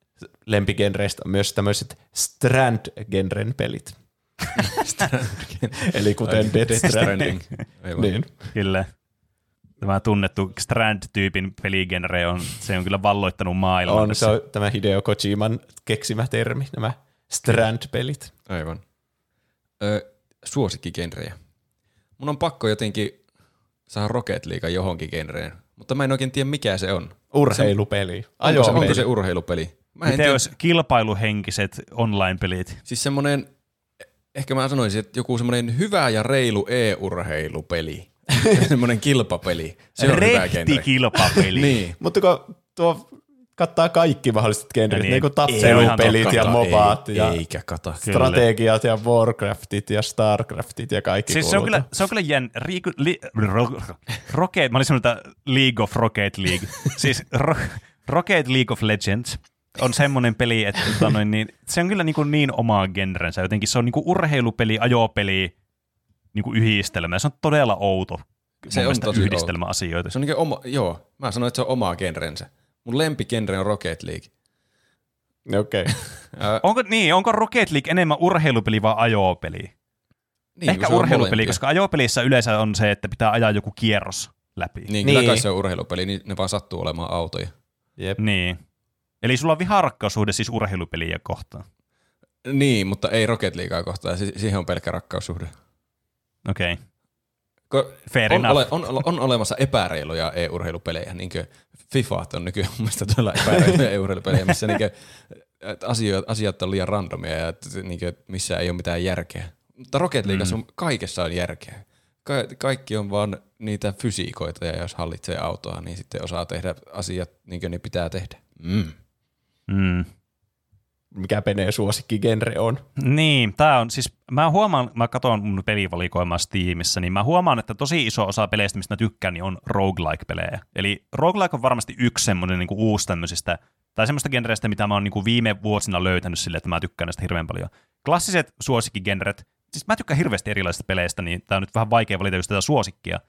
lempigenreistä on myös tämmöiset Strand-genren pelit. Eli kuten Death Stranding. Niin. Kyllä. Tämä tunnettu Strand-tyypin peligenre on, se on kyllä valloittanut maailman. On, tässä. se on tämä Hideo Kojiman keksimä termi, nämä Strand-pelit. Aivan. Ö, suosikkigenrejä. Mun on pakko jotenkin saada Rocket League johonkin genreen, mutta mä en oikein tiedä mikä se on. Urheilupeli. Onko se, onko se urheilupeli? Mä en Miten tiedä. olisi kilpailuhenkiset online-pelit? Siis semmonen, ehkä mä sanoisin, että joku semmonen hyvä ja reilu e-urheilupeli. semmonen kilpapeli. Se on Rehti kilpapeli. Niin. Mutta kun tuo kattaa kaikki mahdolliset genret, niin. niin kuin tappelupelit ja mobaat ei, ja Eikä kata. strategiat ja Warcraftit ja Starcraftit ja kaikki Siis se on kyllä, se on kyllä jän, riiku, li, ro, Rocket, mä olin sanonut, League of Rocket League. siis ro, Rocket League of Legends on semmoinen peli, että tota noin, niin, se on kyllä niin, kuin niin omaa genrensä. Jotenkin se on niin kuin urheilupeli, ajopeli, niin kuin yhdistelmä. Se on todella outo Se on tosi yhdistelmä asioita. Se on niin oma, joo, mä sanoin, että se on oma genrensä. Mun lempigenre on Rocket League. Okei. Okay. Ää, Onko, niin, onko Rocket League enemmän urheilupeli vai ajopeli? niin, Ehkä urheilupeli, molempia. koska ajopelissä yleensä on se, että pitää ajaa joku kierros läpi. Niin, kyllä Niin. kai se on urheilupeli, niin ne vaan sattuu olemaan autoja. Jep. Niin. Eli sulla on viharakkaussuhde siis urheilupeliä kohtaan. Niin, mutta ei Rocket Leaguea kohtaan. Si- siihen on pelkkä rakkaussuhde. Okei. Okay. Ko- Fair on, enough. ole, on, on, olemassa epäreiluja e-urheilupelejä, niin kuin FIFA on nykyään mun mielestä todella epäreiluja e-urheilupelejä, missä niin kuin, asiat, asiat on liian randomia ja että, niin kuin, missä ei ole mitään järkeä. Mutta Rocket Leagueassa mm. on, kaikessa on järkeä. Ka- kaikki on vaan niitä fysiikoita ja jos hallitsee autoa, niin sitten osaa tehdä asiat niin kuin ne pitää tehdä. Mm. Mm. Mikä penee suosikki genre on. Niin, tää on siis, mä huomaan, mä katson mun pelivalikoimaa Steamissa, niin mä huomaan, että tosi iso osa peleistä, mistä mä tykkään, niin on roguelike-pelejä. Eli roguelike on varmasti yksi semmoinen niin uusi tämmöisistä, tai semmoista genreistä, mitä mä oon niin kuin viime vuosina löytänyt sille, että mä tykkään näistä hirveän paljon. Klassiset suosikkigenret, siis mä tykkään hirveästi erilaisista peleistä, niin tää on nyt vähän vaikea valita just tätä suosikkia.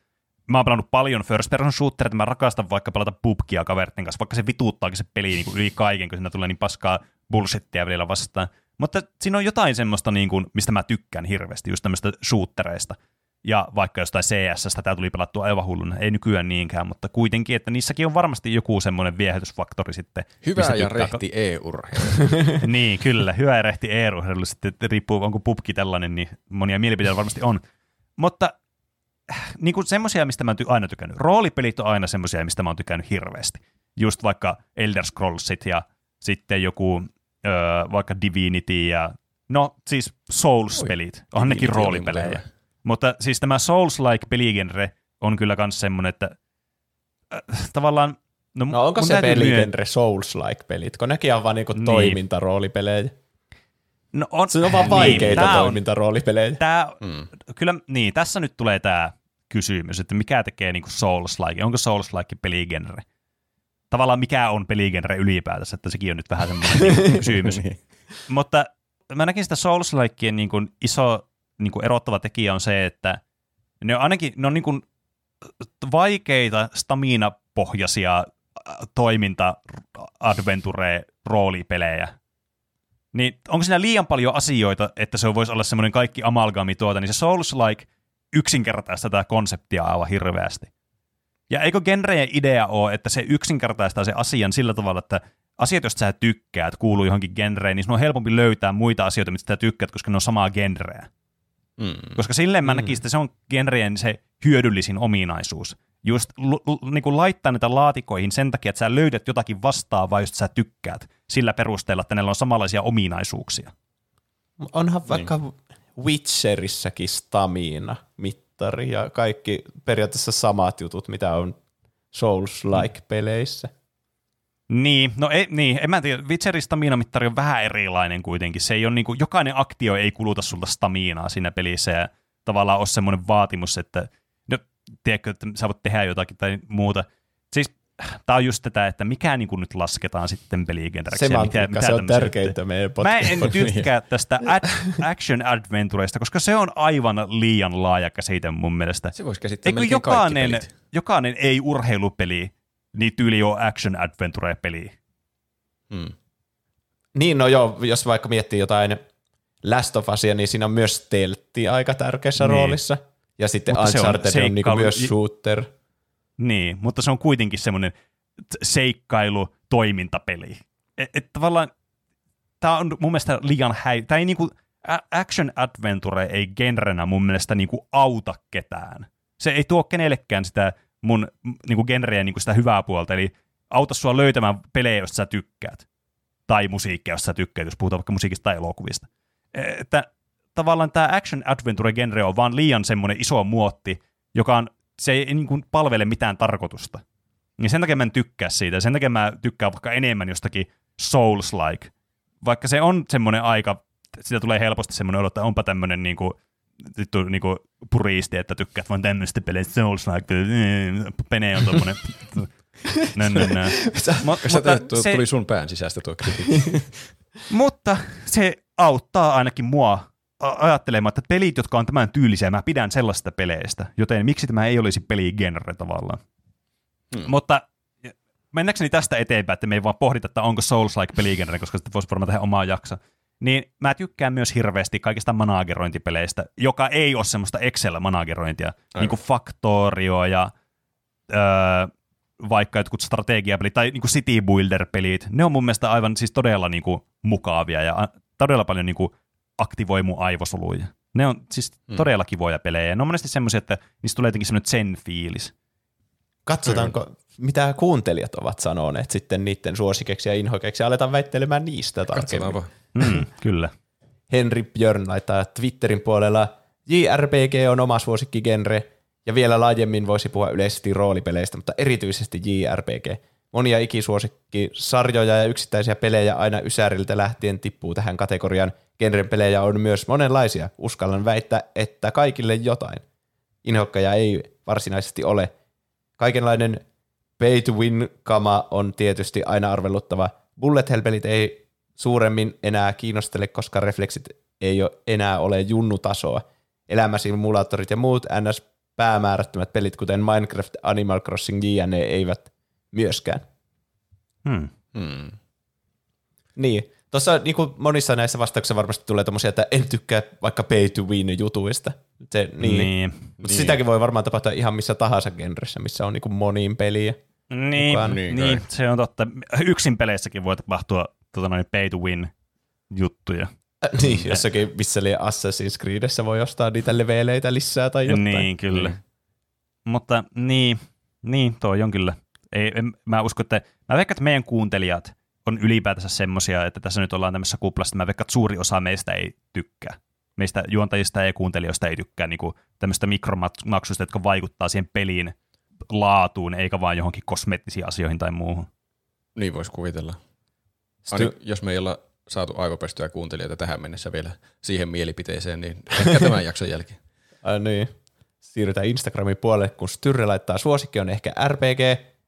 Mä oon pelannut paljon first person shootereita, mä rakastan vaikka pelata pubkia kaveritten kanssa, vaikka se vituuttaakin se peli niin kuin yli kaiken, kun siinä tulee niin paskaa bullshittia välillä vastaan. Mutta siinä on jotain semmoista, niin kuin, mistä mä tykkään hirveästi, just tämmöistä shootereista. ja vaikka jostain CS, tämä tuli pelattua aivan hulluna, ei nykyään niinkään, mutta kuitenkin, että niissäkin on varmasti joku semmoinen viehätysfaktori sitten. Hyvä ja tykkää- rehti e-urheilu. niin, kyllä. Hyvä ja rehti e-urheilu sitten, riippuu onko pubki tällainen, niin monia mielipiteitä varmasti on. Mutta äh, niin kuin semmoisia, mistä mä oon ty- aina tykännyt. Roolipelit on aina semmoisia, mistä mä oon tykännyt hirveästi. Just vaikka Elder Scrollsit ja sitten joku öö, vaikka Divinity ja no siis Souls-pelit. Onhan nekin Divinity oli roolipelejä. Mutta siis tämä Souls-like peligenre on kyllä myös semmoinen, että äh, tavallaan No, No onko se täytyy myö- peligenre Souls-like pelit, kun nekin on vaan niinku Niin. toimintaroolipelejä. No on, Se on vaan niin, vaikeita on- toimintaroolipelejä. Tää, Mm. kyllä, niin, tässä nyt tulee tämä kysymys, että mikä tekee niinku Souls-like, onko Souls-like peligenre? Tavallaan mikä on peligenre ylipäätänsä, että sekin on nyt vähän semmoinen niinku kysymys. Niin. Mutta mä näkin sitä Souls-likeen niin kuin iso niin kuin erottava tekijä on se, että ne on ainakin ne on niin kuin vaikeita stamina-pohjaisia äh, toiminta adventure roolipelejä. Niin onko siinä liian paljon asioita, että se voisi olla semmoinen kaikki amalgami tuota, niin se Souls-like yksinkertaistaa tätä konseptia aivan hirveästi. Ja eikö genreen idea ole, että se yksinkertaistaa se asian sillä tavalla, että asiat, joista sä tykkäät, kuuluu johonkin genreen, niin sun on helpompi löytää muita asioita, mistä sä tykkäät, koska ne on samaa genreä. Mm. Koska silleen mä näkisin, että se on genreen se hyödyllisin ominaisuus. Just l- l- niin kuin laittaa niitä laatikoihin sen takia, että sä löydät jotakin vastaavaa, josta sä tykkäät, sillä perusteella, että ne on samanlaisia ominaisuuksia. Onhan vaikka Witcherissäkin stamina mittari ja kaikki periaatteessa samat jutut, mitä on Souls-like-peleissä. Niin, no ei, niin, en mä tiedä. Witcherin stamina-mittari on vähän erilainen kuitenkin. Se ei ole niin kuin, jokainen aktio ei kuluta sulta staminaa siinä pelissä ja tavallaan ole semmoinen vaatimus, että no, tiedätkö, että sä voit tehdä jotakin tai muuta. Siis tämä on just tätä, että mikä niin kuin nyt lasketaan sitten peligenreksi. ja Semantiikka, se on tärkeintä meidän Mä en tykkää tästä ad- action adventureista, koska se on aivan liian laaja käsite mun mielestä. Se voisi käsittää Eikö jokainen, jokainen ei-urheilupeli, niin tyyli on action adventure-peli. Mm. Niin, no joo, jos vaikka miettii jotain Last of Usia, niin siinä on myös stealthi aika tärkeässä Niin. roolissa. Ja sitten Mutta se on Uncharted on, niinku seikkailu- myös shooter. Niin, mutta se on kuitenkin semmoinen seikkailu toimintapeli. Et, et tavallaan tämä on mun mielestä liian häi... Tämä ei niinku, action adventure ei genrenä mun mielestä niinku auta ketään. Se ei tuo kenellekään sitä mun niinku genreä niinku sitä hyvää puolta, eli auta sua löytämään pelejä, joista sä tykkäät. Tai musiikkia, josta sä tykkäät, jos puhutaan vaikka musiikista tai elokuvista. E- Että tavallaan tämä action adventure genre on vaan liian semmoinen iso muotti, joka on, se ei niin kuin palvele mitään tarkoitusta. Niin sen takia mä en tykkää siitä. Sen takia mä tykkään vaikka enemmän jostakin Souls-like. Vaikka se on semmoinen aika, sitä tulee helposti semmoinen olo, että onpa tämmöinen niinku, vittu, niinku puristi, että tykkäät vaan tämmöistä peleistä Souls-like. Pene on tommonen. nö, nö, nö. Mut- Sä mutta teet, tuo, se- tuli sun pään sisästä tuo kritiikki. mutta se auttaa ainakin mua a- ajattelemaan, että pelit, jotka on tämän tyylisiä, mä pidän sellaista peleistä, joten miksi tämä ei olisi peligenre tavallaan. Hmm. Mutta mennäkseni tästä eteenpäin, että me ei vaan pohdita, että onko Souls-like peligenre, koska sitten voisi varmaan tehdä omaa jaksa. Niin mä tykkään myös hirveästi kaikista managerointipeleistä, joka ei ole semmoista Excel-managerointia, niin kuin Factorio ja öö, vaikka jotkut strategiapelit tai niin kuin City Builder-pelit, ne on mun mielestä aivan siis todella niin kuin, mukavia ja todella paljon niin kuin, aktivoi mun aivosoluja. Ne on siis Mm. todella kivoja pelejä. Ne on monesti semmoisia, että niistä tulee jotenkin semmoinen zen-fiilis. Katsotaanko, mitä kuuntelijat ovat sanoneet sitten niiden suosikeksi ja inhokeksi, ja aletaan väittelemään niistä tarkemmin. Katsotaanpa. Mm, kyllä. Henri Björn laittaa Twitterin puolella, JRPG on oma suosikkigenre, ja vielä laajemmin voisi puhua yleisesti roolipeleistä, mutta erityisesti JRPG. Monia ikisuosikki sarjoja ja yksittäisiä pelejä aina Ysäriltä lähtien tippuu tähän kategoriaan. Genren pelejä on myös monenlaisia. Uskallan väittää, että kaikille jotain. Inhokkaja ei varsinaisesti ole. Kaikenlainen pay to win kama on tietysti aina arveluttava. Bullet hell-pelit ei suuremmin enää kiinnostele, koska refleksit ei ole enää ole junnutasoa. Elämäsimulaattorit ja muut ns. päämäärättömät pelit, kuten Minecraft, Animal Crossing, JNE, eivät myöskään. Hmm. Hmm. Niin, Tuossa niin kuin monissa näissä vastauksissa varmasti tulee tommosia, että en tykkää vaikka pay to win jutuista. Se, niin. Niin. Mutta niin. sitäkin voi varmaan tapahtua ihan missä tahansa genressä, missä on niin kuin moniin peliä. Niin, Mukaan. niin, Niin se on totta. Yksin peleissäkin voi tapahtua tota noin pay to win juttuja. Äh, niin, jossakin missä oli Assassin's Creedessä voi ostaa niitä leveleitä lisää tai jotain. Niin, kyllä. Niin. Mutta niin, niin, toi on kyllä. Ei, en, mä uskon, että mä veikkaan, että meidän kuuntelijat on ylipäätänsä semmosia, että tässä nyt ollaan tämmöisessä kuplassa, että mä veikkaan, että suuri osa meistä ei tykkää. Meistä juontajista ja kuuntelijoista ei tykkää niin tämmöistä mikromaksuista, jotka vaikuttaa siihen pelin laatuun, eikä vaan johonkin kosmeettisiin asioihin tai muuhun. Niin voisi kuvitella. Sitten- Aina, jos me ei olla saatu aivopestyä kuuntelijoita tähän mennessä vielä siihen mielipiteeseen, niin ehkä tämän jakson jälkeen. Ai niin. Siirrytään Instagramin puolelle, kun Styrre laittaa suosikki on ehkä RPG.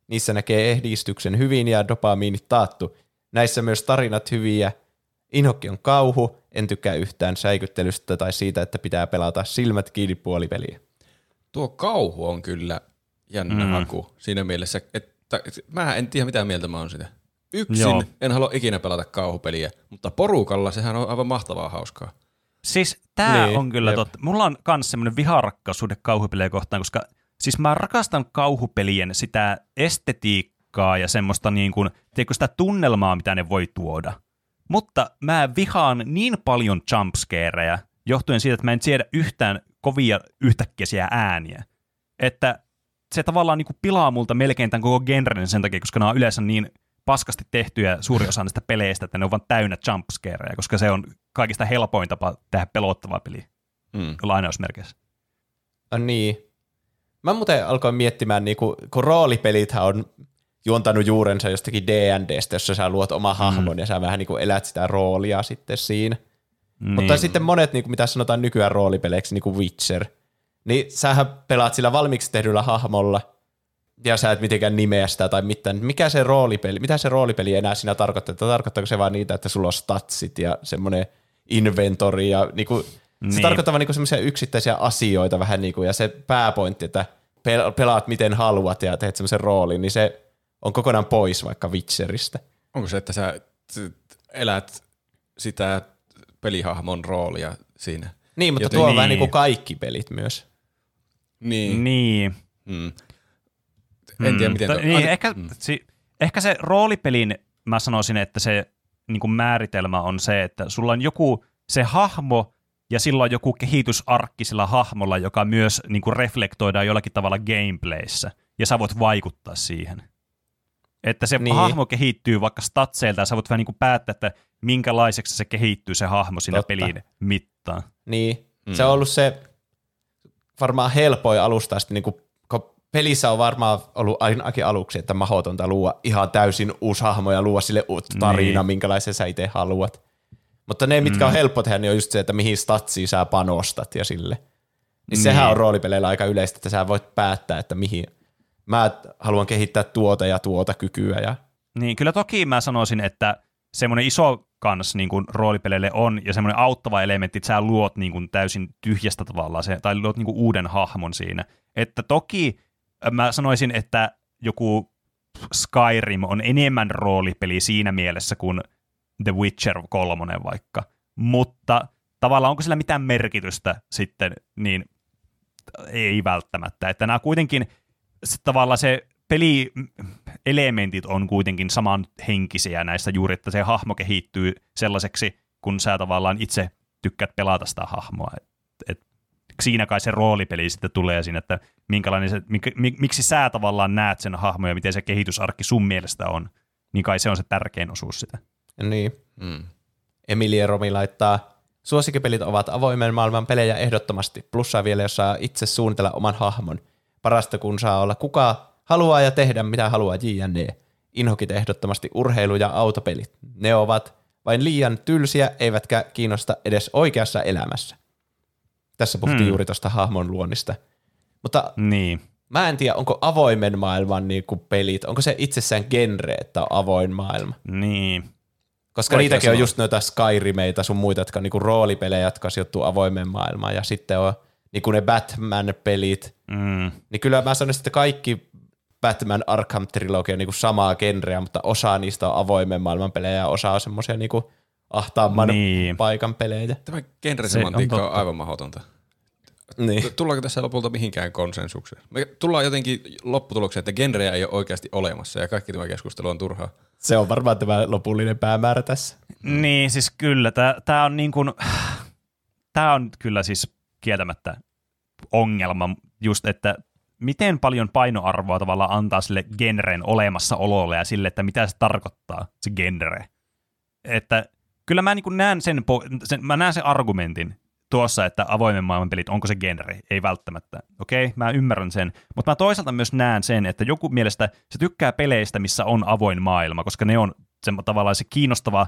Niissä näkee ehdistyksen hyvin ja dopamiinit taattu. Näissä myös tarinat hyviä. Inhokki on kauhu. En tykkää yhtään säikyttelystä tai siitä, että pitää pelata silmät kiinni puolipeliä. Tuo kauhu on kyllä jännä Mm. haku siinä mielessä, että mä en tiedä mitä mieltä mä oon sitä. Yksin Joo. En halua ikinä pelata kauhupeliä, mutta porukalla sehän on aivan mahtavaa hauskaa. Siis tää Niin, on kyllä jep. totta. Mulla on kans semmoinen viharakkaussuhde kauhupelejä kohtaan, koska siis mä rakastan kauhupelien sitä estetiikkaa ja semmoista niin kuin, tiedätkö, sitä tunnelmaa, mitä ne voi tuoda. Mutta mä vihaan niin paljon jumpscareja, johtuen siitä, että mä en siedä yhtään kovia yhtäkkiä ääniä, että se tavallaan niin kuin pilaa multa melkein tämän koko genren sen takia, koska nämä on yleensä niin paskasti tehtyjä suuri osa näistä peleistä, että ne on vaan täynnä jumpscareja, koska se on kaikista helpoin tapa tehdä pelottavaa peliä, Mm. lainausmerkeissä. Niin. Mä muuten alkoin miettimään, niin kun, kun roolipelithän on juontanut juurensa jostakin D&Dstä, jossa sä luot oma hahmon ja sä vähän niin kuin elät sitä roolia sitten siinä. Niin. Mutta sitten monet, niin kuin mitä sanotaan nykyään roolipeleiksi, niin kuin Witcher, niin sähän pelaat sillä valmiiksi tehdyllä hahmolla, ja sä et mitenkään nimeä sitä tai mitään. Mikä se roolipeli, mitä se roolipeli enää siinä tarkoittaa? Että tarkoittaako se vaan niitä, että sulla on statsit ja semmoinen inventori ja niin kuin, se Niin. tarkoittaa vaan niin semmoisia yksittäisiä asioita vähän niin kuin, ja se pääpointti, että pel- pelaat miten haluat ja teet semmoisen roolin, niin se on kokonaan pois vaikka Witcheristä. Onko se, että sä elät sitä pelihahmon roolia siinä? Niin, mutta Joten- tuo on vähän niin. niin kuin kaikki pelit myös. Niin. Niin. Mm. En tiedä, miten... To, tuo- niin, ehkä, mm. si, ehkä se roolipelin, mä sanoisin, että se niin kuin määritelmä on se, että sulla on joku se hahmo ja sillä on joku kehitysarkki sillä hahmolla, joka myös niin kuin reflektoidaan jollakin tavalla gameplayssä, ja sä voit vaikuttaa siihen. Että se Niin. hahmo kehittyy vaikka statseilta, ja sä voit vähän niin kuin päättää, että minkälaiseksi se kehittyy se hahmo siinä Totta. pelin mittaan. Niin, Mm. se on ollut se varmaan helpoin alusta asti, niin kuin, kun pelissä on varmaan ollut ainakin aluksi, että mahdotonta luoda ihan täysin uusi hahmo ja luoda sille uutta tarina, Niin. minkälaisen sä itse haluat. Mutta ne, mitkä on helppo tehdä, niin on just se, että mihin statsiin sä panostat ja sille. Niin, Niin. sehän on roolipeleillä aika yleistä, että sä voit päättää, että mihin. Mä haluan kehittää tuota ja tuota kykyä ja Niin, kyllä toki mä sanoisin, että semmoinen iso kans niin kuin roolipeleille on, ja semmoinen auttava elementti, että sä luot niin kuin täysin tyhjästä tavallaan, se, tai luot niin kuin uuden hahmon siinä. Että toki äh, mä sanoisin, että joku Skyrim on enemmän roolipeli siinä mielessä kuin The Witcher 3 vaikka, mutta tavallaan onko sillä mitään merkitystä sitten, niin ei välttämättä. Että nämä kuitenkin tavallaan se pelielementit on kuitenkin samanhenkisiä näissä juuri, että se hahmo kehittyy sellaiseksi, kun sä tavallaan itse tykkäät pelata sitä hahmoa. Et, et, siinä kai se roolipeli sitten tulee siinä, että minkälainen se, mik, mik, miksi sä tavallaan näet sen hahmon ja miten se kehitysarkki sun mielestä on, niin kai se on se tärkein osuus sitä. Niin. Mm. Emilie Romi laittaa, suosikkipelit ovat avoimen maailman pelejä ehdottomasti, plussaa vielä, jos saa itse suunnitella oman hahmon. Parasta kun saa olla kuka haluaa ja tehdä mitä haluaa JNE. Inhokit ehdottomasti urheilu- ja autopelit. Ne ovat vain liian tylsiä, eivätkä kiinnosta edes oikeassa elämässä. Tässä puhuttiin Hmm. juuri tuosta hahmon luonnista. Mutta Niin. mä en tiedä, onko avoimen maailman niin kuin pelit, onko se itsessään genre, että on avoin maailma? Niin. Koska Vaikea niitäkin on sanoa. just noita Skyrimeitä sun muita, jotka on niinku roolipelejä, jotka sijoittuu avoimeen maailmaan. Ja sitten on niinku ne Batman-pelit. Mm. Niin kyllä mä sanoisin, että kaikki Batman Arkham Trilogia on niinku samaa genreä, mutta osa niistä on avoimen maailman pelejä ja osa on semmoisia niinku ahtaamman Niin. paikan pelejä. Tämä genresemantiikka Se on, on on aivan mahdotonta. Niin. Tullaanko tässä lopulta mihinkään konsensukseen? Me tullaan jotenkin lopputulokseen, että genrejä ei ole oikeasti olemassa ja kaikki tämä keskustelu on turhaa. Se on varmaan tämä lopullinen päämäärä tässä. Niin, siis kyllä. Tämä on niin kuin, tämä on kyllä siis kieltämättä ongelma just, että miten paljon painoarvoa tavallaan antaa sille genren olemassaololle ja sille, että mitä se tarkoittaa, se genre. Että kyllä mä niin näen sen, sen, mä näen sen argumentin tuossa, että avoimen maailman pelit, onko se genre? Ei välttämättä. Okei, okay, mä ymmärrän sen. Mutta mä toisaalta myös näen sen, että joku mielestä se tykkää peleistä, missä on avoin maailma, koska ne on se, tavallaan se kiinnostava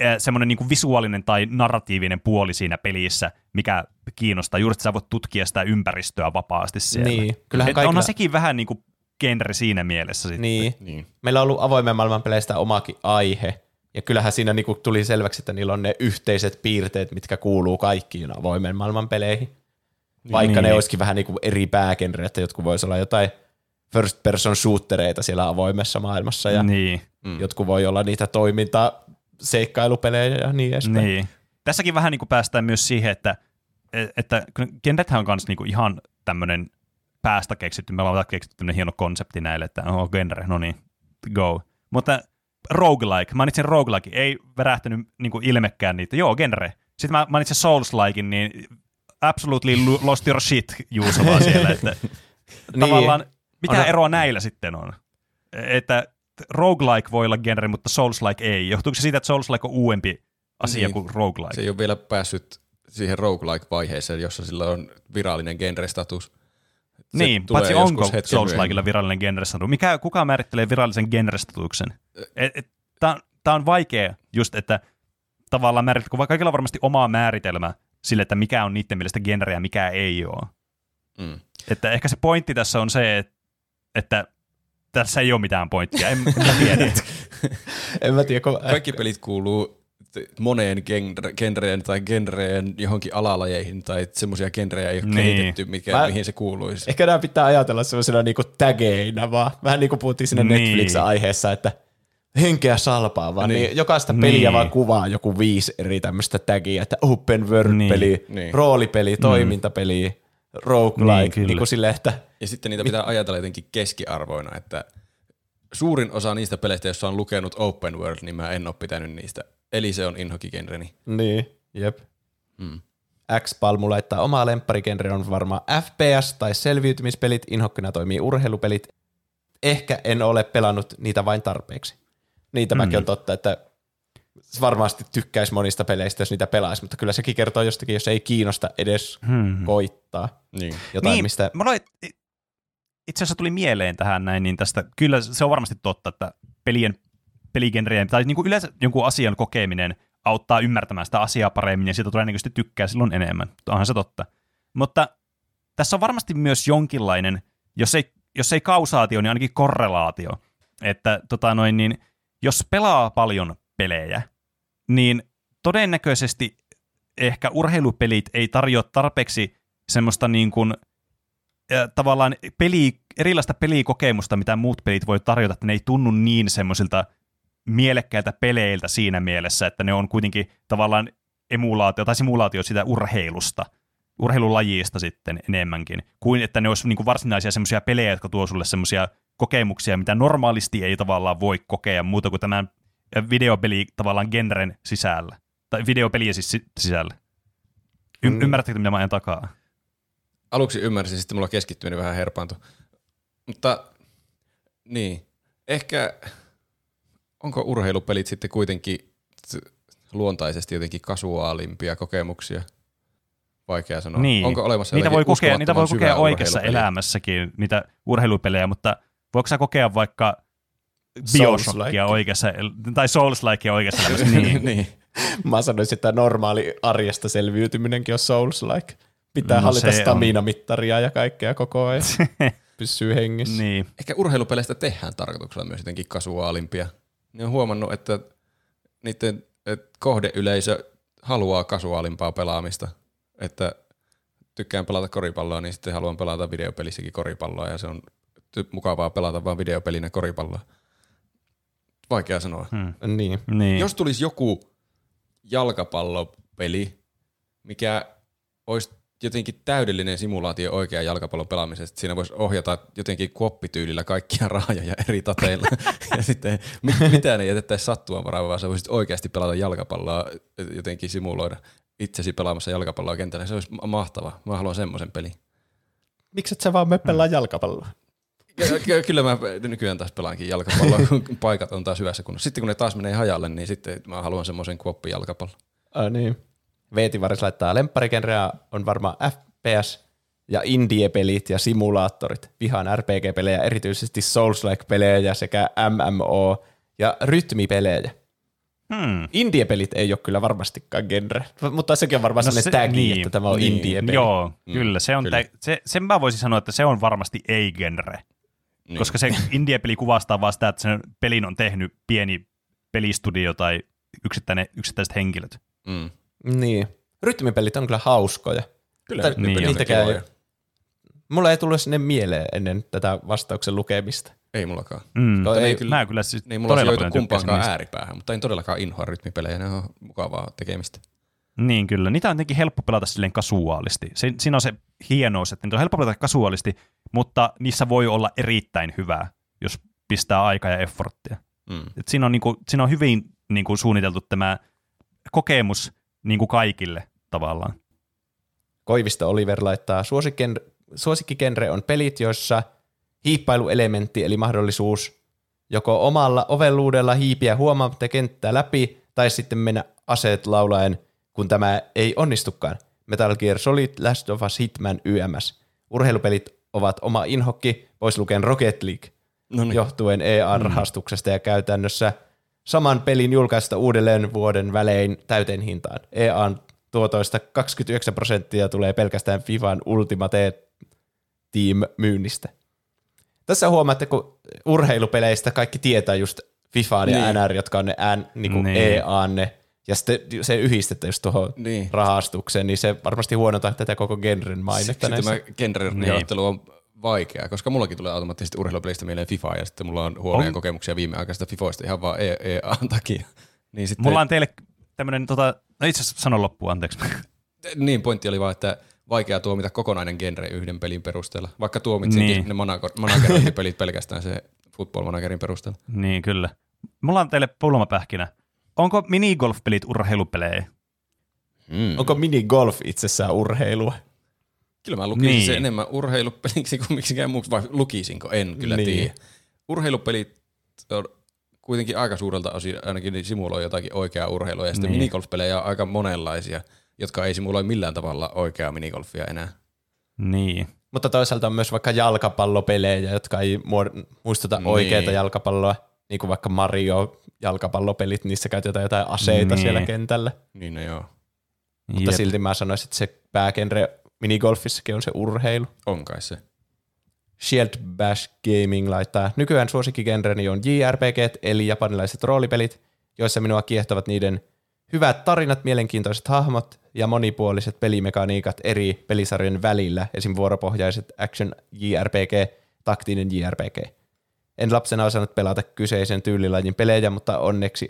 eh, semmoinen niin visuaalinen tai narratiivinen puoli siinä pelissä, mikä kiinnostaa. Juuri, että sä voit tutkia sitä ympäristöä vapaasti siellä. Niin, kyllähän Et kaikilla- Onhan sekin vähän niin kuin genre siinä mielessä sitten. Niin. Niin. Meillä on ollut avoimen maailman peleistä omakin aihe. Ja kyllähän siinä niinku tuli selväksi, että niillä on ne yhteiset piirteet, mitkä kuuluu kaikkiin avoimen maailman peleihin. Vaikka Niin. ne olisikin vähän niinku eri päägenre, että jotkut voisi olla jotain first person shootereita siellä avoimessa maailmassa ja Niin. mm. jotkut voi olla niitä toiminta seikkailupelejä ja niin edespäin. Niin. Tässäkin vähän niin kuin päästään myös siihen, että, että kun genrethän on myös niin kuin ihan tämmöinen päästä keksitty, me ollaan keksitty tämmöinen hieno konsepti näille, että on genre, no niin, go. Mutta roguelike, mainitsin roguelike, ei värähtänyt niin kuin ilmekkään niitä, joo, genre. Sitten mä mainitsin Souls-likein, niin absolutely lo- lost your shit Juuso vaan siellä, että tavallaan mitä Anna- eroa näillä sitten on? Että roguelike voi olla genre, mutta Souls-like ei. Johtuuko se siitä, että Souls-like on uudempi asia Niin. kuin roguelike? Se ei ole vielä päässyt siihen roguelike-vaiheeseen, jossa sillä on virallinen genre-status. Niin, tulee paitsi onko Souls-likeilla myöhemmin. virallinen genrestatus? Mikä, kuka määrittelee virallisen genrestatuksen? Tämä on vaikea just, että tavallaan määritellä, kun kaikilla on varmasti oma määritelmä sille, että mikä on niiden mielestä genre ja mikä ei ole. Mm. Että ehkä se pointti tässä on se, että, että tässä ei ole mitään pointtia. En, en mä tiedä. En mä tiedä, kun, Kaikki pelit kuuluu moneen genre, genreen tai genreen johonkin alalajeihin tai semmoisia genrejä ei ole Niin. kehitetty, mikä, Mä- mihin se kuuluisi. Ehkä nämä pitää ajatella sellaisena niinku tägeinä vaan. Vähän niin kuin puhuttiin siinä Niin. Netflix-aiheessa, että henkeä salpaa vaan. Niin. Niin. jokaista peliä Niin. vaan kuvaa joku viisi eri tämmöistä tagia, että open world-peli, Niin. niin. Niin. roolipeli, toimintapeli, roguelike. Niin, Niin, silleen, että Ja sitten niitä pitää ajatella jotenkin keskiarvoina, että suurin osa niistä peleistä, joissa on lukenut open world, niin mä en ole pitänyt niistä. Eli se on inhokigenreni. niin, jep. Mm. X-Palmu laittaa oma lempparigenre on varmaan FPS tai selviytymispelit, inhokkina toimii urheilupelit. Ehkä en ole pelannut niitä vain tarpeeksi. Niin tämäkin Mm. on totta, että varmasti tykkäisi monista peleistä, jos niitä pelaisi, mutta kyllä sekin kertoo jostakin, jos ei kiinnosta edes Hmm. koittaa Niin. jotain, niin, mistä... Mulla oli, itse asiassa tuli mieleen tähän näin, niin tästä, kyllä se on varmasti totta, että pelien, peligenreen, tai niin kuin yleensä jonkun asian kokeminen auttaa ymmärtämään sitä asiaa paremmin, ja siitä todennäköisesti tykkää silloin enemmän. Onhan se totta. Mutta tässä on varmasti myös jonkinlainen, jos ei, jos ei kausaatio, niin ainakin korrelaatio. Että tota noin, niin, jos pelaa paljon pelejä, niin todennäköisesti ehkä urheilupelit ei tarjoa tarpeeksi semmoista niin kuin, äh, tavallaan peli, erilaista pelikokemusta, mitä muut pelit voi tarjota, että ne ei tunnu niin semmoisilta mielekkäiltä peleiltä siinä mielessä, että ne on kuitenkin tavallaan emulaatio tai simulaatio sitä urheilusta, urheilulajista sitten enemmänkin, kuin että ne olisi niin kuin varsinaisia semmoisia pelejä, jotka tuo sulle semmoisia kokemuksia, mitä normaalisti ei tavallaan voi kokea muuta kuin tämän videopeli tavallaan genren sisällä, tai videopelien siis si- sisällä. Y- Mm. Ymmärrättekö, mitä mä ajan takaa? Aluksi ymmärsin, sitten mulla keskittyminen vähän herpaantui. Mutta niin, ehkä onko urheilupelit sitten kuitenkin luontaisesti jotenkin kasuaalimpia kokemuksia? Vaikea sanoa. Niin. Onko olemassa niitä voi kokea, niitä voi kokea oikeassa elämässäkin, niitä urheilupelejä, mutta voiko sä kokea vaikka. Bioshockia oikeassa, tai Souls-likea oikeassa elämässä? niin. niin. Mä sanoisin, että normaali arjesta selviytyminenkin on Souls-like. Pitää No hallita stamina-mittaria ja kaikkea koko ajan. Pysyy hengissä. niin. Ehkä urheilupeleistä tehdään tarkoituksella myös jotenkin kasuaalimpia. Ne on huomannut, että niiden et kohdeyleisö haluaa kasuaalimpaa pelaamista. Että tykkään pelata koripalloa, niin sitten haluan pelata videopelissäkin koripalloa ja se on ty- mukavaa pelata vaan videopelinä koripalloa. Vaikea sanoa. Hmm. Niin. niin. Jos tulisi joku jalkapallopeli, mikä olisi jotenkin täydellinen simulaatio oikean jalkapallon pelaamisesta. Siinä voisi ohjata jotenkin kuoppityylillä kaikkia raajoja eri tateilla. ja sitten mit- mitään ei jätettäisi sattua varaa, vaan sä voisit oikeasti pelata jalkapalloa, jotenkin simuloida itsesi pelaamassa jalkapalloa kentällä. Se olisi ma- mahtava. Mä haluan semmoisen pelin. Miksi et sä vaan me pelaa jalkapalloa? Ky- ky- Kyllä mä nykyään taas pelaankin jalkapalloa, kun paikat on taas hyvässä kunnossa. Sitten kun ne taas menee hajalle, niin sitten mä haluan semmoisen kuoppijalkapallon. Ah, niin. Veetivaris laittaa lempparigenreä on varmaan FPS ja indie-pelit ja simulaattorit. Vihaan RPG-pelejä, erityisesti Souls-like-pelejä sekä MMO ja rytmipelejä. Hmm. Indie-pelit ei ole kyllä varmastikaan genre, mutta sekin on varmaan no se- tagi, niin, että tämä on niin. indie-peli. Joo, Mm, kyllä. Se on kyllä. tä- se, sen mä voisin sanoa, että se on varmasti ei-genre. Niin. Koska se indie-peli kuvastaa vaan sitä, että sen pelin on tehnyt pieni pelistudio tai yksittäinen, yksittäiset henkilöt. Mm. Niin. Rytmipelit on kyllä hauskoja. Kyllä, Tai- niin, niin, niitäkään ei, mulla ei tullut sinne mieleen ennen tätä vastauksen lukemista. Ei mullakaan. Mm. No ei- kyllä, mä kyllä siis Niin mulla todella paljon kumpaankaan ääripäähän, mutta en todellakaan inhoa rytmipelejä, ne on mukavaa tekemistä. Niin kyllä, niitä on jotenkin helppo pelata silleen kasuaalisti. Se, siinä on se hienous, että niitä on helppo pelata kasuaalisti, mutta niissä voi olla erittäin hyvää, jos pistää aikaa ja efforttia. Mm. Et siinä, on niinku, siinä on hyvin niinku suunniteltu tämä kokemus niinku kaikille tavallaan. Koivisto Oliver laittaa, suosikgen- suosikkigenre on pelit, joissa hiippailuelementti eli mahdollisuus joko omalla ovelluudella hiipiä huomaamatta kenttää läpi tai sitten mennä aseet laulaen, kun tämä ei onnistukaan. Metal Gear Solid, Last of Us, Hitman, YMS. Urheilupelit ovat oma inhokki, pois lukien Rocket League, No niin. johtuen EA-rahastuksesta ja käytännössä saman pelin julkaista uudelleen vuoden välein täyteen hintaan. EAn tuotoista 29 prosenttia tulee pelkästään FIFAn Ultimate Team myynnistä. Tässä huomaatte, kun urheilupeleistä kaikki tietää just FIFAan ja Niin. NR, jotka on ne N, niin kuin Niin. EAn ne, ja sitten se yhdistetään just tuohon Niin. rahastukseen, niin se varmasti huonontaa tätä koko genren mainetta Sitten näissä. tämä genren Niin. on vaikeaa, koska mullakin tulee automaattisesti urheilupelistä mieleen FIFA, ja sitten mulla on huonoja On. kokemuksia viimeaikaisista FIFOista ihan vaan EAN takia. Niin, sitten, Mulla on teille tämmöinen, tota, no itse asiassa sanon loppuun, anteeksi. niin pointti oli vaan, että vaikea tuomita kokonainen genre yhden pelin perusteella, vaikka tuomitsinkin Niin. ne managerointipelit pelkästään se football managerin perusteella. niin, kyllä. Mulla on teille pulmapähkinä. Onko minigolf-pelit urheilupelejä? Mm. Onko minigolf itsessään urheilua? Kyllä mä lukisin Niin. sen enemmän urheilupeliksi kuin miksikään muuksi, vai lukisinko, en kyllä Niin. tiedä. Urheilupelit on kuitenkin aika suurelta osin ainakin niin simuloi jotakin oikeaa urheilua, ja sitten Niin. minigolf-pelejä on aika monenlaisia, jotka ei simuloi millään tavalla oikeaa minigolfia enää. Niin. Mutta toisaalta on myös vaikka jalkapallopelejä, jotka ei muistuta Niin. oikeita jalkapalloa, niin kuin vaikka Mario jalkapallopelit, niissä käytetään jotain aseita Niin. siellä kentällä. Niin no joo, Mutta Jep. silti mä sanoisin, että se päägenre minigolfissakin on se urheilu. on kai se. Shield Bash Gaming laittaa, nykyään suosikkigenreni on JRPG, eli japanilaiset roolipelit, joissa minua kiehtovat niiden hyvät tarinat, mielenkiintoiset hahmot ja monipuoliset pelimekaniikat eri pelisarjojen välillä, esim. vuoropohjaiset action JRPG, taktinen JRPG. En lapsena osannut pelata kyseisen tyylilajin pelejä, mutta onneksi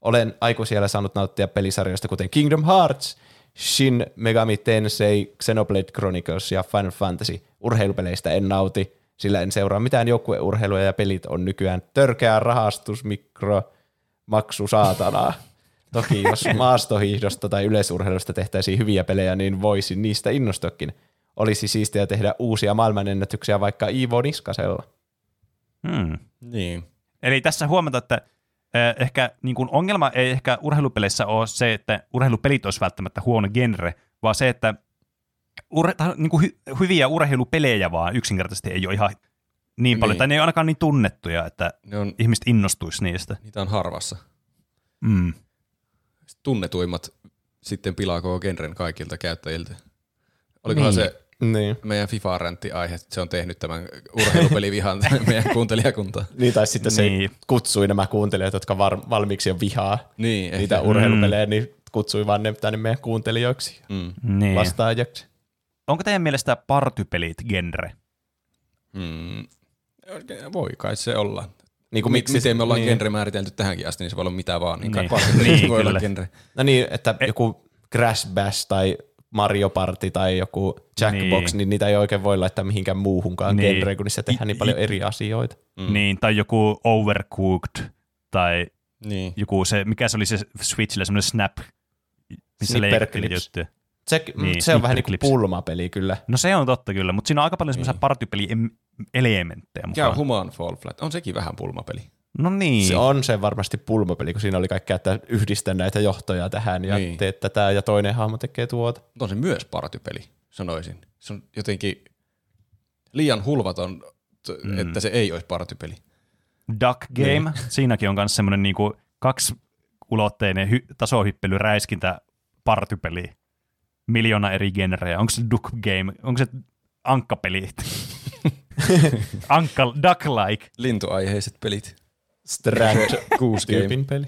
olen aikuisiellä saanut nauttia pelisarjoista kuten Kingdom Hearts, Shin Megami Tensei, Xenoblade Chronicles ja Final Fantasy. Urheilupeleistä en nauti, sillä en seuraa mitään joukkueurheilua ja pelit on nykyään törkeä rahastus, mikro, maksu saatanaa. Toki jos maastohiihdosta tai yleisurheilusta tehtäisiin hyviä pelejä, niin voisin niistä innostuakin. Olisi siistiä tehdä uusia maailmanennätyksiä vaikka Iivo Niskasella. Hmm. Niin. Eli tässä huomata, että ehkä niin kuin ongelma ei ehkä urheilupeleissä ole se, että urheilupelit olisi välttämättä huono genre, vaan se, että ur- tai niin kuin hy- hyviä urheilupelejä vaan yksinkertaisesti ei ole ihan niin paljon, Niin. tai ne ei ole ainakaan niin tunnettuja, että Ne on, ihmiset innostuisi niistä. niitä on harvassa. Mm. Tunnetuimmat sitten pilaa koko genren kaikilta käyttäjiltä. Olikohan Niin. se Niin. meidän FIFA-räntti-aihe, että se on tehnyt tämän urheilupelivihan meidän kuuntelijakuntaan. Niin, tai sitten se Niin. kutsui nämä kuuntelijat, jotka var- valmiiksi on vihaa Niin, niitä ehkä. urheilupelejä, niin kutsui vaan ne tänne meidän kuuntelijoiksi Mm. Niin. vastaajaksi. Onko teidän mielestä partypelit genre? Mm. Voi kai se olla. Niin kuin Miksi, miten me ollaan niin. genre määritelty tähänkin asti, niin se voi olla mitä vaan. Niin, Niin. niin. Niin, voi olla genre. No niin, että joku Crash Bash tai Mario Party tai joku Jackbox, Niin. niin. niitä ei oikein voi laittaa mihinkään muuhunkaan Niin. niin. genreen, kun niissä tehdään niin paljon eri asioita. Mm. Niin, tai joku Overcooked, tai Niin. joku se, mikä se oli se Switchillä, semmoinen Snap, missä Clips. juttuja. Se, Niin, niin, se on vähän niin kuin pulmapeli kyllä. No se on totta kyllä, mutta siinä on aika paljon semmoisia partypeli-elementtejä Mikä on mukaan. Human Fall Flat? On sekin vähän pulmapeli. No niin. Se on se varmasti pulmapeli, kun siinä oli kaikkea, että yhdistä näitä johtoja tähän ja Niin. niin. teet tätä ja toinen hahmo tekee tuota. Mutta on se myös partypeli, sanoisin. Se on jotenkin liian hulvaton, Mm. että se ei olisi partypeli. Duck Game, siinäkin on myös semmoinen niinku kaksiulotteinen hy- tasohyppely, räiskintä, partypeli. Miljoona eri genrejä. Onko se Duck Game? Onko se ankkapeli? Ankka, duck-like. Lintuaiheiset pelit. Strand Goose Game. peli.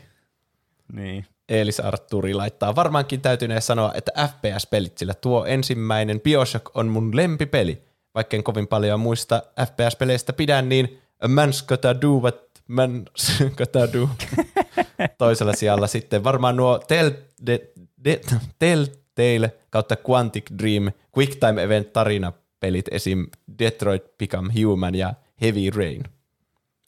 Niin. Eelis Arturi laittaa, varmaankin täytynee sanoa, että FPS-pelit, sillä tuo ensimmäinen Bioshock on mun lempipeli. Vaikka en kovin paljon muista FPS-peleistä pidän, niin a man's gotta do what man's gotta do. Toisella sijalla sitten varmaan nuo Tell, de, de, Telltale kautta Quantic Dream Quick Time Event tarinapelit, esim. Detroit Become Human ja Heavy Rain.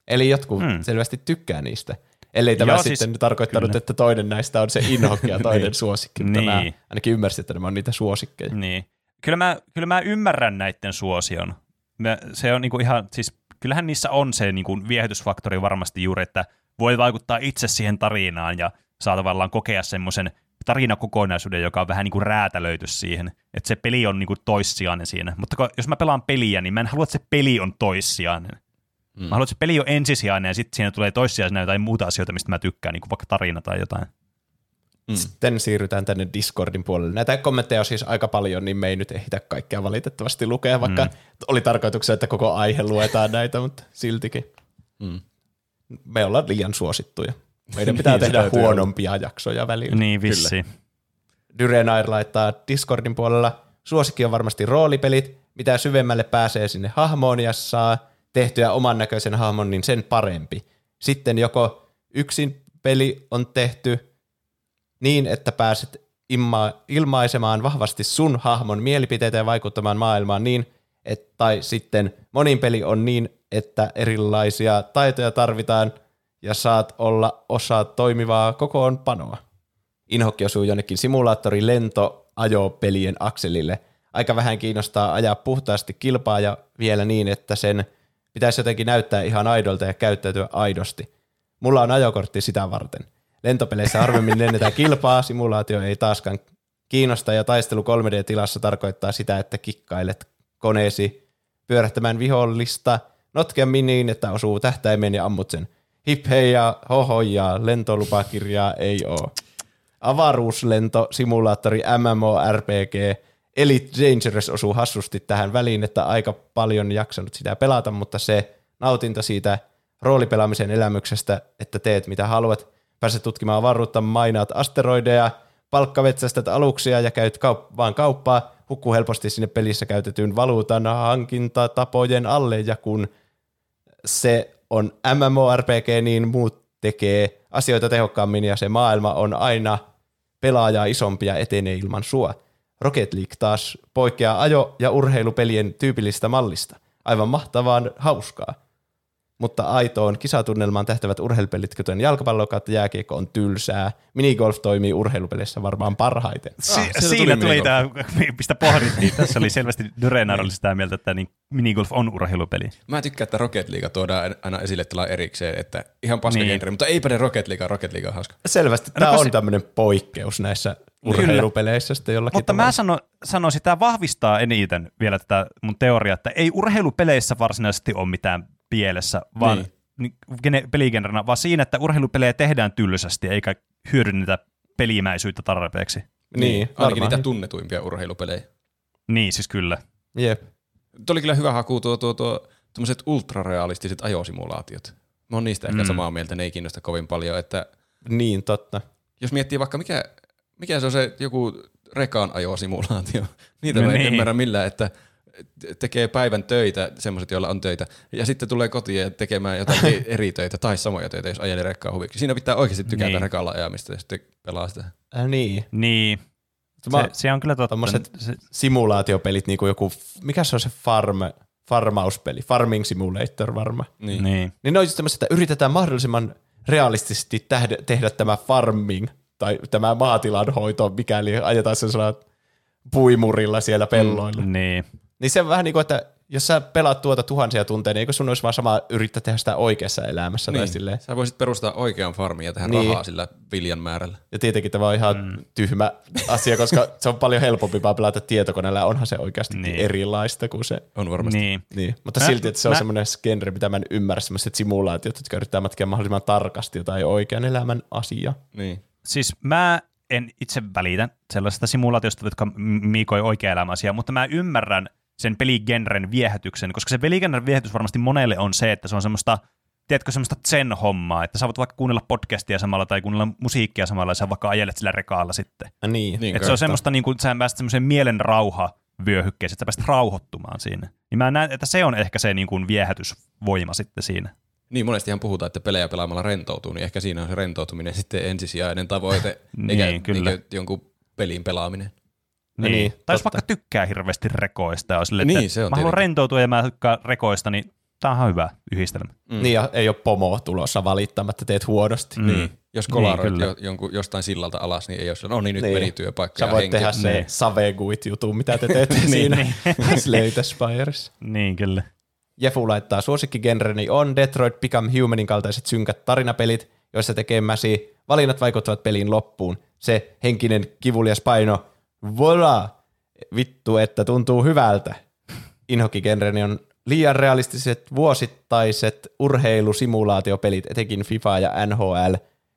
Eli jotkut Hmm. selvästi tykkää niistä. Ellei tämä Joo, siis- sitten siis, tarkoittanut, kyllä. että toinen näistä on se inhokki ja toinen suosikki, mutta Niin. mä ainakin ymmärsin, että nämä on niitä suosikkeja. Niin. Kyllä mä, kyllä mä ymmärrän näiden suosion. Mä, se on niinku ihan, siis kyllähän niissä on se niinku viehätysfaktori varmasti juuri, että voi vaikuttaa itse siihen tarinaan ja saa tavallaan kokea semmoisen tarinakokonaisuuden, joka on vähän niinku räätälöity siihen, että se peli on niinku toissijainen siinä. Mutta jos mä pelaan peliä, niin mä en halua, että se peli on toissijainen. Mm. Mä haluan, että se peli on ensisijainen ja sitten siinä tulee toissijaisena jotain muuta asioita, mistä mä tykkään, niin kuin vaikka tarina tai jotain. Mm. Sitten siirrytään tänne Discordin puolelle. Näitä kommentteja on siis aika paljon, niin me ei nyt ehditä kaikkea valitettavasti lukea, vaikka mm. oli tarkoituksena, että koko aihe luetaan näitä, mutta siltikin. Mm. Me ollaan liian suosittuja. Meidän pitää Niin, tehdä huonompia jaksoja välillä. Niin vissi. Dyrenair laittaa Discordin puolella. Suosikki on varmasti roolipelit. Mitä syvemmälle pääsee sinne hahmoon ja saa tehtyä oman näköisen hahmon, niin sen parempi. Sitten joko yksin peli on tehty niin, että pääset imma- ilmaisemaan vahvasti sun hahmon mielipiteitä ja vaikuttamaan maailmaan niin, et, tai sitten monin peli on niin, että erilaisia taitoja tarvitaan ja saat olla osa toimivaa kokoonpanoa. Inhokki osuu jonnekin simulaattori lento ajopelien akselille. Aika vähän kiinnostaa ajaa puhtaasti kilpaa ja vielä niin, että sen pitäisi jotenkin näyttää ihan aidolta ja käyttäytyä aidosti. Mulla on ajokortti sitä varten. Lentopeleissä harvemmin lennetään kilpaa, simulaatio ei taaskaan kiinnosta ja taistelu 3D-tilassa tarkoittaa sitä, että kikkailet koneesi pyörähtämään vihollista, notkeammin niin, että osuu tähtäimeen ja ammut sen. Hip hei ja hoho ja lentolupakirjaa ei oo. Avaruuslento, simulaattori, MMORPG, Elite Dangerous osuu hassusti tähän väliin, että aika paljon jaksanut sitä pelata, mutta se nautinto siitä roolipelaamisen elämyksestä, että teet mitä haluat, pääset tutkimaan avaruutta, mainaat asteroideja, palkkavetsästät aluksia ja käyt kaup- vaan kauppaa, hukkuu helposti sinne pelissä käytetyn valuutan hankintatapojen alle ja kun se on MMORPG, niin muut tekee asioita tehokkaammin ja se maailma on aina pelaajaa isompi ja etenee ilman sua. Rocket League taas poikkeaa ajo- ja urheilupelien tyypillistä mallista. Aivan mahtavaan hauskaa. Mutta aitoon kisatunnelmaan tähtävät urheilupelit, kuten jalkapallo kautta jääkiekko, on tylsää. Minigolf toimii urheilupeleissä varmaan parhaiten. Si- tuli siinä tuli tämä, minigolf. mistä pohdittiin. Tässä oli selvästi Dyrenar oli sitä mieltä, että niin minigolf on urheilupeli. Mä tykkään, että Rocket League tuodaan aina esille tällä erikseen, että ihan paska Niin. niin. mutta eipä ne Rocket League, Rocket League on hauska. Selvästi tämä kun on se- tämmöinen poikkeus näissä urheilupeleissä sitten jollakin Mutta mä sano, sanoisin, tämä vahvistaa eniten vielä tätä mun teoriaa, että ei urheilupeleissä varsinaisesti ole mitään pielessä, vaan Niin. niin. Gene, peligenrenä, vaan siinä, että urheilupelejä tehdään tylsästi, eikä hyödynnetä pelimäisyyttä tarpeeksi. Niin, Ainakin varmaan. niitä tunnetuimpia urheilupelejä. Niin, siis kyllä. Jep. Tuo oli kyllä hyvä haku tuo, tuo, tuo tämmöiset ultrarealistiset ajosimulaatiot. Mä oon niistä ehkä Mm. samaa mieltä, ne ei kiinnosta kovin paljon, että Niin, totta. jos miettii vaikka mikä, mikä se on se joku rekan ajosimulaatio, niitä mä en Niin. ymmärrä millään, että tekee päivän töitä, semmoiset, joilla on töitä, ja sitten tulee kotiin ja tekemään jotain eri töitä tai samoja töitä, jos ajelee rekkaa huviksi. Siinä pitää oikeasti tykätä Niin. rekalla ajamista ja sitten pelaa sitä. Äh, niin. Niin, Mä- se, se on kyllä totta. Se, simulaatiopelit, niin kuin joku, mikä se on se farm, farmauspeli, Farming Simulator varma. Niin. niin. Niin ne on just tämmöiset, että yritetään mahdollisimman realistisesti tähdä, tehdä tämä farming tai tämä maatilan hoito, mikäli ajetaan sellaisella puimurilla siellä pelloilla. Mm. Niin. Niin se on vähän niin kuin, että jos sä pelaat tuota tuhansia tunteja, niin eikö sun olisi vaan sama yrittää tehdä sitä oikeassa elämässä tai Niin. silleen. Sä voisit perustaa oikean farmin ja tehdä Niin. rahaa sillä viljan määrällä. Ja tietenkin tämä on ihan mm. tyhmä asia, koska se on paljon helpompi vaan pelata tietokoneella onhan se oikeasti Niin. niin. erilaista kuin se. On varmasti. Niin. Niin. Mutta Mä- silti, että se on mä- semmoinen genre, mitä mä en ymmärrä, semmoiset simulaatiot, jotka yrittää matkia mahdollisimman tarkasti jotain oikean elämän asiaa. Niin. Siis mä en itse välitä sellaisesta simulaatiosta, jotka miikoi oikea elämä asiaa, mutta mä ymmärrän sen peligenren viehätyksen, koska se peligenren viehätys varmasti monelle on se, että se on semmoista, tiedätkö, semmoista zen-hommaa, että sä voit vaikka kuunnella podcastia samalla tai kuunnella musiikkia samalla ja sä vaikka ajelet sillä rekaalla sitten. Ja niin. Niin, Että se on semmoista, niin kuin, sä pääset semmoiseen mielen rauha vyöhykkeeseen, että sä pääset rauhoittumaan siinä. Niin mä näen, että se on ehkä se niin kuin viehätysvoima sitten siinä. Niin, monestihan puhutaan, että pelejä pelaamalla rentoutuu, niin ehkä siinä on se rentoutuminen sitten ensisijainen tavoite, eikä Niin, kyllä. niinkö jonkun pelin pelaaminen. Niin. niin, tai jos vaikka tykkää hirveästi rekoista ja on silleen, Niin, että se on mä haluan tietenkin. rentoutua ja mä tykkään rekoista, niin tää on hyvä yhdistelmä. Mm. Niin, ja ei ole pomo tulossa valittamatta, teet huonosti. Mm. Niin. Jos kolaroit kyllä. jo, jonkun, jostain sillalta alas, niin ei ole no niin nyt Niin. meni työpaikka Sä voit henki. tehdä se Niin. Saveguit-jutun, mitä te teette siinä Slate Spires. Niin, kyllä. Jefu laittaa suosikkigenreni on Detroit Become Humanin kaltaiset synkät tarinapelit, joissa tekemäsi valinnat vaikuttavat peliin loppuun. Se henkinen kivulias paino, voila, vittu, että tuntuu hyvältä. Inhokigenreni on liian realistiset vuosittaiset urheilusimulaatiopelit, etenkin FIFA ja NHL.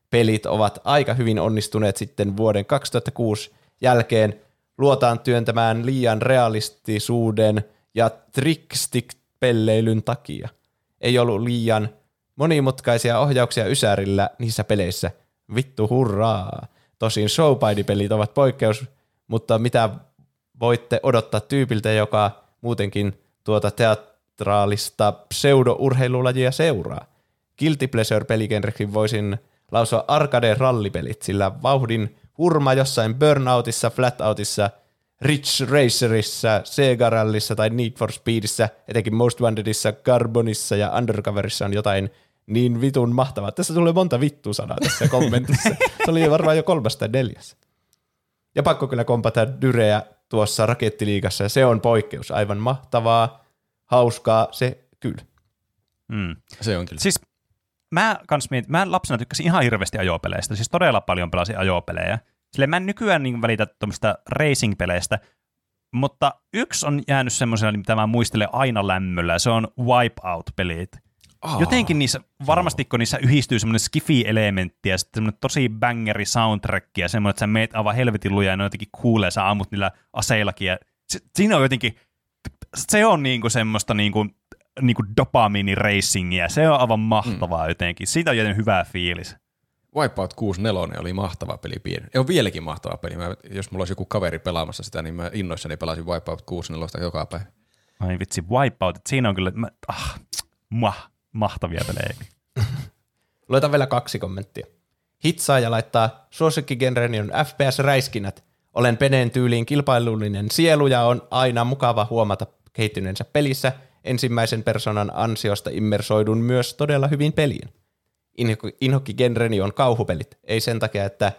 Pelit ovat aika hyvin onnistuneet sitten vuoden 2006 jälkeen. Luotaan työntämään liian realistisuuden ja trickstick-pelleilyn takia. Ei ollut liian monimutkaisia ohjauksia ysärillä niissä peleissä. Vittu hurraa. Tosin showpaidi-pelit ovat poikkeus, mutta mitä voitte odottaa tyypiltä, joka muutenkin tuota teatraalista pseudo-urheilulajia seuraa. Guilty Pleasure-peligenrekin voisin lausua arcade-rallipelit, sillä vauhdin hurma jossain Burnoutissa, Flatoutissa, Ridge Racerissa, Sega Rallissa tai Need for Speedissä, etenkin Most Wantedissa, Carbonissa ja Undercoverissa on jotain niin vitun mahtavaa. Tässä tulee monta vittu sanaa tässä kommentissa. Se oli varmaan jo kolmas tai neljäs. Ja pakko kyllä kompata Dyreä tuossa rakettiliigassa, ja se on poikkeus. Aivan mahtavaa, hauskaa, se kyllä. Mm. Se on kyllä. Siis mä, kans mietin, mä lapsena tykkäsin ihan hirveästi ajopeleistä, siis todella paljon pelasin ajopelejä. Sille mä en nykyään niin välitä tuommoista racing-peleistä, mutta yksi on jäänyt semmoisena, mitä mä muistelen aina lämmöllä, ja se on Wipeout-pelit. Aa, Jotenkin niissä, varmasti kun niissä yhdistyy semmoinen skifi-elementti ja sitten semmoinen tosi bangeri soundtrack ja semmoinen, että sä meet aivan helvetin lujaa ja ne on jotenkin cooleja, sä ammut niillä aseillakin ja se, siinä on jotenkin, se on niinku semmoista niinku, niinku dopamiini-racingia, se on aivan mahtavaa mm. jotenkin, siitä on jotenkin hyvä fiilis. Wipeout 64 oli mahtava peli pieni. Ja on vieläkin mahtava peli. Mä, jos mulla olisi joku kaveri pelaamassa sitä, niin mä innoissani pelasin Wipeout 64 joka päivä. Ai vitsi, Wipeout, että siinä on kyllä, mä, ah, mah, mahtavia pelejä. Luetaan vielä kaksi kommenttia. Hitsaaja laittaa, suosikkigenreni on FPS-räiskinät. Olen peneen tyyliin kilpailullinen sielu ja on aina mukava huomata kehittyneensä pelissä. Ensimmäisen persoonan ansiosta immersoidun myös todella hyvin peliin. Inhokki- Inhokkigenreni on kauhupelit. Ei sen takia, että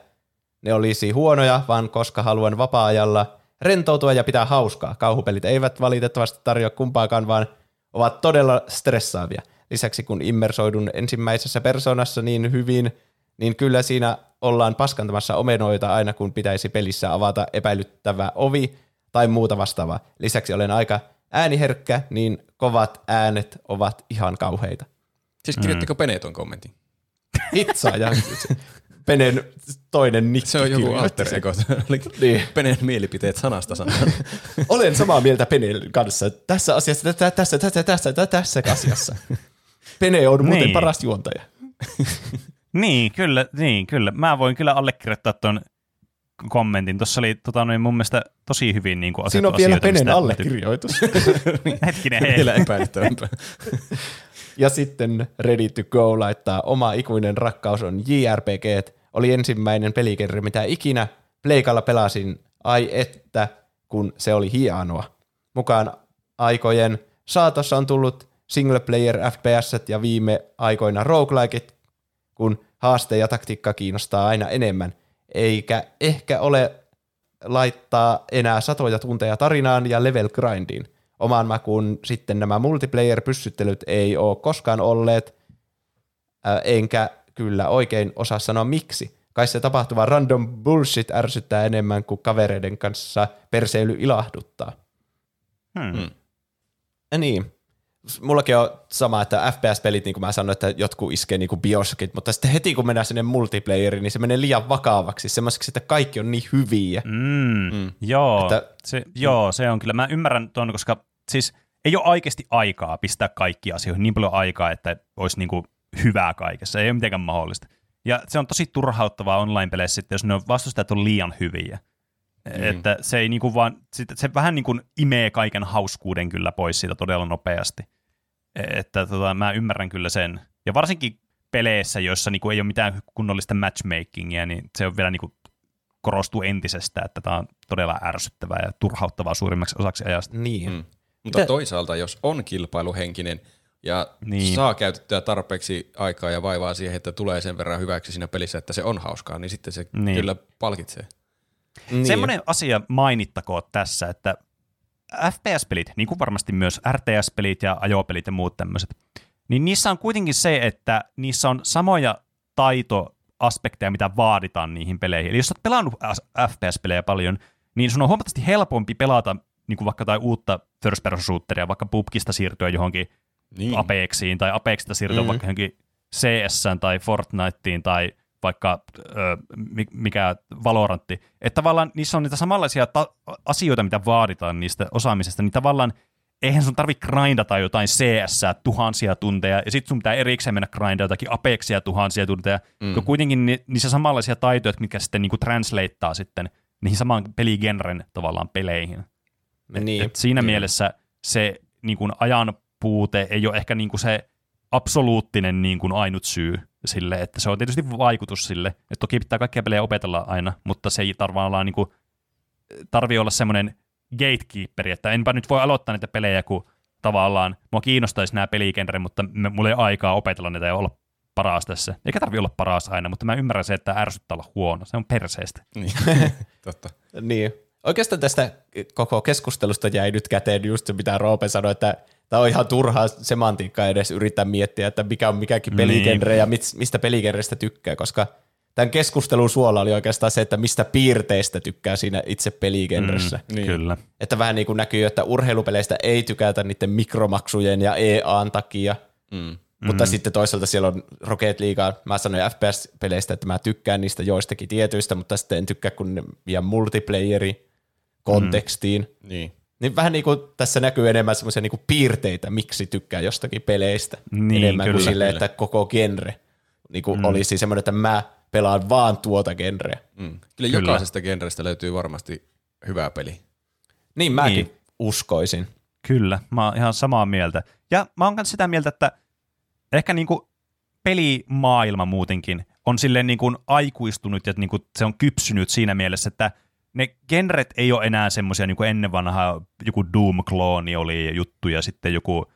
ne olisi huonoja, vaan koska haluan vapaa-ajalla rentoutua ja pitää hauskaa. Kauhupelit eivät valitettavasti tarjoa kumpaakaan, vaan ovat todella stressaavia. Lisäksi kun immersoidun ensimmäisessä persoonassa niin hyvin, niin kyllä siinä ollaan paskantamassa omenoita aina kun pitäisi pelissä avata epäilyttävä ovi tai muuta vastaavaa. Lisäksi olen aika ääniherkkä, niin kovat äänet ovat ihan kauheita. Siis kirjoittiko Pene ton kommentin? Hitsaa ja Penen toinen nikki Se on joku alter ego. Oli Niin. Penen mielipiteet sanasta sanaan. Olen samaa mieltä Penen kanssa. Tässä asiassa, tä- tässä, tässä, tässä, tä- tässä asiassa. Pene on muuten Niin. paras juontaja. Niin, kyllä, niin, kyllä. Mä voin kyllä allekirjoittaa tuon kommentin. Tuossa oli tota, noin, mun mielestä tosi hyvin niin kuin Siinä on vielä asioita, Penen allekirjoitus. Hetkinen, hei. Vielä epäilyttävämpää. ja sitten Ready to Go laittaa oma ikuinen rakkaus on JRPG. Oli ensimmäinen pelikenri, mitä ikinä Pleikalla pelasin. Ai että, kun se oli hienoa. Mukaan aikojen saatossa on tullut single player FPS ja viime aikoina roguelikeit, kun haaste ja taktiikka kiinnostaa aina enemmän. Eikä ehkä ole laittaa enää satoja tunteja tarinaan ja level grindiin. Omaan makuun sitten nämä multiplayer-pyssyttelyt ei ole koskaan olleet, ää, enkä kyllä oikein osaa sanoa miksi. Kai se tapahtuva random bullshit ärsyttää enemmän kuin kavereiden kanssa perseily ilahduttaa. Hmm. Ja niin. Mullakin on sama, että FPS-pelit, niin kuin mä sanoin, että jotkut iskee niin kuin Bioshockit, mutta sitten heti kun mennään sinne multiplayeriin, niin se menee liian vakavaksi, semmoiseksi, että kaikki on niin hyviä. Mm, mm. Joo, Että- se, joo, se on kyllä. Mä ymmärrän tuon, koska siis ei ole oikeasti aikaa pistää kaikki asioihin niin paljon aikaa, että olisi niinku hyvää kaikessa. Ei ole mitenkään mahdollista. Ja se on tosi turhauttavaa online-peleissä sitten, jos ne on vastustajat on liian hyviä. Mm. Että se ei niinku vaan, sit- se vähän niin kuin imee kaiken hauskuuden kyllä pois siitä todella nopeasti. Että tota, mä ymmärrän kyllä sen. Ja varsinkin peleissä, joissa niinku ei ole mitään kunnollista matchmakingia, niin se on vielä niinku korostuu entisestään, että tämä on todella ärsyttävää ja turhauttavaa suurimmaksi osaksi ajasta. Niin. Mm. Mutta Mitä- toisaalta, jos on kilpailuhenkinen ja Niin. saa käytettyä tarpeeksi aikaa ja vaivaa siihen, että tulee sen verran hyväksi siinä pelissä, että se on hauskaa, niin sitten se Niin. niin. kyllä palkitsee. Niin. Semmoinen asia mainittakoon tässä, että FPS-pelit, niin kuin varmasti myös RTS-pelit ja ajopelit ja muut tämmöiset, niin niissä on kuitenkin se, että niissä on samoja taitoaspekteja, mitä vaaditaan niihin peleihin. Eli jos olet pelannut FPS-pelejä paljon, niin sun on huomattavasti helpompi pelata niin kuin vaikka tai uutta first person shooteria, vaikka PUBGista siirtyä johonkin Niin. Apexiin tai Apexista siirtyä mm. vaikka johonkin CS tai Fortniteen tai vaikka ö, mi- mikä Valorantti. Että tavallaan niissä on niitä samanlaisia ta- asioita, mitä vaaditaan niistä osaamisesta, niin tavallaan eihän sun tarvi grindata jotain CS tuhansia tunteja, ja sitten sun pitää erikseen mennä grindata jotakin Apexia tuhansia tunteja, mm. kun kuitenkin ni- niissä samanlaisia taitoja, mitkä sitten niinku translateaa sitten niihin samaan peligenren tavallaan peleihin. Niin. Et siinä mielessä se niin kuin ajan puute ei ole ehkä niin kuin se absoluuttinen niin kuin ainut syy sille, että se on tietysti vaikutus sille, että toki pitää kaikkia pelejä opetella aina, mutta se ei tavallaan niin kuin, tarvi olla semmoinen gatekeeperi, että enpä nyt voi aloittaa niitä pelejä, kun tavallaan mua kiinnostaisi nämä peligenre, mutta mulla ei ole aikaa opetella niitä ja olla paras tässä. Eikä tarvi olla paras aina, mutta mä ymmärrän se, että ärsyttää olla huono. Se on perseestä. Niin. Totta. Niin. Oikeastaan tästä koko keskustelusta jäi nyt käteen just se, mitä Roope sanoi, että tämä on ihan turhaa semantiikkaa edes yrittää miettiä, että mikä on mikäkin peligenre ja mit- mistä peligenrestä tykkää, koska tämän keskustelun suola oli oikeastaan se, että mistä piirteistä tykkää siinä itse peligenressä. Mm. Niin. Kyllä. Että vähän niin kuin näkyy, että urheilupeleistä ei tykätä niiden mikromaksujen ja EAN takia, Mm. mutta sitten toisaalta siellä on Rocket League, mä sanoin FPS-peleistä, että mä tykkään niistä joistakin tietyistä, mutta sitten en tykkää kun ne vie multiplayeri kontekstiin. Niin. Niin vähän niin kuin tässä näkyy enemmän semmoisia niin piirteitä, miksi tykkää jostakin peleistä. Niin, enemmän kuin kyllä, sille, kyllä. että koko genre niin kuin mm. olisi semmoinen, että mä pelaan vaan tuota genreä. Mm. Kyllä, Kyllä. jokaisesta genrestä löytyy varmasti hyvä peli. Niin mäkin Niin. niin. uskoisin. Kyllä, mä oon ihan samaa mieltä. Ja mä oon myös sitä mieltä, että ehkä niinku pelimaailma muutenkin on silleen niinku aikuistunut ja niinku se on kypsynyt siinä mielessä, että ne genret ei ole enää semmoisia niin kuin ennen vanhaa joku Doom-klooni oli juttu ja sitten joku,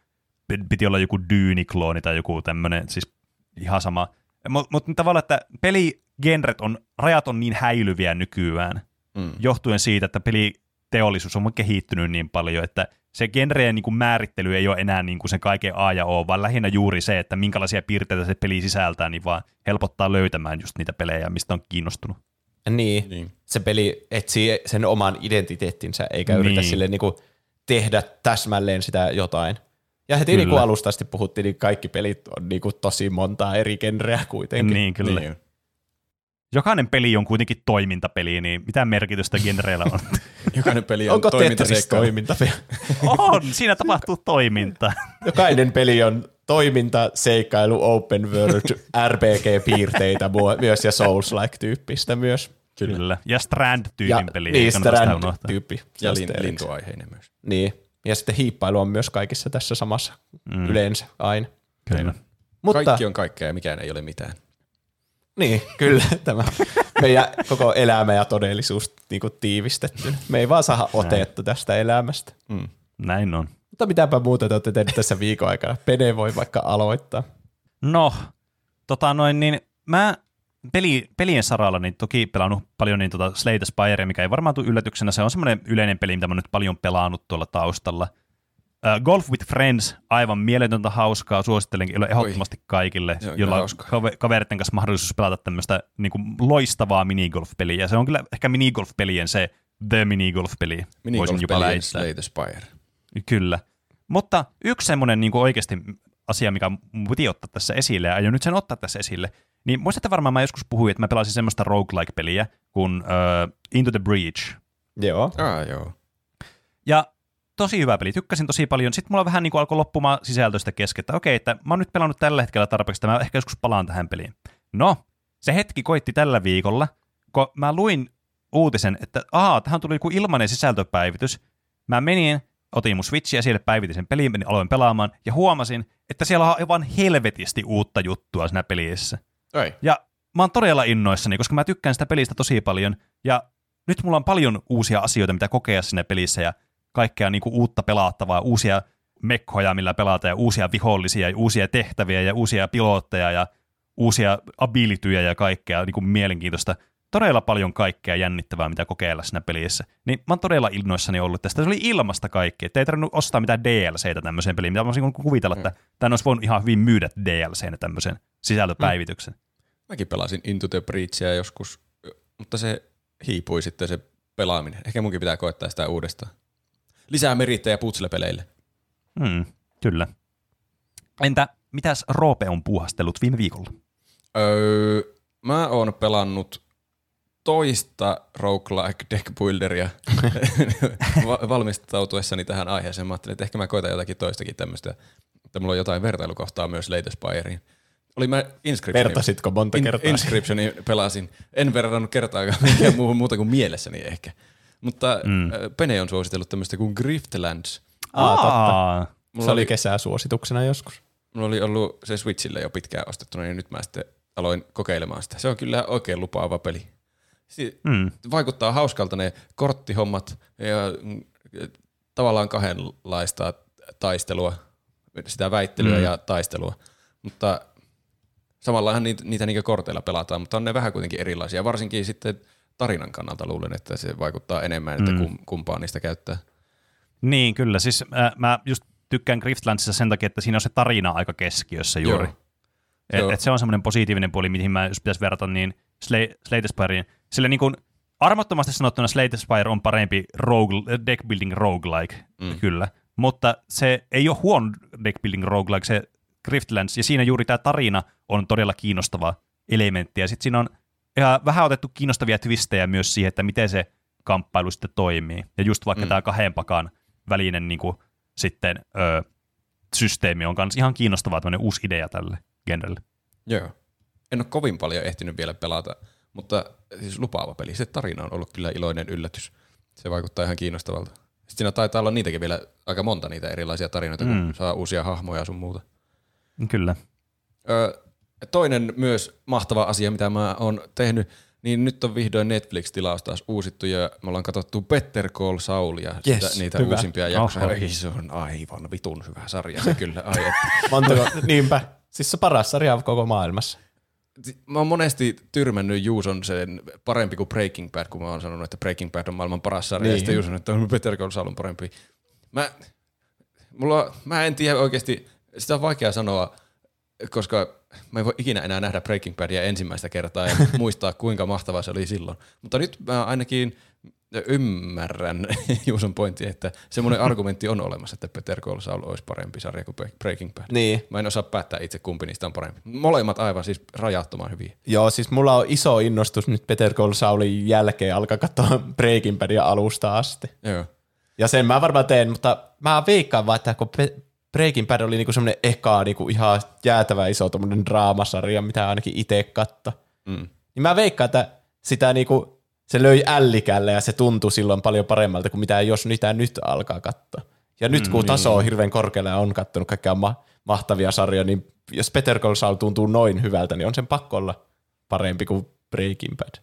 piti olla joku Dyni-klooni tai joku tämmöinen, siis ihan sama. Mutta mut tavallaan, että peligenret on, rajat on niin häilyviä nykyään, Mm. johtuen siitä, että peliteollisuus on kehittynyt niin paljon, että se genreen niin kuin määrittely ei ole enää niin kuin sen kaiken A ja O, vaan lähinnä juuri se, että minkälaisia piirteitä se peli sisältää, niin vaan helpottaa löytämään just niitä pelejä, mistä on kiinnostunut. Niin. Niin. Se peli etsii sen oman identiteettinsä, eikä niin. yritä sille niin kuin tehdä täsmälleen sitä jotain. Ja heti Kyllä. niin kuin alusta asti puhuttiin, niin kaikki pelit on niin kuin tosi montaa eri genreä kuitenkin. Niin, kyllä. Niin. Jokainen peli on kuitenkin toimintapeli, niin mitä merkitystä genreillä on? Jokainen peli on Onko toimintaseikkailu. toimintapeli? on, siinä tapahtuu toiminta. Jokainen peli on toiminta, seikkailu, open world, RPG-piirteitä myös ja Souls-like-tyyppistä myös. Kyllä. Kyllä. Ja Strand-tyypin peli. Niin. Strand-tyyppi. Ja lin, lintuaiheinen myös. Niin. Ja sitten hiippailu on myös kaikissa tässä samassa mm. yleensä aina. Kyllä. Mutta, Kaikki on kaikkea ja mikään ei ole mitään. Niin, kyllä. Tämä meidän koko elämä ja todellisuus niin kuin tiivistetty. Me ei vaan saada otetta tästä elämästä. Näin on. Mutta mitäpä muuta te olette tehneet tässä viikon aikana? Pene voi vaikka aloittaa. No, tota noin, niin mä peli, pelien saralla niin toki pelannut paljon niin tota Slay the Spire, mikä ei varmaan tule yllätyksenä. Se on semmoinen yleinen peli, mitä mä nyt paljon pelannut tuolla taustalla. Uh, Golf with Friends, aivan mieletöntä hauskaa, suosittelenkin kyllä ehdottomasti kaikille, on jolla on hauskaa. kave- kaveritten kanssa mahdollisuus pelata tämmöistä niin kuin loistavaa minigolf-peliä. Se on kyllä ehkä minigolf-pelien se the minigolf-peli, voisin jopa väittää. The Spire. Kyllä. Mutta yksi semmoinen niin oikeasti asia, mikä mun piti ottaa tässä esille, ja aion nyt sen ottaa tässä esille, niin muistatte varmaan mä joskus puhuin, että mä pelasin semmoista roguelike-peliä kuin uh, Into the Breach. Joo. Ah, joo. Ja tosi hyvä peli, tykkäsin tosi paljon. Sitten mulla vähän niin kuin alkoi loppumaan sisältöistä kesken, että okei, että mä oon nyt pelannut tällä hetkellä tarpeeksi, että mä ehkä joskus palaan tähän peliin. No, se hetki koitti tällä viikolla, kun mä luin uutisen, että ahaa, tähän tuli joku ilmainen sisältöpäivitys. Mä menin, otin mun Switchiä, siellä päivitin sen peliin, menin, aloin pelaamaan, ja huomasin, että siellä on aivan helvetisti uutta juttua siinä pelissä. Ei. Ja mä oon todella innoissani, koska mä tykkään sitä pelistä tosi paljon, ja nyt mulla on paljon uusia asioita, mitä kokea siinä pelissä, ja kaikkea niin kuin uutta pelattavaa, uusia mekkoja, millä pelata, ja uusia vihollisia, ja uusia tehtäviä, ja uusia pilotteja, ja uusia abilityjä ja kaikkea niin kuin mielenkiintoista. Todella paljon kaikkea jännittävää, mitä kokeilla siinä pelissä. Niin mä oon todella innoissani ollut tästä. Se oli ilmasta kaikki. Että ei tarvinnut ostaa mitään DLCtä tämmöiseen peliin. Mitä mä voisin kuvitella, että tämän olisi voinut ihan hyvin myydä DLCnä tämmöisen sisältöpäivityksen. Mäkin pelasin Into the Breachia joskus, mutta se hiipui sitten se pelaaminen. Ehkä munkin pitää koettaa sitä uudestaan. Lisää merittejä putslepeleille. Hmm, kyllä. Entä mitäs Roope on puuhastellut viime viikolla? Öö, mä oon pelannut toista roguelike deckbuilderia Va- valmistautuessani tähän aiheeseen. Mä ajattelin, että ehkä mä koitan jotakin toistakin tämmöistä, että mulla on jotain vertailukohtaa myös Late Spireen. Oli mä Inscriptionin, Vertasitko monta in, kertaa? Inscriptionin pelasin. En verrannut kertaakaan mihinkään muuhun muuta kuin mielessäni ehkä. Mutta mm. Pene on suositellut tämmöistä kuin Griftlands. Aa, totta. Aa, Se oli kesäsuosituksena joskus. Mulla oli ollut se Switchille jo pitkään ostettuna, niin nyt mä sitten aloin kokeilemaan sitä. Se on kyllä oikein lupaava peli. Si- Mm. Vaikuttaa hauskalta ne korttihommat ja mm, tavallaan kahdenlaista taistelua, sitä väittelyä Mm. ja taistelua. Mutta samallahan niitä, niitä niinkö korteilla pelataan, mutta on ne vähän kuitenkin erilaisia. Varsinkin sitten tarinan kannalta luulen, että se vaikuttaa enemmän, että Mm. kum, kumpaa niistä käyttää. Niin, kyllä. Siis äh, mä just tykkään Griftlandsissa sen takia, että siinä on se tarina aika keskiössä juuri. Joo. Et, Joo. et se on semmoinen positiivinen puoli, mihin mä jos pitäisi verrata, niin Slay, the Spireen. Sillä niin kuin armottomasti sanottuna Slay the Spire on parempi rogue, deck building roguelike, mm. kyllä. Mutta se ei ole huono deck building roguelike, se Griftlands, ja siinä juuri tämä tarina on todella kiinnostava elementti, ja sitten siinä on ihan vähän otettu kiinnostavia twistejä myös siihen, että miten se kamppailu sitten toimii. Ja just vaikka mm. tämä kahden pakan välinen niin kuin, sitten ö, systeemi on myös ihan kiinnostavaa, tämmöinen uusi idea tälle genrelle. Joo. En ole kovin paljon ehtinyt vielä pelata, mutta siis lupaava peli. Se tarina on ollut kyllä iloinen yllätys. Se vaikuttaa ihan kiinnostavalta. Sitten siinä taitaa olla niitäkin vielä aika monta niitä erilaisia tarinoita, kun Mm. saa uusia hahmoja ja sun muuta. Kyllä. Öö, toinen myös mahtava asia, mitä mä oon tehnyt, niin nyt on vihdoin Netflix-tilaus taas uusittu ja me ollaan katsottu Better Call Saulia, Yes, sitä, niitä hyvä. uusimpia jaksoja. Ai, se on aivan vitun hyvä sarja se kyllä. Ai, että. Montako, niinpä. Siis se paras sarja koko maailmassa. Mä oon monesti tyrmännyt Juuson sen parempi kuin Breaking Bad, kun mä oon sanonut, että Breaking Bad on maailman paras sarja, niin. ja sitten Juuson että on Better Call Saul on parempi. Mä, mulla, mä en tiedä oikeasti, sitä on vaikea sanoa, koska mä en voi ikinä enää nähdä Breaking Badia ensimmäistä kertaa ja muistaa, kuinka mahtavaa se oli silloin. Mutta nyt mä ainakin ymmärrän Juuson pointti, että semmoinen argumentti on olemassa, että Better Call Saul olisi parempi sarja kuin Breaking Bad. Niin. Mä en osaa päättää itse, kumpi niistä on parempi. Molemmat aivan siis rajattoman hyviä. Joo, siis mulla on iso innostus nyt Peter Call Saulin jälkeen alkaa katsoa Breaking Badia alusta asti. Joo. Ja sen mä varmaan teen, mutta mä veikkaan vaan, että kun Breaking Bad oli niinku semmoinen eka niinku ihan jäätävä iso tommonen draamasarja, mitä ainakin itse katto. Mm. Niin mä veikkaan, että sitä niinku se löi ällikällä ja se tuntui silloin paljon paremmalta kuin mitä jos niitä nyt alkaa katsoa. Ja nyt kun taso on hirveän korkealla ja on kattonut kaikkia ma- mahtavia sarjoja, niin jos Better Call Saul tuntuu noin hyvältä, niin on sen pakko olla parempi kuin Breaking Bad.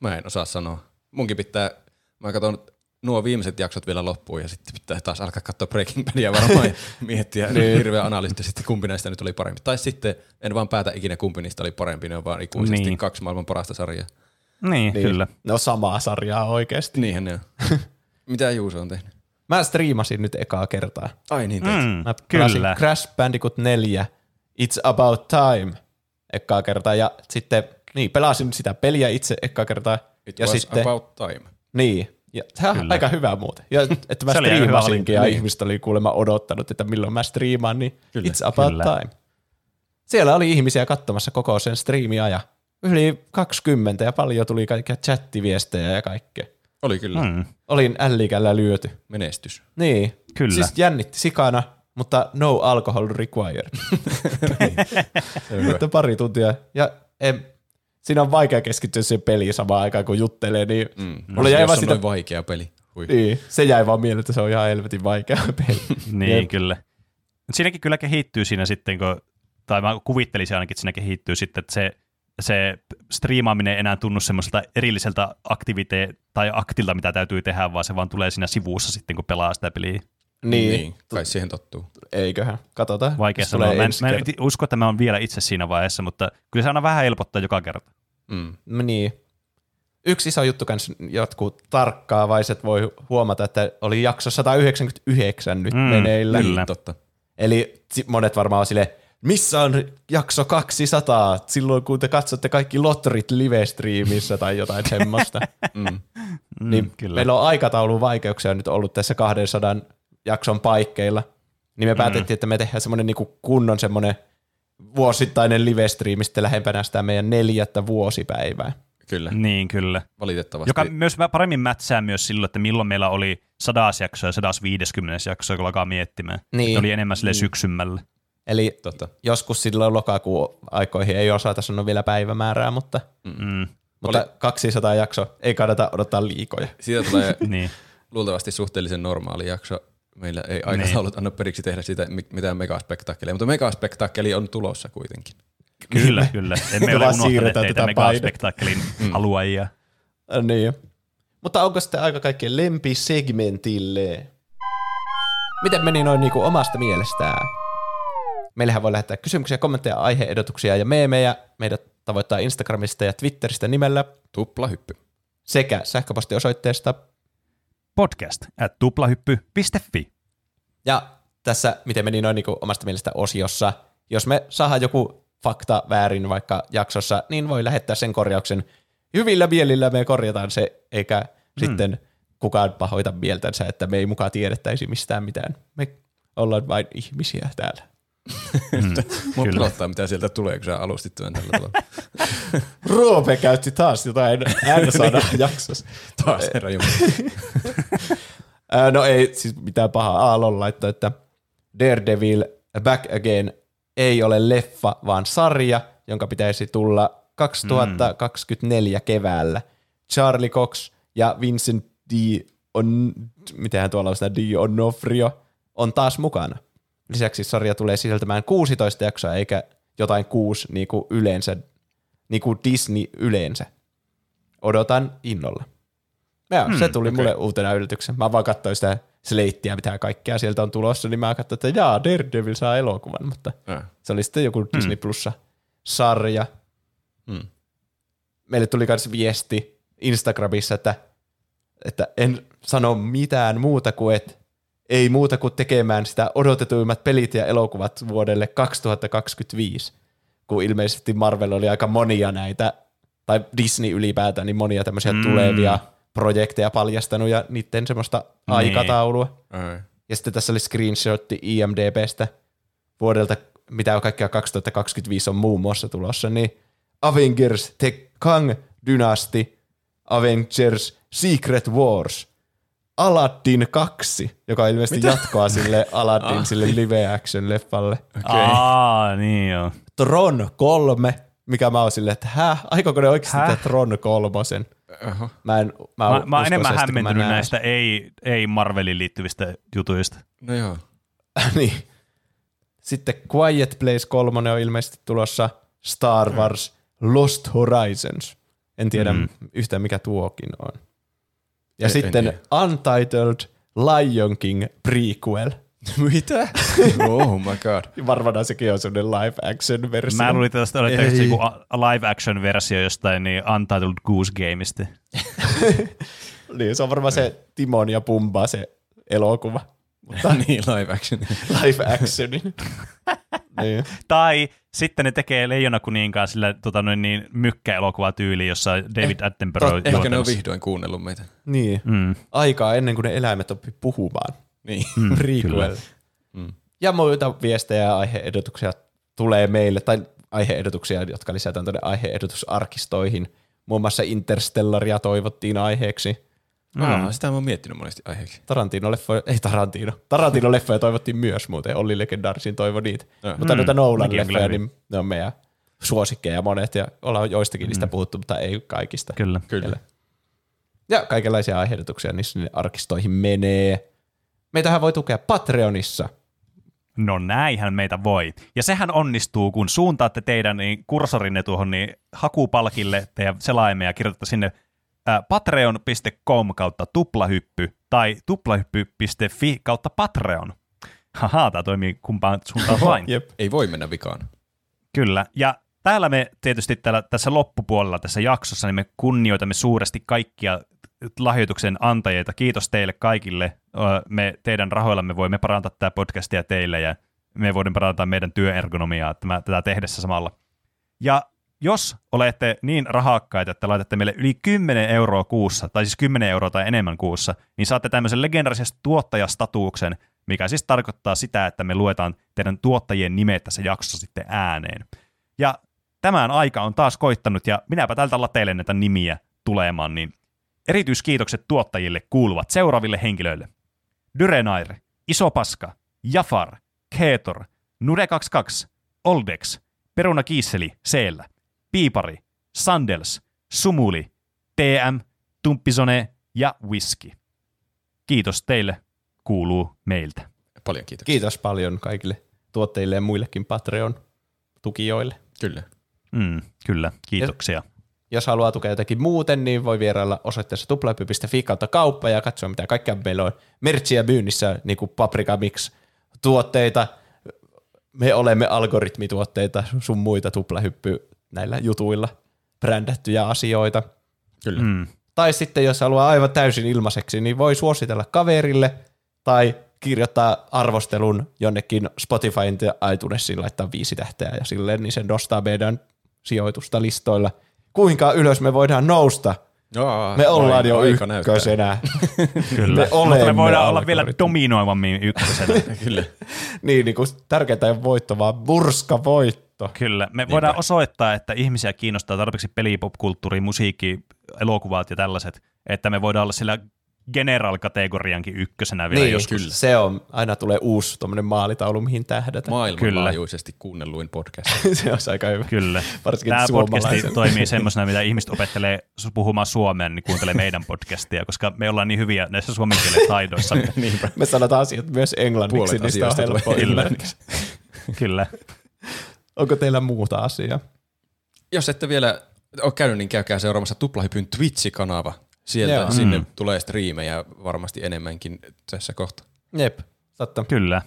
Mä en osaa sanoa. Munkin pitää, mä katson nuo viimeiset jaksot vielä loppuun ja sitten pitää taas alkaa katsoa Breaking Badia varmaan ja miettiä niin. hirveän analyyttisesti, kumpi näistä nyt oli parempi. Tai sitten en vaan päätä ikinä kumpi niistä oli parempi, ne on vaan ikuisesti Niin. kaksi maailman parasta sarjaa. Niin, Niin. kyllä. Ne on samaa sarjaa oikeasti. Niinhän ne on. Mitä Juuso on tehnyt? Mä striimasin nyt ekaa kertaa. Ai niin, teit. Mm, Mä kyllä. Crash Bandicoot 4, It's About Time ekaa kertaa ja sitten niin, pelasin sitä peliä itse ekaa kertaa. It ja was sitten, about time. Niin, ja se on Kyllä. aika hyvä muuten. Ja että mä striimasinkin ja valinta. ihmiset oli kuulemma odottanut, että milloin mä striimaan, niin Kyllä. It's About Kyllä. Time. Siellä oli ihmisiä katsomassa koko sen striimia ja yli 20 ja paljon tuli kaikkia chattiviestejä ja kaikkea. Oli kyllä. Mm. Olin ällikällä lyöty. Menestys. Niin. Kyllä. Siis jännitti sikana, mutta no alcohol required. Mutta pari tuntia. Ja en, siinä on vaikea keskittyä siihen peliin samaan aikaan, kun juttelee, niin Mm. mulla jäi Jos vaan on sitä, noin vaikea peli. Hui. niin, se jäi vaan mieleen, että se on ihan helvetin vaikea peli. niin, Jep. kyllä. Mut siinäkin kyllä kehittyy siinä sitten, kun, tai mä kuvittelisin ainakin, että siinä kehittyy sitten, että se, se striimaaminen ei enää tunnu semmoiselta erilliseltä aktivite- tai aktilta, mitä täytyy tehdä, vaan se vaan tulee siinä sivussa sitten, kun pelaa sitä peliä. Niin, niin. Kai siihen tottuu. eiköhän. Katsotaan. Vaikea sanoa. Mä en, mä en usko, että mä oon vielä itse siinä vaiheessa, mutta kyllä se aina vähän helpottaa joka kerta. Mm. Niin. Yksi iso juttu kans jotkut tarkkaavaiset voi huomata, että oli jakso 199 nyt Mm, meneillä. kyllä. Totta. Eli monet varmaan on silleen, missä on jakso 200, silloin kun te katsotte kaikki lotterit live-striimissä tai jotain semmoista. Mm. Mm, niin kyllä. meillä on aikataulun vaikeuksia nyt ollut tässä 200 jakson paikkeilla. Niin me päätettiin, että me tehdään semmoinen niinku kunnon semmoinen vuosittainen live-striimi sitten lähempänä sitä meidän neljättä vuosipäivää. Kyllä, Niin, kyllä. valitettavasti. Joka myös paremmin mätsää myös silloin, että milloin meillä oli sadas jakso ja 150 jakso, kun alkaa miettimään. Niin. Ne oli enemmän sille syksymmällä. Eli Totta. joskus silloin lokakuun aikoihin ei osata sanoa vielä päivämäärää, mutta, Mm, mutta 200 jakso ei kannata odottaa liikoja. Siitä tulee niin. luultavasti suhteellisen normaali jakso. Meillä ei aikataulut anna periksi tehdä sitä mi- mitään megaspektaakkelia, mutta megaspektaakkeli on tulossa kuitenkin. Kyllä, kyllä. Emme Me ole unohtaneet teitä tätä megaspektaakkelin haluajia. Äh, Niin. Mutta onko sitten aika kaikkien lempisegmentille? Miten meni noin niinku omasta mielestään? Meillähän voi lähettää kysymyksiä, kommentteja, aiheehdotuksia ja meemejä. Meidät tavoittaa Instagramista ja Twitteristä nimellä Tuplahyppy. sekä sähköpostiosoitteesta. Podcast at tuplahyppy.fi. Ja tässä, miten meni noin niinku omasta mielestä osiossa, jos me saadaan joku fakta väärin vaikka jaksossa, niin voi lähettää sen korjauksen. Hyvillä mielillä me korjataan se, eikä hmm. sitten kukaan pahoita mieltänsä, että me ei mukaan tiedettäisi mistään mitään. Me ollaan vain ihmisiä täällä. Mua Kyllä. pelottaa, mitä sieltä tulee, kun sä alustit työn tällä tavalla. Roope käytti taas jotain N-sanaa jaksossa. Taas herra no ei siis mitään pahaa. Aallon laittoi, että Daredevil Back Again ei ole leffa, vaan sarja, jonka pitäisi tulla 2024 keväällä. Charlie Cox ja Vincent D. On, mitenhän tuolla on sitä D. Onofrio on taas mukana. Lisäksi sarja tulee sisältämään 16 jaksoa, eikä jotain kuusi niin kuin yleensä, niin kuin Disney yleensä. Odotan innolla. Ja hmm, se tuli okay. mulle uutena yllätyksenä. Mä vaan katsoin sitä sleittiä, mitä kaikkea sieltä on tulossa, niin mä katsoin, että jaa, Daredevil saa elokuvan, mutta Äh. se oli sitten joku Disney Plussa sarja. Hmm. Meille tuli myös viesti Instagramissa, että, että en sano mitään muuta kuin, että ei muuta kuin tekemään sitä odotetuimmat pelit ja elokuvat vuodelle 2025, kun ilmeisesti Marvel oli aika monia näitä, tai Disney ylipäätään, niin monia tämmöisiä mm. tulevia projekteja paljastanut ja niiden semmoista Niin. aikataulua. Ai. Ja sitten tässä oli screenshotti IMDBstä vuodelta, mitä kaikkea 2025 on muun muassa tulossa, niin Avengers The Kang Dynasty, Avengers Secret Wars, Aladdin 2, joka on ilmeisesti Mitä? jatkoa sille Aladdin sille live action leffalle. Okay. Aa, niin joo. Tron 3, mikä mä oon silleen, että hä, aikooko ne oikeasti tehdä Tron kolmosen? Oho. Mä, en, mä, Mä, mä oon enemmän mä hämmentynyt näen- näistä ei, ei Marveliin liittyvistä jutuista. No joo. niin. Sitten Quiet Place 3 on ilmeisesti tulossa Star Wars Lost Horizons. En tiedä Mm. mm. yhtään mikä tuokin on. Ja En- en sitten tiedä. Untitled Lion King prequel. Mitä? oh my god. Varmaan sekin on sellainen live action versio. Mä luulin, että tästä oli Ei. tehty joku live action versio jostain niin Untitled Goose Gameista. Niin, se on varmaan se Timon ja Pumba se elokuva. Mutta niin, live action. live actionin. niin. Tai sitten ne tekee Leijona kuninkaan sillä tota, noin niin, mykkä-elokuvatyyli, jossa David Attenborough on Ehkä ne on vihdoin kuunnellut meitä. niin. Mm. Aikaa ennen kuin ne eläimet oppi puhumaan. Niin. Mm, prequel. Mm. Ja muita viestejä ja aiheehdotuksia tulee meille, tai aiheehdotuksia, jotka lisätään tuonne aiheehdotusarkistoihin. Muun muassa Interstellaria toivottiin aiheeksi. Mm. Aa, sitä mä oon miettinyt monesti aiheeksi. Tarantino-leffoja, ei Tarantino, Tarantino-leffoja toivottiin myös muuten, Olli Legendarsin toivo niitä. Joo. Mutta Mm, noita Nolan-leffoja, niin ne on meidän suosikkeja monet, ja ollaan joistakin niistä Mm. puhuttu, mutta ei kaikista. Kyllä. Kyllä. Ja kaikenlaisia aiheehdotuksia niissä sinne arkistoihin menee. Meitähän voi tukea Patreonissa. No näinhän meitä voi. Ja sehän onnistuu, kun suuntaatte teidän niin kursorinne tuohon niin hakupalkille teidän selaimen ja kirjoitatte sinne patreon.com kautta tuplahyppy tai tuplahyppy.fi kautta patreon. Haha, tämä toimii kumpaan suuntaan vain. Jep. Ei voi mennä vikaan. Kyllä. Ja täällä me tietysti täällä, tässä loppupuolella tässä jaksossa niin me kunnioitamme suuresti kaikkia lahjoituksen antajia. Kiitos teille kaikille. Me teidän rahoillamme voimme parantaa tätä podcastia teille ja me voidaan parantaa meidän työergonomiaa tämä, tätä tehdessä samalla. Ja jos olette niin rahakkaita, että laitatte meille yli 10 euroa kuussa, tai siis 10 euroa tai enemmän kuussa, niin saatte tämmöisen legendarisen tuottajastatuksen, mikä siis tarkoittaa sitä, että me luetaan teidän tuottajien nimet tässä jaksossa sitten ääneen. Ja tämän aika on taas koittanut, ja minäpä tältä lateille näitä nimiä tulemaan, niin erityiskiitokset tuottajille kuuluvat seuraaville henkilöille. Dyrenair, Iso Paska, Jafar, Keetor, Nude22, Oldex, Peruna Kiisseli, Seellä, Piipari, Sandels, Sumuli, TM, Tumppisone ja Whisky. Kiitos teille, kuuluu meiltä. Paljon kiitoksia. Kiitos paljon kaikille tuotteille ja muillekin Patreon-tukijoille. Kyllä. Mm, kyllä, kiitoksia. Jos haluaa tukea jotakin muuten, niin voi vierailla osoitteessa tuplahyppy.fi kautta kauppa ja katsoa, mitä kaikkea meillä on merchiä myynnissä, niin kuin Paprika Mix tuotteita. Me olemme algoritmituotteita, sun muita tuplahyppy näillä jutuilla brändättyjä asioita. Kyllä. Mm, Tai sitten, jos haluaa aivan täysin ilmaiseksi, niin voi suositella kaverille tai kirjoittaa arvostelun jonnekin Spotifyn ja iTunesiin, laittaa viisi tähteä ja silleen, niin se nostaa meidän sijoitusta listoilla. Kuinka ylös me voidaan nousta? Joo, Me ollaan jo ykkösenä. kyllä. Me Mutta me voidaan olla vielä dominoivammin ykkösenä. Kyllä. niin, niin kuin tärkeintä ei voitto, vaan murska voitto. Kyllä. Me voidaan osoittaa, että ihmisiä kiinnostaa tarpeeksi peli, popkulttuuri, musiikki, elokuvat ja tällaiset, että me voidaan olla sillä general-kategoriankin ykkösenä vielä Niin, joskus. kyllä. Se on, aina tulee uusi tuommoinen maalitaulu, mihin tähdätä. Maailmanlaajuisesti kuunnelluin podcast. se on aika hyvä. Kyllä. Varsinkin Tämä podcasti suomalaisen. toimii semmoisena, mitä ihmiset opettelee puhumaan suomea, niin kuuntelee meidän podcastia, koska me ollaan niin hyviä näissä suomen kielen taidoissa. Me sanotaan asiat myös englanniksi, Puolet niin sitä on asioista helppo tulee ymmärtää. englanniksi. Kyllä. Onko teillä muuta asiaa? Jos ette vielä ole käynyt, niin käykää seuraamassa Tuplahypyn Twitch-kanava. Sieltä Joo. sinne Mm. tulee striimejä varmasti enemmänkin tässä kohtaa. Jep, totta. Kyllä.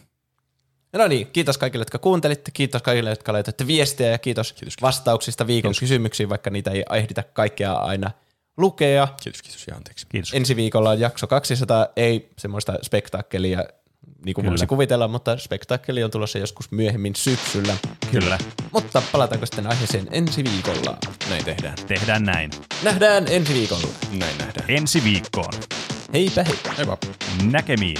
No niin, kiitos kaikille, jotka kuuntelitte, kiitos kaikille, jotka laitatte viestejä ja kiitos, Kiitos. vastauksista viikon Kiitos. kysymyksiin, vaikka niitä ei ehditä kaikkea aina lukea. Kiitos, kiitos ja anteeksi. Kiitos. Ensi viikolla on jakso 200, ei semmoista spektaakkelia, niin kuin voisi kuvitella, mutta spektaakkeli on tulossa joskus myöhemmin syksyllä. Kyllä. Mutta palataanko sitten aiheeseen ensi viikolla? Näin tehdään. Tehdään näin. Nähdään ensi viikolla. Näin nähdään. Ensi viikkoon. Heipä hei! Hei vaan. Näkemiin.